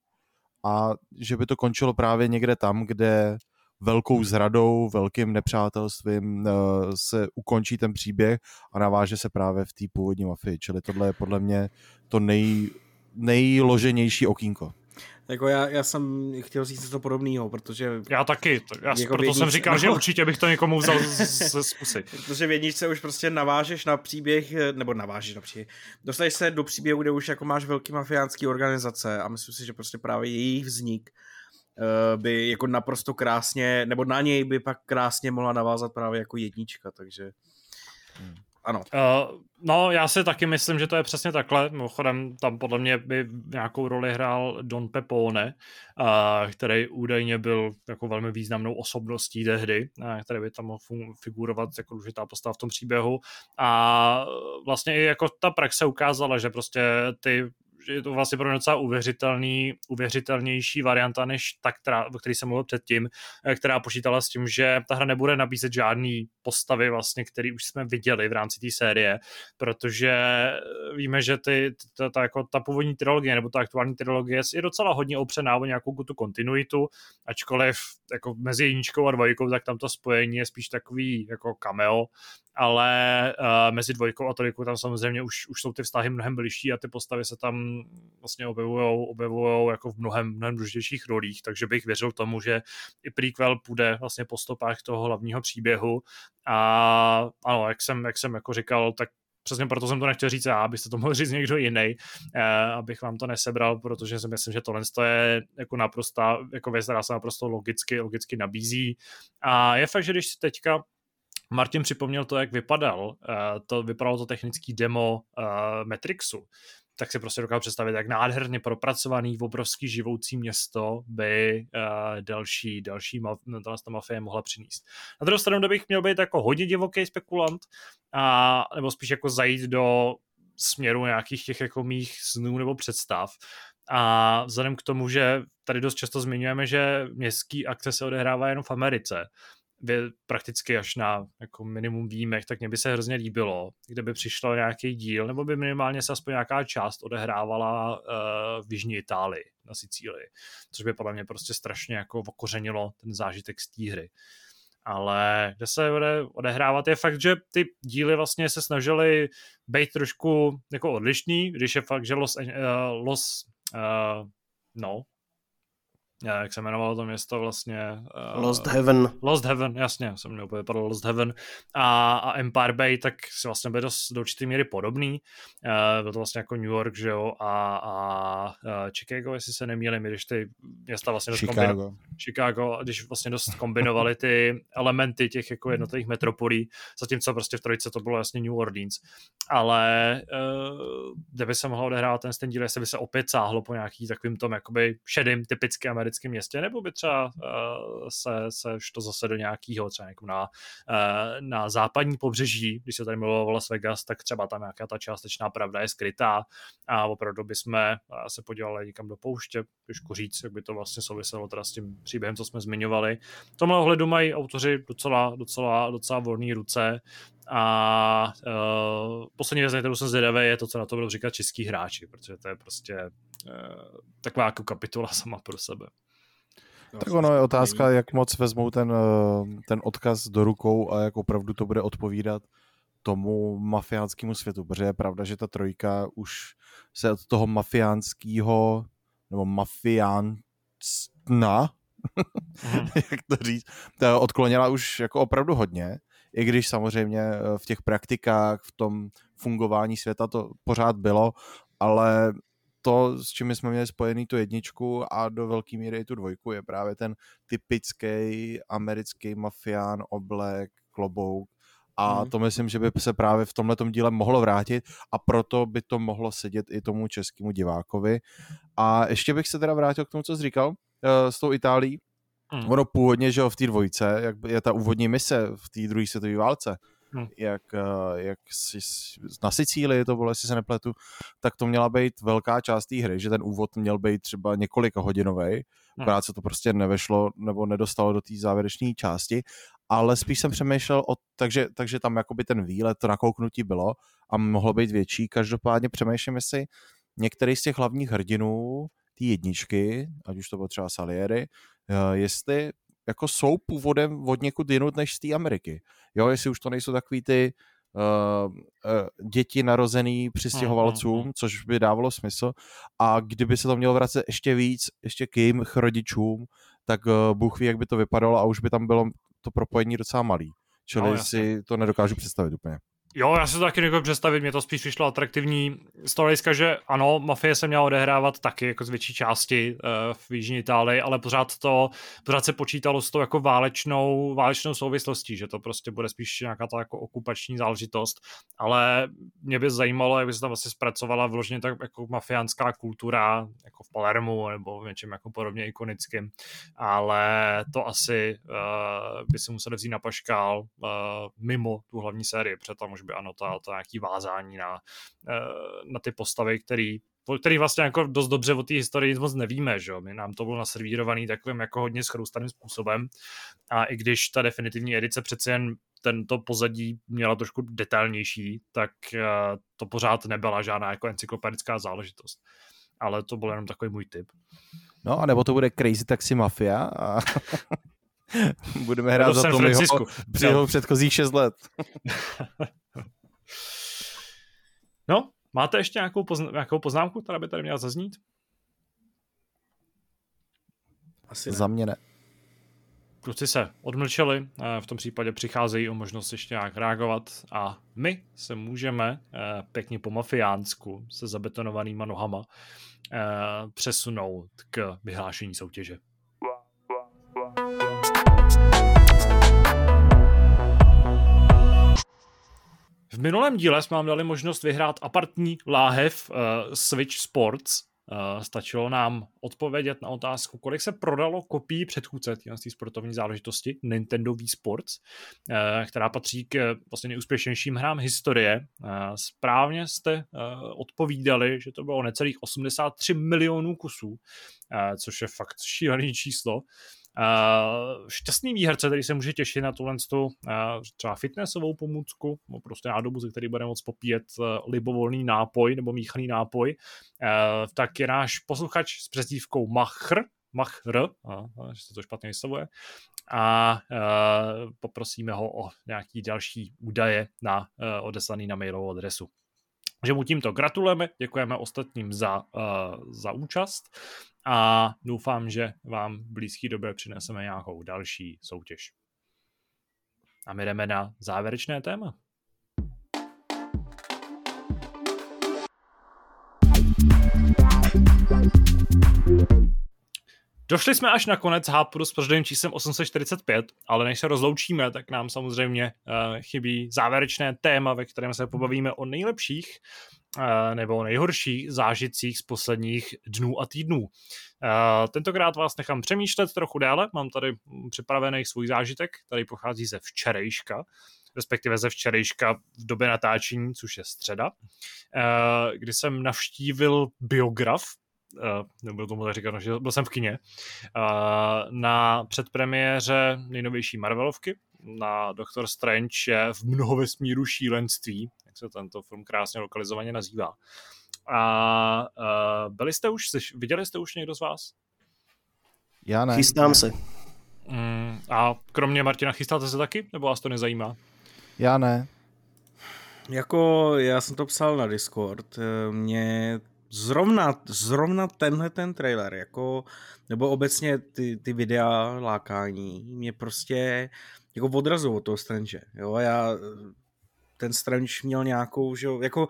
a že by to končilo právě někde tam, kde velkou zradou, velkým nepřátelstvím se ukončí ten příběh a naváže se právě v té původní mafii. Čili tohle je podle mě to nej, nejloženější okýnko. Jako já, já jsem chtěl říct něco podobného, protože... Já taky, to, já jako proto jsem říkal, no, že určitě bych to někomu vzal ze zkusy. Protože v jedničce už prostě navážeš na příběh, nebo navážeš na příběh, dostaneš se do příběhu, kde už jako máš velký mafiánský organizace a myslím si, že prostě právě jejich vznik uh, by jako naprosto krásně, nebo na něj by pak krásně mohla navázat právě jako jednička, takže... Hmm ano. Uh, no, já si taky myslím, že to je přesně takhle. Mimochodem, tam podle mě by nějakou roli hrál Don Pepone, uh, který údajně byl jako velmi významnou osobností tehdy, uh, který by tam mohl figurovat jako důležitá postava v tom příběhu. A vlastně i jako ta praxe ukázala, že prostě ty že je to vlastně pro mě docela uvěřitelný, uvěřitelnější varianta než ta, která, o který jsem mluvil předtím, eh, která počítala s tím, že ta hra nebude nabízet žádný postavy, vlastně, který už jsme viděli v rámci té série, protože víme, že ty, ta, ta, jako ta původní trilogie nebo ta aktuální trilogie je docela hodně opřená o nějakou tu kontinuitu, ačkoliv jako mezi jedničkou a dvojkou, tak tam to spojení je spíš takový jako cameo, ale uh, mezi dvojkou a trojkou tam samozřejmě už, už jsou ty vztahy mnohem blížší a ty postavy se tam vlastně objevujou, objevujou jako v mnohem, mnohem důležitějších rolích, takže bych věřil tomu, že i prequel půjde vlastně po stopách toho hlavního příběhu a ano, jak jsem, jak jsem jako říkal, tak přesně proto jsem to nechtěl říct já, abyste to mohl říct někdo jiný, eh, abych vám to nesebral, protože si myslím, že tohle je jako naprosto, jako věc, která se naprosto logicky, logicky nabízí. A je fakt, že když si teďka Martin připomněl to, jak vypadal, uh, to vypadalo to technický demo uh, Matrixu, tak si prostě dokážu představit, jak nádherně propracovaný, obrovský živoucí město by uh, další, další ma- ta mafie mohla přinést. Na druhou stranu, bych měl být jako hodně divoký spekulant, a, nebo spíš jako zajít do směru nějakých těch jako mých snů nebo představ. A vzhledem k tomu, že tady dost často zmiňujeme, že městský akce se odehrává jenom v Americe, prakticky až na jako minimum výjimek, tak mě by se hrozně líbilo, kdyby přišlo nějaký díl, nebo by minimálně se aspoň nějaká část odehrávala uh, v Jižní Itálii na Sicílii, což by podle mě prostě strašně jako okořenilo ten zážitek z té hry. Ale kde se bude odehrávat je fakt, že ty díly vlastně se snažily být trošku jako odlišný, když je fakt, že Los, uh, Los uh, no, jak se jmenovalo to město vlastně? Uh, Lost Heaven. Lost Heaven, jasně, jsem měl úplně padl Lost Heaven. A, a Empire Bay, tak si vlastně byl dost do určité míry podobný. Uh, byl to vlastně jako New York, že jo, a, a uh, Chicago, jestli se nemýlím, když ty města vlastně dost Chicago. Chicago, když vlastně dost kombinovali ty elementy těch jako jednotlivých metropolí, zatímco prostě v trojice to bylo jasně New Orleans. Ale uh, kde by se mohlo odehrát ten, ten díl, jestli by se opět sáhlo po nějaký takovým tom jakoby šedým, typicky americkým americkém městě, nebo by třeba uh, se, se šlo zase do nějakého, třeba na, uh, na západní pobřeží, když se tady mluvilo Las Vegas, tak třeba tam nějaká ta částečná pravda je skrytá a opravdu bychom uh, se podívali někam do pouště, těžko říct, jak by to vlastně souviselo teda s tím příběhem, co jsme zmiňovali. V tomhle ohledu mají autoři docela, docela, docela volné ruce a uh, poslední věc, kterou jsem zvědavý, je to, co na to budou říkat český hráči, protože to je prostě uh, taková jako kapitola sama pro sebe. No, tak ono je otázka, jak moc vezmou ten, eh, ten odkaz do rukou a jak opravdu to bude odpovídat tomu mafiánskému světu, protože je pravda, že ta trojka už se od toho mafiánského nebo mafiánstna, mhm. jak to říct, odklonila už jako opravdu hodně i když samozřejmě eh, v těch praktikách, v tom fungování světa to pořád bylo, ale to, s čím jsme měli spojený tu jedničku a do velké míry i tu dvojku, je právě ten typický americký mafián, oblek, klobouk, a hmm. to myslím, že by se právě v tomhle díle mohlo vrátit a proto by to mohlo sedět i tomu českému divákovi. A ještě bych se teda vrátil k tomu, co jsi říkal s tou Itálií, Hmm. Ono původně, že jo, v té dvojce, jak je ta úvodní mise v té druhé světové válce, hmm. jak, eh, jak si, na Sicílii to bylo, jestli se nepletu, tak to měla být velká část té hry, že ten úvod měl být třeba několika hodinový, hmm. akorát se to prostě nevešlo nebo nedostalo do té závěrečné části, ale spíš jsem přemýšlel o, takže, takže tam jakoby ten výlet, to nakouknutí bylo a mohlo být větší, každopádně přemýšlím, jestli některý z těch hlavních hrdinů té jedničky, ať už to bylo třeba Salieri, Eh, jestli jako jsou původem od někud jinut než z té Ameriky. Jo, jestli už to nejsou takový ty uh, uh, děti narozený přistěhovalcům, mm, mm, což by dávalo smysl. A kdyby se to mělo vracet ještě víc, ještě k jejím rodičům, tak uh, Bůh ví, jak by to vypadalo a už by tam bylo to propojení docela malý. Čili no, si to nedokážu představit úplně. Jo, já si to taky nedokážu představit, mě to spíš vyšlo atraktivní. Z toho hlediska, že ano, mafie se měla odehrávat taky jako z větší části uh, v Jižní Itálii, ale pořád to, pořád se počítalo s tou jako válečnou, válečnou souvislostí, že to prostě bude spíš nějaká ta jako okupační záležitost, ale mě by zajímalo, jak by se tam vlastně zpracovala vložně tak jako mafiánská kultura, jako v Palermu nebo v něčem jako podobně ikonickým, ale to asi uh, by si museli vzít na paškál uh, mimo tu hlavní sérii, protože tam už by ano, to, to nějaký vázání na, eh, na ty postavy, který který vlastně jako dost dobře o té historii moc nevíme, že jo? My nám to bylo naservírovaný takovým jako hodně schroustaným způsobem a i když ta definitivní edice přece jen tento pozadí měla trošku detailnější, tak eh, to pořád nebyla žádná jako encyklopedická záležitost. Ale to byl jenom takový můj tip. No a nebo to bude Crazy Taxi Mafia a budeme hrát za Tommyho při jeho předchozích 6 let. No, máte ještě nějakou, pozn- nějakou poznámku, která by tady měla zaznít? Asi ne. Za mě ne. Kluci se odmlčeli, v tom případě přicházejí o možnost ještě nějak reagovat a my se můžeme eh, pěkně po mafiánsku se zabetonovanýma nohama eh, přesunout k vyhlášení soutěže. V minulém díle jsme vám dali možnost vyhrát apartní láhev uh, Switch Sports, Uh, stačilo nám odpovědět na otázku, kolik se prodalo kopií předchůdce té sportovní záležitosti Nintendo Wii Sports, uh, která patří k vlastně nejúspěšnějším hrám historie. Uh, správně jste odpovídali, že to bylo necelých 83 milionů kusů, což je fakt šílený číslo. Šťastný výherce, který se může těšit na tuhle uh, třeba fitnessovou pomůcku, nebo prostě nádobu, ze který bude moct popíjet uh, libovolný nápoj nebo míchaný nápoj, uh, tak je náš posluchač s přezdívkou Machr, Machr, že se to špatně vyslovuje, a uh, poprosíme ho o nějaký další údaje na uh, odeslaný na mailovou adresu. Takže mu tímto gratulujeme, děkujeme ostatním za, uh, za účast a doufám, že vám v blízké době přineseme nějakou další soutěž. A my jdeme na závěrečné téma. Došli jsme až na konec Hápuru s pořadovým číslem 845, ale než se rozloučíme, tak nám samozřejmě uh, chybí závěrečné téma, ve kterém se pobavíme o nejlepších uh, nebo nejhorších zážitcích z posledních dnů a týdnů. Uh, tentokrát vás nechám přemýšlet trochu dále, mám tady připravený svůj zážitek, tady pochází ze včerejška, respektive ze včerejška v době natáčení, což je středa, kdy jsem navštívil biograf nebudu tomu tak říkat, no, že byl jsem v kině, uh, na předpremiéře nejnovější Marvelovky, na Doctor Strange je v mnoho vesmíru šílenství, jak se tento film krásně lokalizovaně nazývá. A uh, byli jste už, viděli jste už někdo z vás? Já ne. Chystám se. Mm, a kromě Martina, chystáte se taky? Nebo vás to nezajímá? Já ne. Jako já jsem to psal na Discord, mě zrovna, zrovna tenhle ten trailer, jako, nebo obecně ty, ty videa lákání, mě prostě jako odrazují od toho Strange. Jo, já, ten Strange měl nějakou, že jo, jako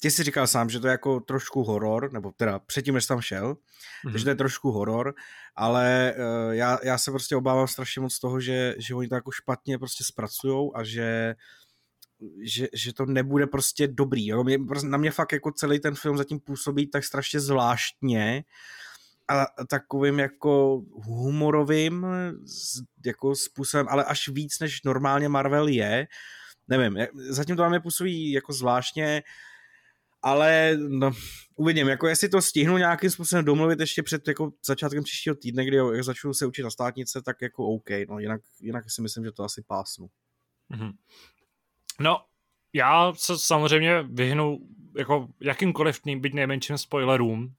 ty si říkal sám, že to je jako trošku horor, nebo teda předtím, než tam šel, mm-hmm. takže to je trošku horor, ale uh, já, já se prostě obávám strašně moc toho, že, že oni to jako špatně prostě zpracujou a že že, že to nebude prostě dobrý. Jo? Mě, na mě fakt jako celý ten film zatím působí tak strašně zvláštně a takovým jako humorovým jako způsobem, ale až víc než normálně Marvel je. Nevím, zatím to na mě působí jako zvláštně, ale no, uvidím, jako jestli to stihnu nějakým způsobem domluvit ještě před jako začátkem příštího týdne, kdy jak začnu se učit na státnice, tak jako OK, no jinak, jinak si myslím, že to asi pásnu. Mm-hmm. No, já se samozřejmě vyhnu jako jakýmkoliv, byť nejmenším spoilerům,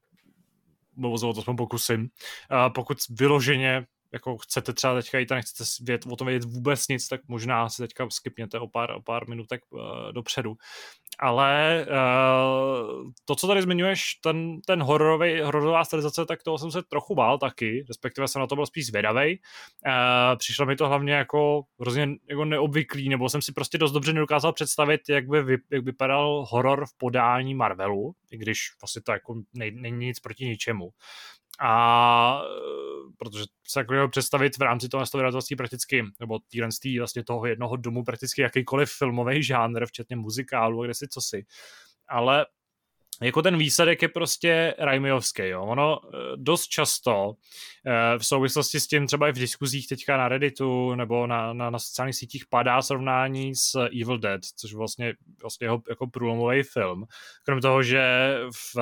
nebo to aspoň pokusím, pokud vyloženě jako chcete třeba teďka jít a nechcete vědět, o tom vědět vůbec nic, tak možná si teďka skipněte o pár, o pár minutek uh, dopředu ale uh, to, co tady zmiňuješ, ten, ten hororový, hororová stylizace, tak toho jsem se trochu bál taky, respektive jsem na to byl spíš zvědavej. Uh, přišlo mi to hlavně jako hrozně jako neobvyklý, nebo jsem si prostě dost dobře nedokázal představit, jak by vy, jak vypadal horor v podání Marvelu, i když vlastně to jako není nic proti ničemu a protože se jako představit v rámci toho vydavatelství prakticky, nebo týhle vlastně toho jednoho domu prakticky jakýkoliv filmový žánr, včetně muzikálu, kde si co si. Ale jako ten výsledek je prostě Raimiovský, jo. Ono eh, dost často eh, v souvislosti s tím třeba i v diskuzích teďka na Redditu nebo na, na, na sociálních sítích padá srovnání s Evil Dead, což vlastně, vlastně jeho jako průlomový film. Kromě toho, že v,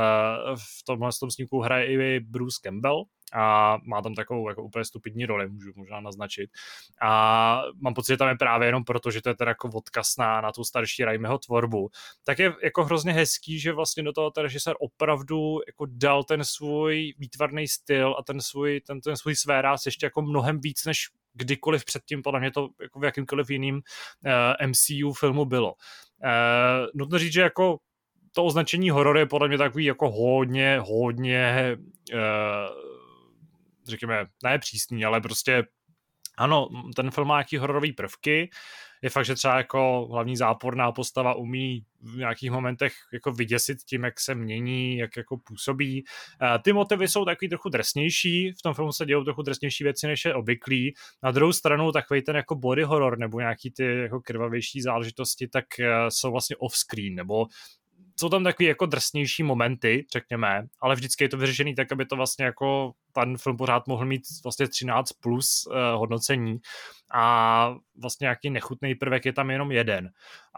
v tomhle tom snímku hraje i Bruce Campbell, a má tam takovou jako úplně stupidní roli, můžu možná naznačit. A mám pocit, že tam je právě jenom proto, že to je teda jako odkaz na, na tu starší Raimeho tvorbu. Tak je jako hrozně hezký, že vlastně do toho ten režisér opravdu jako dal ten svůj výtvarný styl a ten svůj, ten, ten svůj své ráz ještě jako mnohem víc než kdykoliv předtím, podle mě to jako v jakýmkoliv jiným uh, eh, MCU filmu bylo. Uh, nutno říct, že jako to označení horor je podle mě takový jako hodně, hodně uh, řekněme, ne přísný, ale prostě ano, ten film má nějaký hororový prvky, je fakt, že třeba jako hlavní záporná postava umí v nějakých momentech jako vyděsit tím, jak se mění, jak jako působí. Ty motivy jsou takový trochu drsnější, v tom filmu se dějou trochu drsnější věci, než je obvyklý. Na druhou stranu takový ten jako body horror nebo nějaký ty jako krvavější záležitosti, tak eh, jsou vlastně off-screen, nebo jsou tam takové jako drsnější momenty, řekněme, ale vždycky je to vyřešený tak, aby to vlastně jako ten film pořád mohl mít vlastně 13 plus uh, hodnocení a vlastně nějaký nechutný prvek je tam jenom jeden.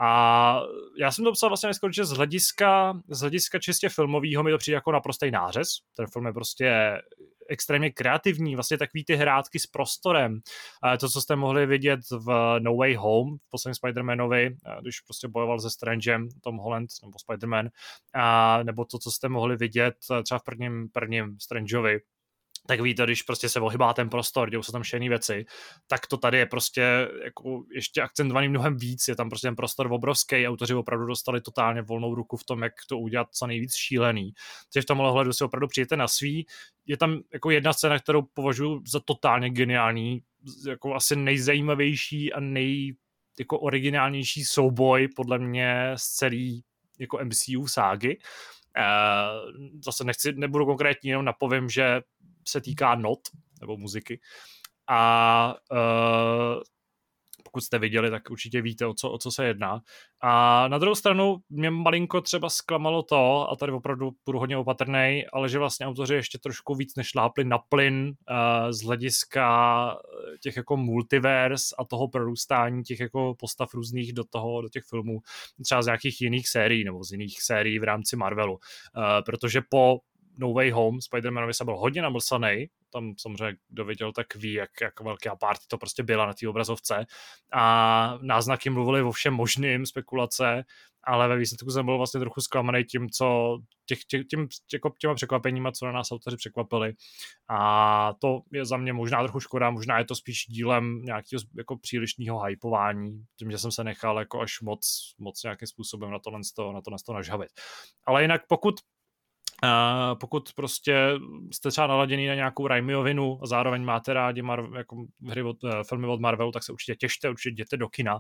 A já jsem to psal vlastně že z hlediska, z hlediska čistě filmového mi to přijde jako naprostý nářez. Ten film je prostě extrémně kreativní, vlastně takový ty hrátky s prostorem. To, co jste mohli vidět v No Way Home, v posledním Spider-Manovi, když prostě bojoval se Strangem, Tom Holland nebo Spider-Man, nebo to, co jste mohli vidět třeba v prvním, prvním Strangeovi, tak víte, když prostě se ohybá ten prostor, dějou se tam šený věci, tak to tady je prostě jako ještě akcentovaný mnohem víc, je tam prostě ten prostor obrovský, autoři opravdu dostali totálně volnou ruku v tom, jak to udělat co nejvíc šílený. Takže v tomhle ohledu si opravdu přijete na svý. Je tam jako jedna scéna, kterou považuji za totálně geniální, jako asi nejzajímavější a nej jako originálnější souboj podle mě z celý jako MCU ságy. Uh, zase nechci, nebudu konkrétní, jenom napovím, že se týká not nebo muziky. A uh, pokud jste viděli, tak určitě víte, o co, o co se jedná. A na druhou stranu mě malinko třeba zklamalo to, a tady opravdu budu hodně opatrný, ale že vlastně autoři ještě trošku víc nešlápli na plyn uh, z hlediska těch jako multiverse a toho prorůstání těch jako postav různých do toho, do těch filmů, třeba z nějakých jiných sérií nebo z jiných sérií v rámci Marvelu. Uh, protože po No Way Home Spider-Manovi se byl hodně namlsaný, tam samozřejmě kdo viděl, tak ví, jak, jak velká party to prostě byla na té obrazovce a náznaky mluvili o všem možným, spekulace, ale ve výsledku jsem byl vlastně trochu zklamaný tím, co těch, těch, tím, jako těma překvapeníma, co na nás autoři překvapili. A to je za mě možná trochu škoda, možná je to spíš dílem nějakého jako přílišného hypování, tím, že jsem se nechal jako až moc, moc nějakým způsobem na to, na to nažhavit. Ale jinak pokud Uh, pokud prostě jste třeba naladěný na nějakou Raimiovinu a zároveň máte rádi Mar- jako hry od, uh, filmy od Marvelu, tak se určitě těšte, určitě jděte do kina. Uh,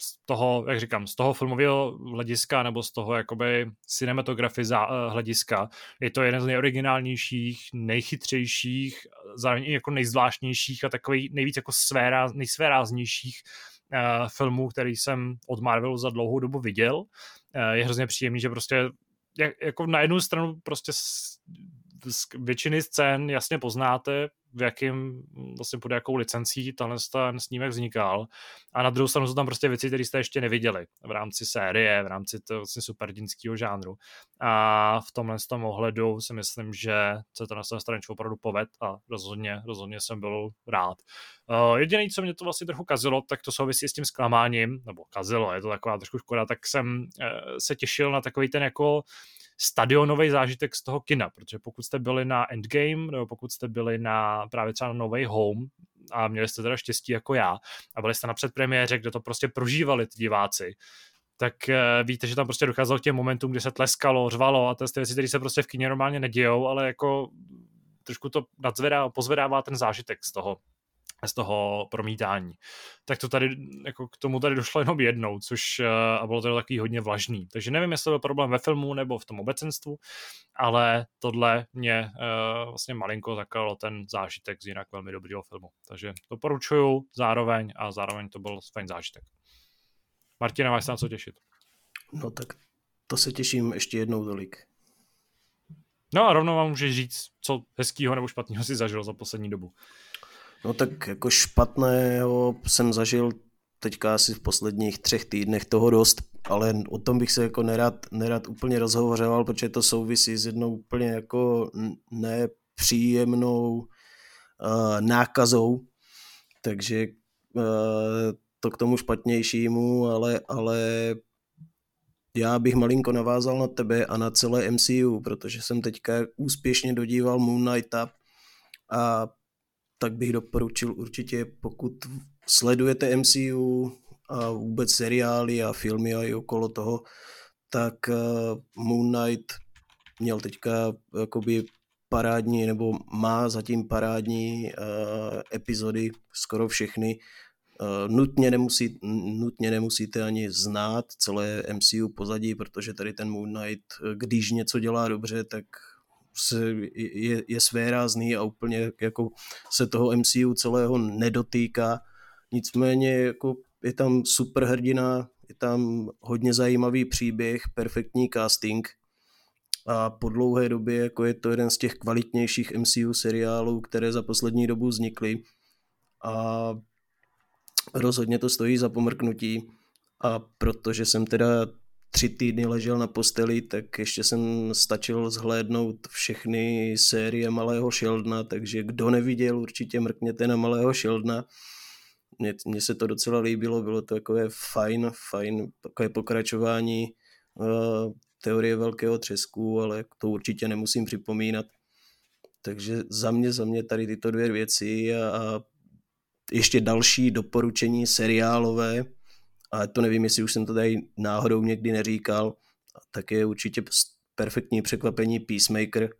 z toho, jak říkám, z toho filmového hlediska nebo z toho jakoby cinematografy za, hlediska je to jeden z nejoriginálnějších, nejchytřejších, zároveň i jako nejzvláštnějších a takový nejvíc jako svéráz, nejsvéráznějších uh, filmů, který jsem od Marvelu za dlouhou dobu viděl. Uh, je hrozně příjemný, že prostě jak, jako na jednu stranu prostě z, z většiny scén jasně poznáte, v jakým vlastně pod jakou licencí tenhle ten snímek vznikal. A na druhou stranu jsou tam prostě věci, které jste ještě neviděli v rámci série, v rámci toho vlastně superdinského žánru. A v tomhle tom ohledu si myslím, že se to na své straně opravdu poved a rozhodně, rozhodně jsem byl rád. Uh, jediné, co mě to vlastně trochu kazilo, tak to souvisí s tím zklamáním, nebo kazilo, je to taková trošku škoda, tak jsem uh, se těšil na takový ten jako stadionový zážitek z toho kina, protože pokud jste byli na Endgame, nebo pokud jste byli na právě třeba na No Way Home, a měli jste teda štěstí jako já, a byli jste na předpremiéře, kde to prostě prožívali ty diváci, tak uh, víte, že tam prostě docházelo k těm momentům, kdy se tleskalo, řvalo a to jsou věci, které se prostě v kině normálně nedějou, ale jako trošku to nadzvedá, pozvedává ten zážitek z toho z toho promítání. Tak to tady, jako k tomu tady došlo jenom jednou, což uh, a bylo to takový hodně vlažný. Takže nevím, jestli byl problém ve filmu nebo v tom obecenstvu, ale tohle mě uh, vlastně malinko zakalo ten zážitek z jinak velmi dobrého filmu. Takže doporučuju zároveň a zároveň to byl fajn zážitek. Martina, máš se na co těšit? No tak to se těším ještě jednou tolik. No a rovnou vám můžeš říct, co hezkýho nebo špatného si zažil za poslední dobu. No tak jako špatného jsem zažil teďka asi v posledních třech týdnech toho dost, ale o tom bych se jako nerad, nerad úplně rozhovořoval, protože to souvisí s jednou úplně jako nepříjemnou uh, nákazou, takže uh, to k tomu špatnějšímu, ale, ale já bych malinko navázal na tebe a na celé MCU, protože jsem teďka úspěšně dodíval Moon Knighta a tak bych doporučil určitě, pokud sledujete MCU a vůbec seriály a filmy a i okolo toho, tak uh, Moon Knight měl teďka jakoby parádní, nebo má zatím parádní uh, epizody, skoro všechny. Uh, nutně, nemusí, nutně nemusíte ani znát celé MCU pozadí, protože tady ten Moon Knight, když něco dělá dobře, tak se, je, je svérázný a úplně jako se toho MCU celého nedotýká. Nicméně jako je tam super hrdina, je tam hodně zajímavý příběh, perfektní casting a po dlouhé době jako je to jeden z těch kvalitnějších MCU seriálů, které za poslední dobu vznikly a rozhodně to stojí za pomrknutí a protože jsem teda tři týdny ležel na posteli, tak ještě jsem stačil zhlédnout všechny série Malého Sheldna, takže kdo neviděl, určitě mrkněte na Malého Sheldna. Mně, mně se to docela líbilo, bylo to takové fajn, fajn takové pokračování uh, teorie velkého třesku, ale to určitě nemusím připomínat. Takže za mě, za mě tady tyto dvě věci a, a ještě další doporučení seriálové, ale to nevím, jestli už jsem to tady náhodou někdy neříkal, tak je určitě perfektní překvapení Peacemaker,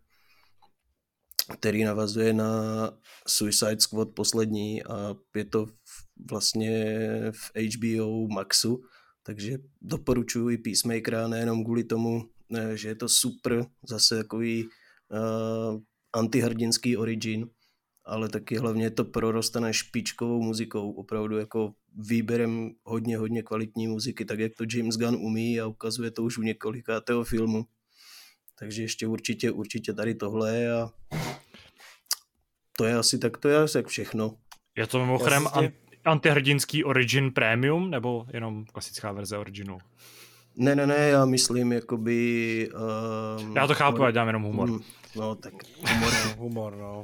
který navazuje na Suicide Squad poslední a je to vlastně v HBO Maxu, takže doporučuji Peacemakera nejenom kvůli tomu, že je to super, zase takový uh, antihrdinský origin, ale taky hlavně to prorostané špičkovou muzikou, opravdu jako výběrem hodně, hodně kvalitní muziky, tak jak to James Gunn umí a ukazuje to už u několikátého filmu. Takže ještě určitě, určitě tady tohle a to je asi tak, to je asi všechno. Je to mimochodem an- antihrdinský Origin Premium, nebo jenom klasická verze Originu? Ne, ne, ne, já myslím jakoby... Um, já to chápu, já dělám jenom humor. Mm, no, tak humor, humor, no.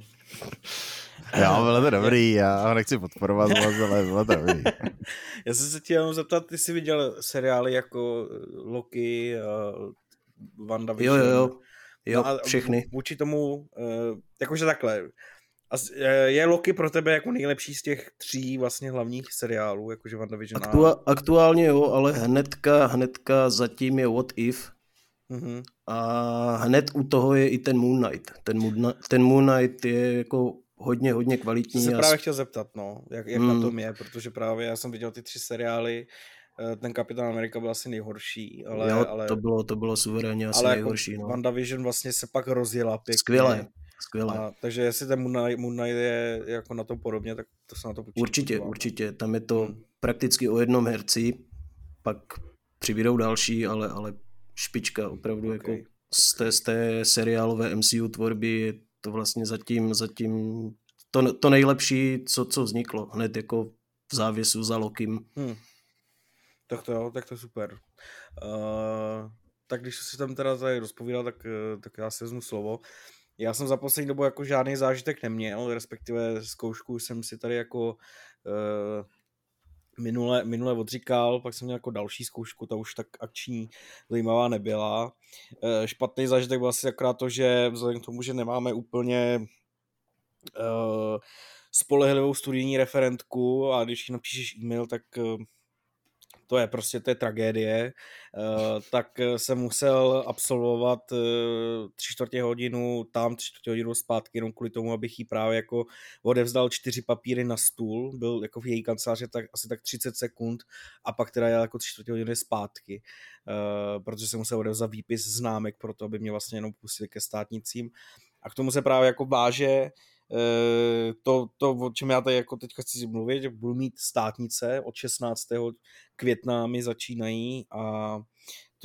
Já, bylo to dobrý, já ho nechci podporovat ale bylo to dobrý. já jsem se chtěl zeptat, ty jsi viděl seriály jako Loki, uh, WandaVision? Jo, jo, jo, jo no všechny. Vůči tomu, uh, jakože takhle, je Loki pro tebe jako nejlepší z těch tří vlastně hlavních seriálů, jakože WandaVision? Aktua- aktuálně jo, ale hnedka, hnedka zatím je What If, Mm-hmm. A hned u toho je i ten Moon Knight. Ten Moon, ten Moon Knight je jako hodně, hodně kvalitní. Jsem se právě chtěl zeptat, no, jak, jak mm. na tom je, protože právě já jsem viděl ty tři seriály, eh, ten Kapitán Amerika byl asi nejhorší, ale... Jo, ale, to bylo, to bylo suverénně asi ale nejhorší, jako no. WandaVision vlastně se pak rozjela pěkně. Skvěle, skvěle. A, takže jestli ten Moon Knight, Moon Knight je jako na tom podobně, tak to se na to počítá. Určitě, určitě, tam je to hmm. prakticky o jednom herci, pak přibydou další, ale, ale špička opravdu okay. jako z té, z té seriálové MCU tvorby je to vlastně zatím, zatím to, to nejlepší, co, co vzniklo hned jako v závěsu za Lokim. Hmm. Tak to jo, tak to super. Uh, tak když si tam teda tady rozpovídal, tak, eh, tak já si vezmu slovo. Já jsem za poslední dobu jako žádný zážitek neměl, respektive zkoušku jsem si tady jako uh, minule, minule odříkal, pak jsem měl jako další zkoušku, ta už tak akční zajímavá nebyla. E, špatný zážitek byl asi akorát to, že vzhledem k tomu, že nemáme úplně e, spolehlivou studijní referentku a když ji napíšeš e-mail, tak to je prostě, to je tragédie, uh, tak jsem musel absolvovat uh, tři čtvrtě hodinu tam, tři čtvrtě hodinu zpátky, jenom kvůli tomu, abych jí právě jako odevzdal čtyři papíry na stůl, byl jako v její kanceláři tak, asi tak 30 sekund a pak teda jel jako tři čtvrtě hodiny zpátky, protože jsem musel odevzdat výpis známek pro to, aby mě vlastně jenom pustili ke státnicím. A k tomu se právě jako váže Eh, to, to, o čem já tady jako teďka chci mluvit, že budu mít státnice od 16. května mi začínají a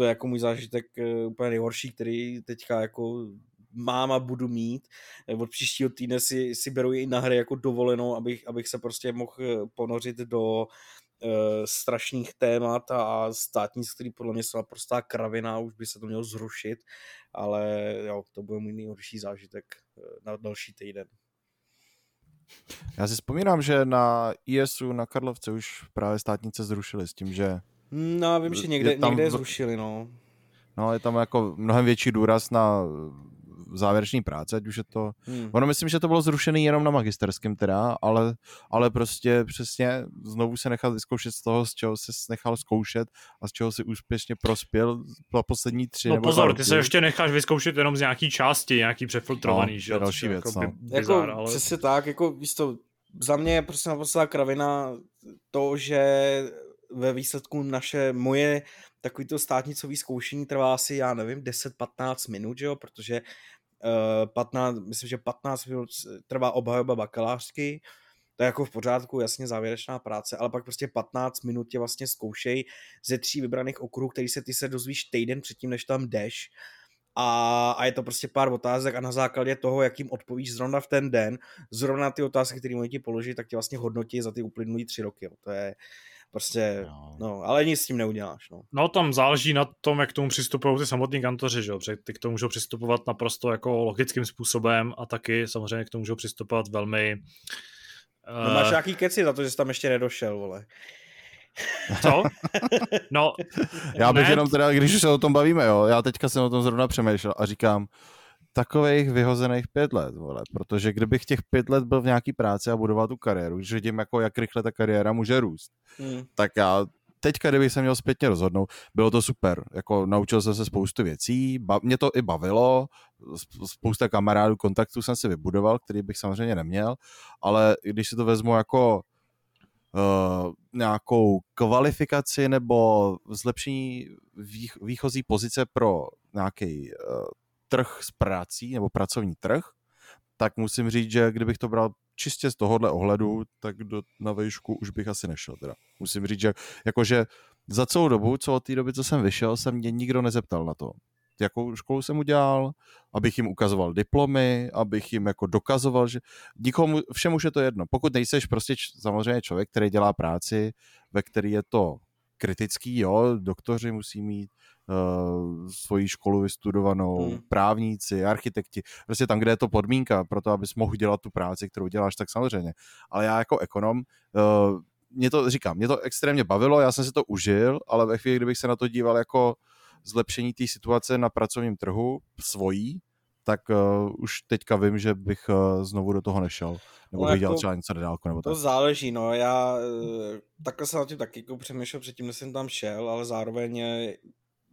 to je jako můj zážitek eh, úplně nejhorší, který teďka jako mám a budu mít. Eh, od příštího týdne si, si beru i na hry jako dovolenou, abych, abych se prostě mohl ponořit do uh, strašných témat a státnic, který podle mě jsou naprostá kravina, už by se to mělo zrušit, ale jo, to byl můj nejhorší zážitek na další týden. Já si vzpomínám, že na ISu na Karlovce už právě státnice zrušili s tím, že... No, vím, že někde, je tam, někde je zrušili, no. No, je tam jako mnohem větší důraz na závěrečné práce, ať už je to... Hmm. Ono myslím, že to bylo zrušený jenom na magisterském teda, ale, ale prostě přesně znovu se nechat vyzkoušet z toho, z čeho se nechal zkoušet a z čeho si úspěšně prospěl za poslední tři No nebo pozor, ty se ještě necháš vyzkoušet jenom z nějaký části, nějaký přefiltrovaný, No, že další věc, jako no. bi- Jako ale... přesně tak, jako víš to, za mě je prostě naprostá kravina to, že ve výsledku naše, moje takový to státnicový zkoušení trvá asi, já nevím, 10-15 minut, že jo, protože 15, myslím, že 15 minut trvá obhajoba bakalářky, to je jako v pořádku, jasně závěrečná práce, ale pak prostě 15 minut tě vlastně zkoušej ze tří vybraných okruhů, který se ty se dozvíš týden předtím, než tam jdeš. A, a je to prostě pár otázek a na základě toho, jakým odpovíš zrovna v ten den, zrovna ty otázky, které oni ti položí, tak tě vlastně hodnotí za ty uplynulý tři roky. Jo. To je prostě, No. no, ale nic s tím neuděláš. No. No tam záleží na tom, jak k tomu přistupují ty samotní kantoři, že jo? Protože ty k tomu můžou přistupovat naprosto jako logickým způsobem a taky samozřejmě k tomu můžou přistupovat velmi... No, eh, máš nějaký keci za to, že jsi tam ještě nedošel, vole. Co? No, Já bych ne, jenom teda, když už se o tom bavíme, jo, já teďka jsem o tom zrovna přemýšlel a říkám, takových vyhozených pět let, vole, protože kdybych těch pět let byl v nějaký práci a budoval tu kariéru, když vidím, jako, jak rychle ta kariéra může růst, Hmm. tak já teďka, kdybych se měl zpětně rozhodnout, bylo to super, jako naučil jsem se spoustu věcí, ba- mě to i bavilo, sp- spousta kamarádů, kontaktů jsem si vybudoval, který bych samozřejmě neměl, ale když si to vezmu jako uh, nějakou kvalifikaci nebo zlepšení vých, výchozí pozice pro nějaký uh, trh s prací nebo pracovní trh, tak musím říct, že kdybych to bral čistě z tohohle ohledu, tak do, na výšku už bych asi nešel. Teda. Musím říct, že jakože za celou dobu, co od té doby, co jsem vyšel, se mě nikdo nezeptal na to, jakou školu jsem udělal, abych jim ukazoval diplomy, abych jim jako dokazoval, že nikomu, všem už je to jedno. Pokud nejseš prostě č- samozřejmě člověk, který dělá práci, ve který je to kritický, jo, doktoři musí mít uh, svoji školu vystudovanou, Hmm. právníci, architekti, prostě tam, kde je to podmínka pro to, abys mohl dělat tu práci, kterou děláš, tak samozřejmě. Ale já jako ekonom, uh, mě to, říkám, mě to extrémně bavilo, já jsem si to užil, ale ve chvíli, kdybych se na to díval jako zlepšení té situace na pracovním trhu svojí, tak uh, už teďka vím, že bych uh, znovu do toho nešel. Nebo No bych dělal jako- třeba něco nedálko, nebo To tak. záleží, no, já eh, takhle jsem na tím taky jako přemýšlel předtím, než jsem tam šel, ale zároveň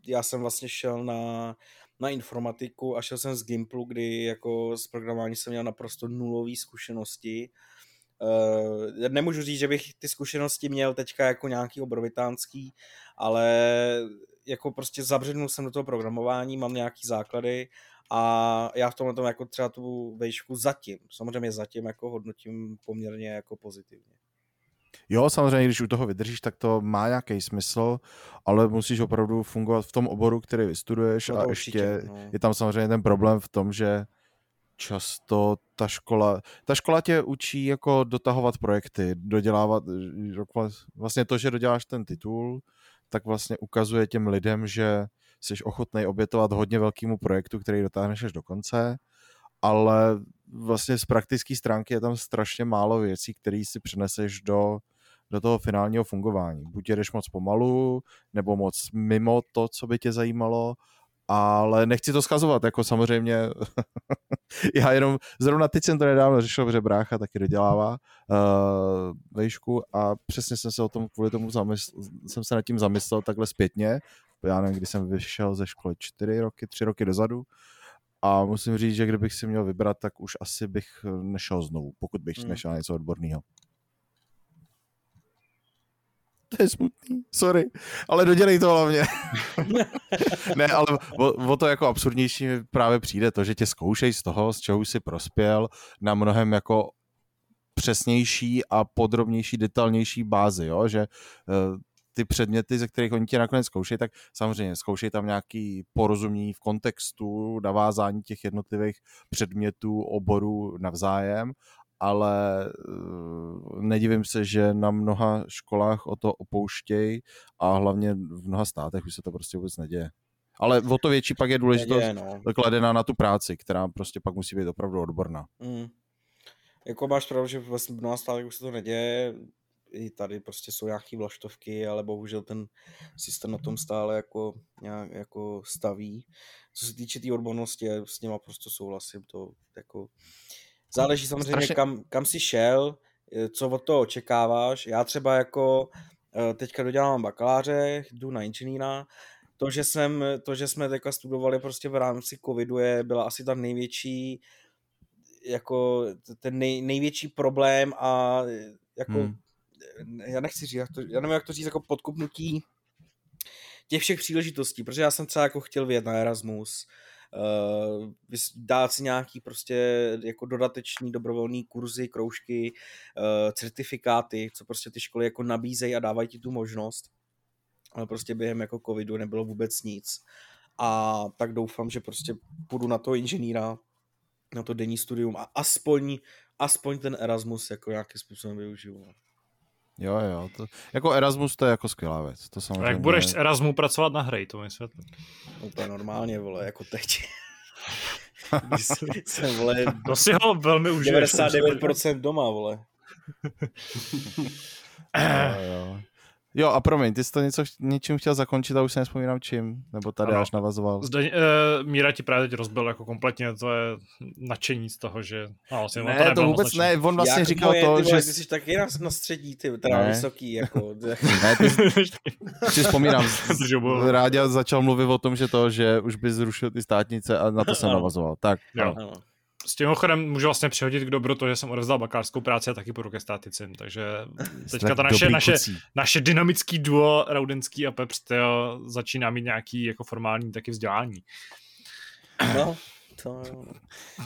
já jsem vlastně šel na, na informatiku a šel jsem z Gimplu, kdy jako s programováním jsem měl naprosto nulové zkušenosti. Uh, nemůžu říct, že bych ty zkušenosti měl teďka jako nějaký obrovitánský, ale jako prostě zabřednul jsem do toho programování, mám nějaký základy a já v tomhle tom jako třeba tu vejšku zatím, samozřejmě zatím jako hodnotím poměrně jako pozitivně. Jo, samozřejmě, když u toho vydržíš, tak to má nějaký smysl, ale musíš opravdu fungovat v tom oboru, který vystuduješ No a určitě, ještě no. je tam samozřejmě ten problém v tom, že často ta škola, ta škola tě učí jako dotahovat projekty, dodělávat, vlastně to, že doděláš ten titul, tak vlastně ukazuje těm lidem, že jsi ochotný obětovat hodně velkému projektu, který dotáhneš až do konce, ale vlastně z praktické stránky je tam strašně málo věcí, které si přineseš do, do toho finálního fungování. Buď jedeš moc pomalu, nebo moc mimo to, co by tě zajímalo, ale nechci to schazovat, jako samozřejmě já jenom, zrovna teď jsem to nedávno řešil, protože brácha taky dodělává uh, vejšku a přesně jsem se o tom kvůli tomu zamysl, jsem se nad tím zamyslel takhle zpětně, já nevím, kdy jsem vyšel ze školy čtyři roky, tři roky dozadu a musím říct, že kdybych si měl vybrat, tak už asi bych nešel znovu, pokud bych Hmm. nešel na něco odborného. To je smutný, sorry, ale dodělej to hlavně. ne, ale o, o, to jako absurdnější mi právě přijde to, že tě zkoušej z toho, z čeho už si prospěl, na mnohem jako přesnější a podrobnější, detailnější bázi, jo? že uh, ty předměty, ze kterých oni tě nakonec zkoušejí, tak samozřejmě zkoušej tam nějaký porozumění v kontextu, navázání těch jednotlivých předmětů, oborů navzájem, ale uh, nedivím se, že na mnoha školách o to opouštějí a hlavně v mnoha státech už se to prostě vůbec neděje. Ale o to větší pak je důležitost Neděje, no. kladená na tu práci, která prostě pak musí být opravdu odborná. Mm. Jako máš pravdu, že vlastně v mnoha státech už se to neděje. I tady prostě jsou nějaký vlaštovky, ale bohužel ten systém na tom stále jako, nějak, jako staví. Co se týče té tý odbornosti, já s něma prostě souhlasím, to jako záleží samozřejmě, Strašně... kam, kam jsi šel, co od toho očekáváš. Já třeba jako eh, teďka dodělám bakaláře, jdu na inženýra, to, že, jsem, to, že jsme teďka studovali prostě v rámci covidu, je, byla asi ta největší jako ten nej, největší problém a jako hmm. Já nechci říct, jak to, já nevím, jak to říct, jako podkupnutí těch všech příležitostí, protože já jsem třeba jako chtěl vyjet na Erasmus, uh, dát si nějaký prostě jako dodateční dobrovolný kurzy, kroužky, uh, certifikáty, co prostě ty školy jako nabízejí a dávají ti tu možnost. Ale prostě během jako covidu nebylo vůbec nic. A tak doufám, že prostě půjdu na toho inženýra, na to denní studium a aspoň, aspoň ten Erasmus jako nějakým způsobem využiju. Jo, jo, to, jako Erasmus to je jako skvělá věc. To samozřejmě... A jak budeš s Erasmu pracovat na hry, to mi světlí. No to je normálně, vole, jako teď. jsem, vole, to si ho velmi užiješ. 99% doma, vole. jo, jo. Jo a promiň, ty jsi to něco, něčím chtěl zakončit a už se nespomínám čím, nebo tady ano. až navazoval. Zde, uh, Míra ti právě teď rozbil jako kompletně to je nadšení z toho, že no, vlastně ne, to, to vůbec ne, on vlastně Jak říkal moje, to, ty, že... Ty jsi taky na, na střední, ty, teda ne. vysoký, jako. ne, ty, si vzpomínám, Ráďa začal mluvit o tom, že to, že už by zrušil ty státnice a na to jsem navazoval. Tak, jo. Ano s tím chodem můžu vlastně přehodit k dobru to, že jsem odevzdal bakalářskou práci a taky půjdu ke státicím, takže teďka to naše, naše, naše dynamický duo Raudenský a Pepř začíná mít nějaký jako formální taky vzdělání. No, to...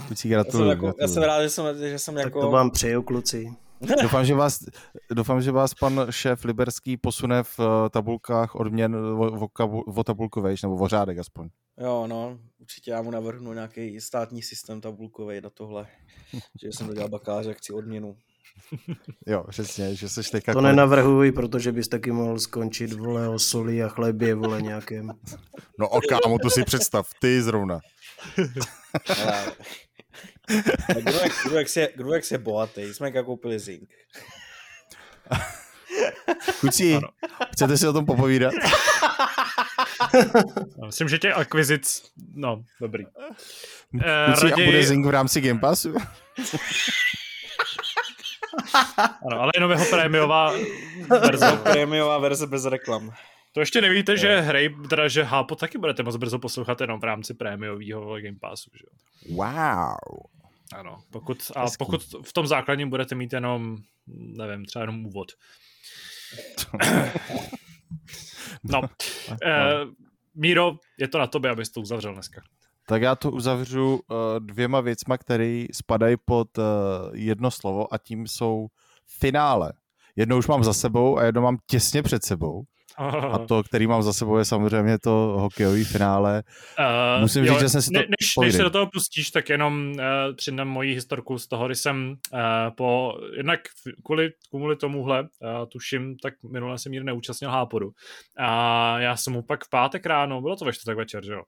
Kluci, gratuluju, já, jsem jako, já jsem rád, že jsem, že jsem tak jako... to vám přeju, kluci. doufám, že vás, doufám, že vás pan šéf Liberský posune v eh, tabulkách odměn o, o, o tabulku vejš, nebo o řádek aspoň. Jo, no, určitě já mu navrhnu nějaký státní systém tabulkový na tohle, že jsem dodělal bakaláře, chci odměnu. Jo, přesně, že seš teďka... To nenavrhuji, protože bys taky mohl skončit, vole, o soli a chlebě, vole, nějakém. No o kámo, to si představ, ty zrovna. Jak, jak se, kdo jak se bohatý, jsme jak koupili zink. Kuci, chcete si o tom popovídat? Myslím, že těch akvizic, no, dobrý. Kuci, raději... a bude zink v rámci Game Passu? ano, ale jenom jeho prémiová verze. prémiová verze bez reklam. To ještě nevíte, že hry, teda, že Hápo taky budete moc brzo poslouchat jenom v rámci prémiového Game Passu, že Wow. Ano, pokud, a pokud v tom základním budete mít jenom, nevím, třeba jenom úvod. no, eh, Míro, je to na tobě, abys to uzavřel dneska. Tak já to uzavřu uh, dvěma věcma, které spadají pod uh, jedno slovo a tím jsou finále. Jedno už mám za sebou a jedno mám těsně před sebou. A to, který mám za sebou, je samozřejmě to hokejový finále. Uh, Musím jo, říct, že jsem si to... Než, než se do toho pustíš, tak jenom uh, přidám moji historku z toho, kdy jsem uh, po... Jednak kvůli, kvůli tomuhle, uh, tuším, tak minule jsem nikdy neúčastnil Hápodu. A já jsem mu pak v pátek ráno, bylo to ve čtvrtek večer, že jo?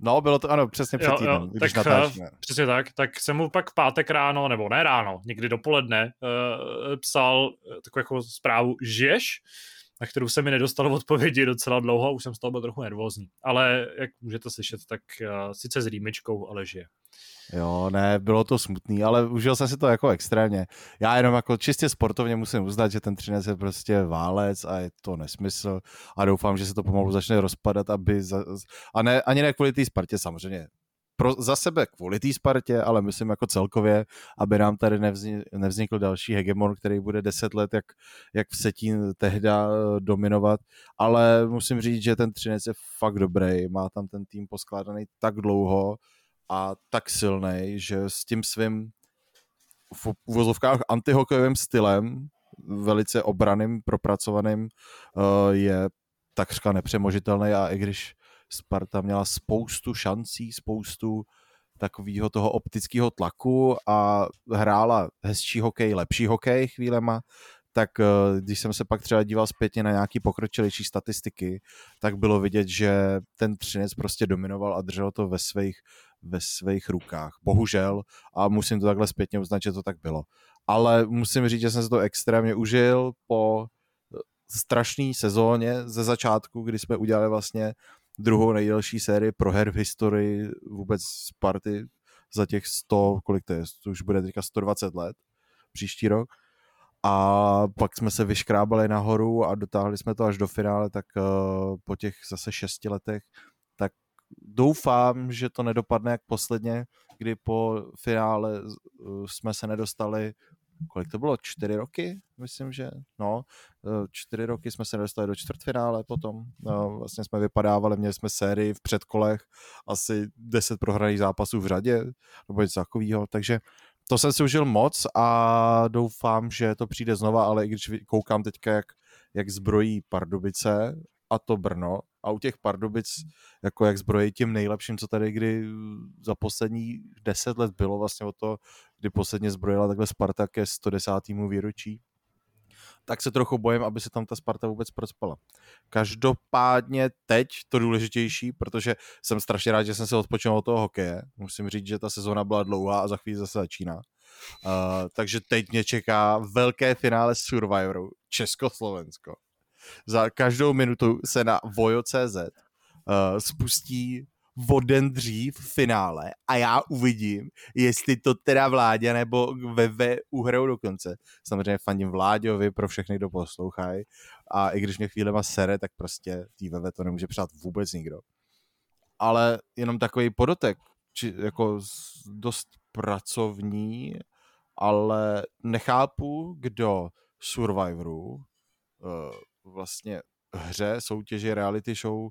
No, bylo to, ano, přesně před týdnem, jo, když tak, natáčíme. Přesně tak, tak jsem mu pak v pátek ráno, nebo ne ráno, někdy dopoledne, uh, psal takovou jako zprávu, žiješ? Na kterou se mi nedostalo odpovědi docela dlouho a už jsem z toho byl trochu nervózní. Ale jak můžete slyšet, tak uh, sice s rýmičkou, ale žije. Jo, ne, bylo to smutný, ale užil jsem si to jako extrémně. Já jenom jako čistě sportovně musím uznat, že ten třinec je prostě válec a je to nesmysl a doufám, že se to pomalu začne rozpadat, aby za, a ne, ani ne kvůli té Spartě samozřejmě pro, za sebe kvůli té Spartě, ale myslím jako celkově, aby nám tady nevznikl, nevznikl další hegemon, který bude deset let jak, jak v Setín tehda eh, dominovat, ale musím říct, že ten Třinec je fakt dobrý, má tam ten tým poskládaný tak dlouho a tak silný, že s tím svým v uvozovkách antihokejovým stylem, velice obraným, propracovaným, eh, je takřka nepřemožitelný. A i když Sparta měla spoustu šancí, spoustu takového toho optického tlaku a hrála hezčí hokej, lepší hokej chvílema, tak eh, když jsem se pak třeba díval zpětně na nějaký pokročilejší statistiky, tak bylo vidět, že ten Třinec prostě dominoval a držel to ve svých, ve svých rukách. Bohužel, a musím to takhle zpětně uznat, že to tak bylo. ale musím říct, že jsem se to extrémně užil po strašné sezóně ze začátku, kdy jsme udělali vlastně druhou nejdelší sérii pro her v historii vůbec Sparty za těch 100, kolik to je, to už bude teďka 120 let příští rok. A pak jsme se vyškrábali nahoru a dotáhli jsme to až do finále, tak uh, po těch zase šesti letech, tak doufám, že to nedopadne jak posledně, kdy po finále uh, jsme se nedostali kolik to bylo, čtyři roky, myslím, že, no, eh, čtyři roky jsme se nedostali do čtvrtfinále potom, no, vlastně jsme vypadávali, měli jsme sérii v předkolech, asi deset prohraných zápasů v řadě, nebo něco takového, takže to jsem si užil moc a doufám, že to přijde znova, ale i když koukám teďka, jak, jak zbrojí Pardubice a to Brno a u těch Pardubic, jako jak zbrojí tím nejlepším, co tady kdy za poslední deset let bylo vlastně o to, kdy posledně zbrojila takhle Sparta ke 110. výročí, tak se trochu bojím, aby se tam ta Sparta vůbec procpala. Každopádně teď to důležitější, protože jsem strašně rád, že jsem se odpočinul od toho hokeje. Musím říct, že ta sezóna byla dlouhá a za chvíli zase začíná. Uh, takže teď mě čeká velké finále Survivoru Československo. Za každou minutu se na Vojo.cz uh, spustí o den dřív v finále a já uvidím, jestli to teda Vládě nebo VV uhrajou do konce. Samozřejmě fandím Vláďovi pro všechny, kdo poslouchají a i když mě chvílema sere, tak prostě tý VV to nemůže přát vůbec nikdo. Ale jenom takový podotek, či jako dost pracovní, ale nechápu, kdo Survivoru eh, vlastně hře, soutěži, reality show,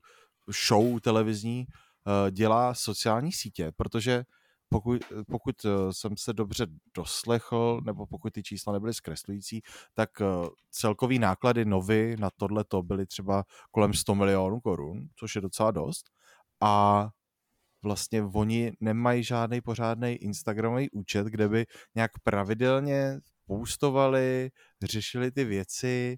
show televizní Eh, dělá sociální sítě, protože pokud, pokud eh, jsem se dobře doslechl, nebo pokud ty čísla nebyly zkreslující, tak eh, celkový náklady novy na tohle to byly třeba kolem 100 milionů korun, což je docela dost. A vlastně oni nemají žádný pořádný Instagramový účet, kde by nějak pravidelně postovali, řešili ty věci,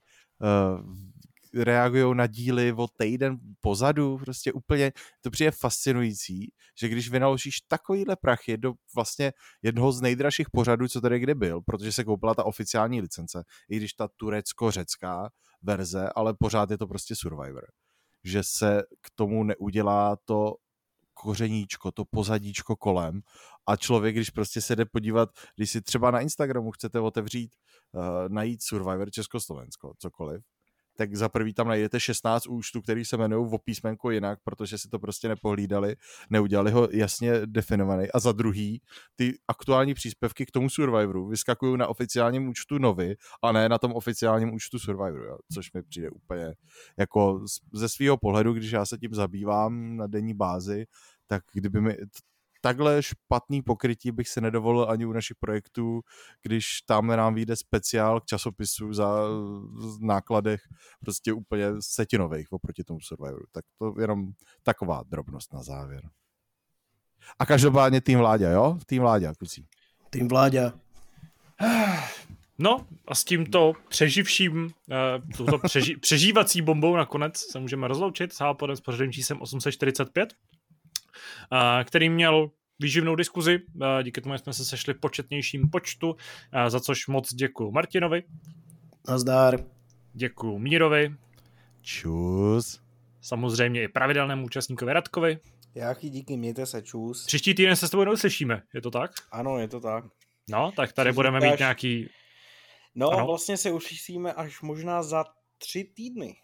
reagují na díly o týden pozadu, prostě úplně, to přijde fascinující, že když vynaložíš takovýhle prachy do vlastně jednoho z nejdražších pořadů, co tady kdy byl, protože se koupila ta oficiální licence, i když ta turecko-řecká verze, ale pořád je to prostě Survivor. Že se k tomu neudělá to kořeníčko, to pozadíčko kolem a člověk, když prostě se jde podívat, když si třeba na Instagramu chcete otevřít, najít Survivor Československo, cokoliv, tak za prvý tam najdete 16 účtů, který se jmenují o písmenko jinak, protože si to prostě nepohlídali, neudělali ho jasně definovaný. A za druhý, ty aktuální příspěvky k tomu Survivoru vyskakují na oficiálním účtu Novy a ne na tom oficiálním účtu Survivoru, jo? což mi přijde úplně jako ze svého pohledu, když já se tím zabývám na denní bázi, tak kdyby mi takhle špatný pokrytí bych se nedovolil ani u našich projektů, když tam nám vyjde speciál k časopisu za nákladech prostě úplně setinových oproti tomu Survivoru. Tak to jenom taková drobnost na závěr. A každopádně tým Vláďa, jo? Tým Vláďa, kusí. Tým Vláďa. No a s tímto přeživším, uh, touto přeži, přežívací bombou nakonec se můžeme rozloučit s Hápodem s pořadovým číslem 845 který měl výživnou diskuzi. Díky tomu jsme se sešli v početnějším počtu, za což moc děkuji Martinovi. Nazdár. Děkuji Mírovi. Čus. Samozřejmě i pravidelnému účastníkovi Radkovi. Jáchy díky, mějte se, čus. Příští týden se s tebou neuslyšíme, je to tak? Ano, je to tak. No, tak tady Co budeme říkáš? mít nějaký... No, ano? vlastně se uslyšíme až možná za tři týdny.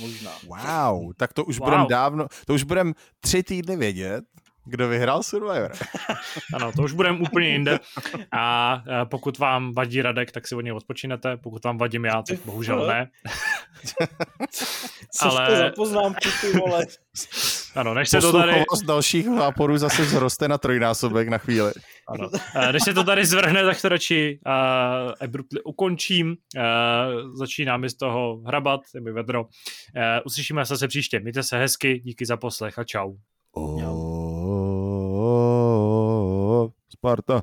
Možná. Wow, tak to už wow. budeme dávno, to už budeme tři týdny vědět, kdo vyhrál Survivor. ano, to už budeme úplně jinde. A pokud vám vadí Radek, tak si od něj odpočinete. Pokud vám vadím já, tak bohužel ne. Co Ale... jste za poznámku, ty vole? Ano, než se to tady... dalších náporů zase zroste na trojnásobek na chvíli. Ano. Než se to tady zvrhne, tak to radši uh, abruptly ukončím. Uh, začíná mi z toho hrabat, je mi vedro. Uh, uslyšíme se se příště. Mějte se hezky, díky za poslech a čau. Oh, Sparta.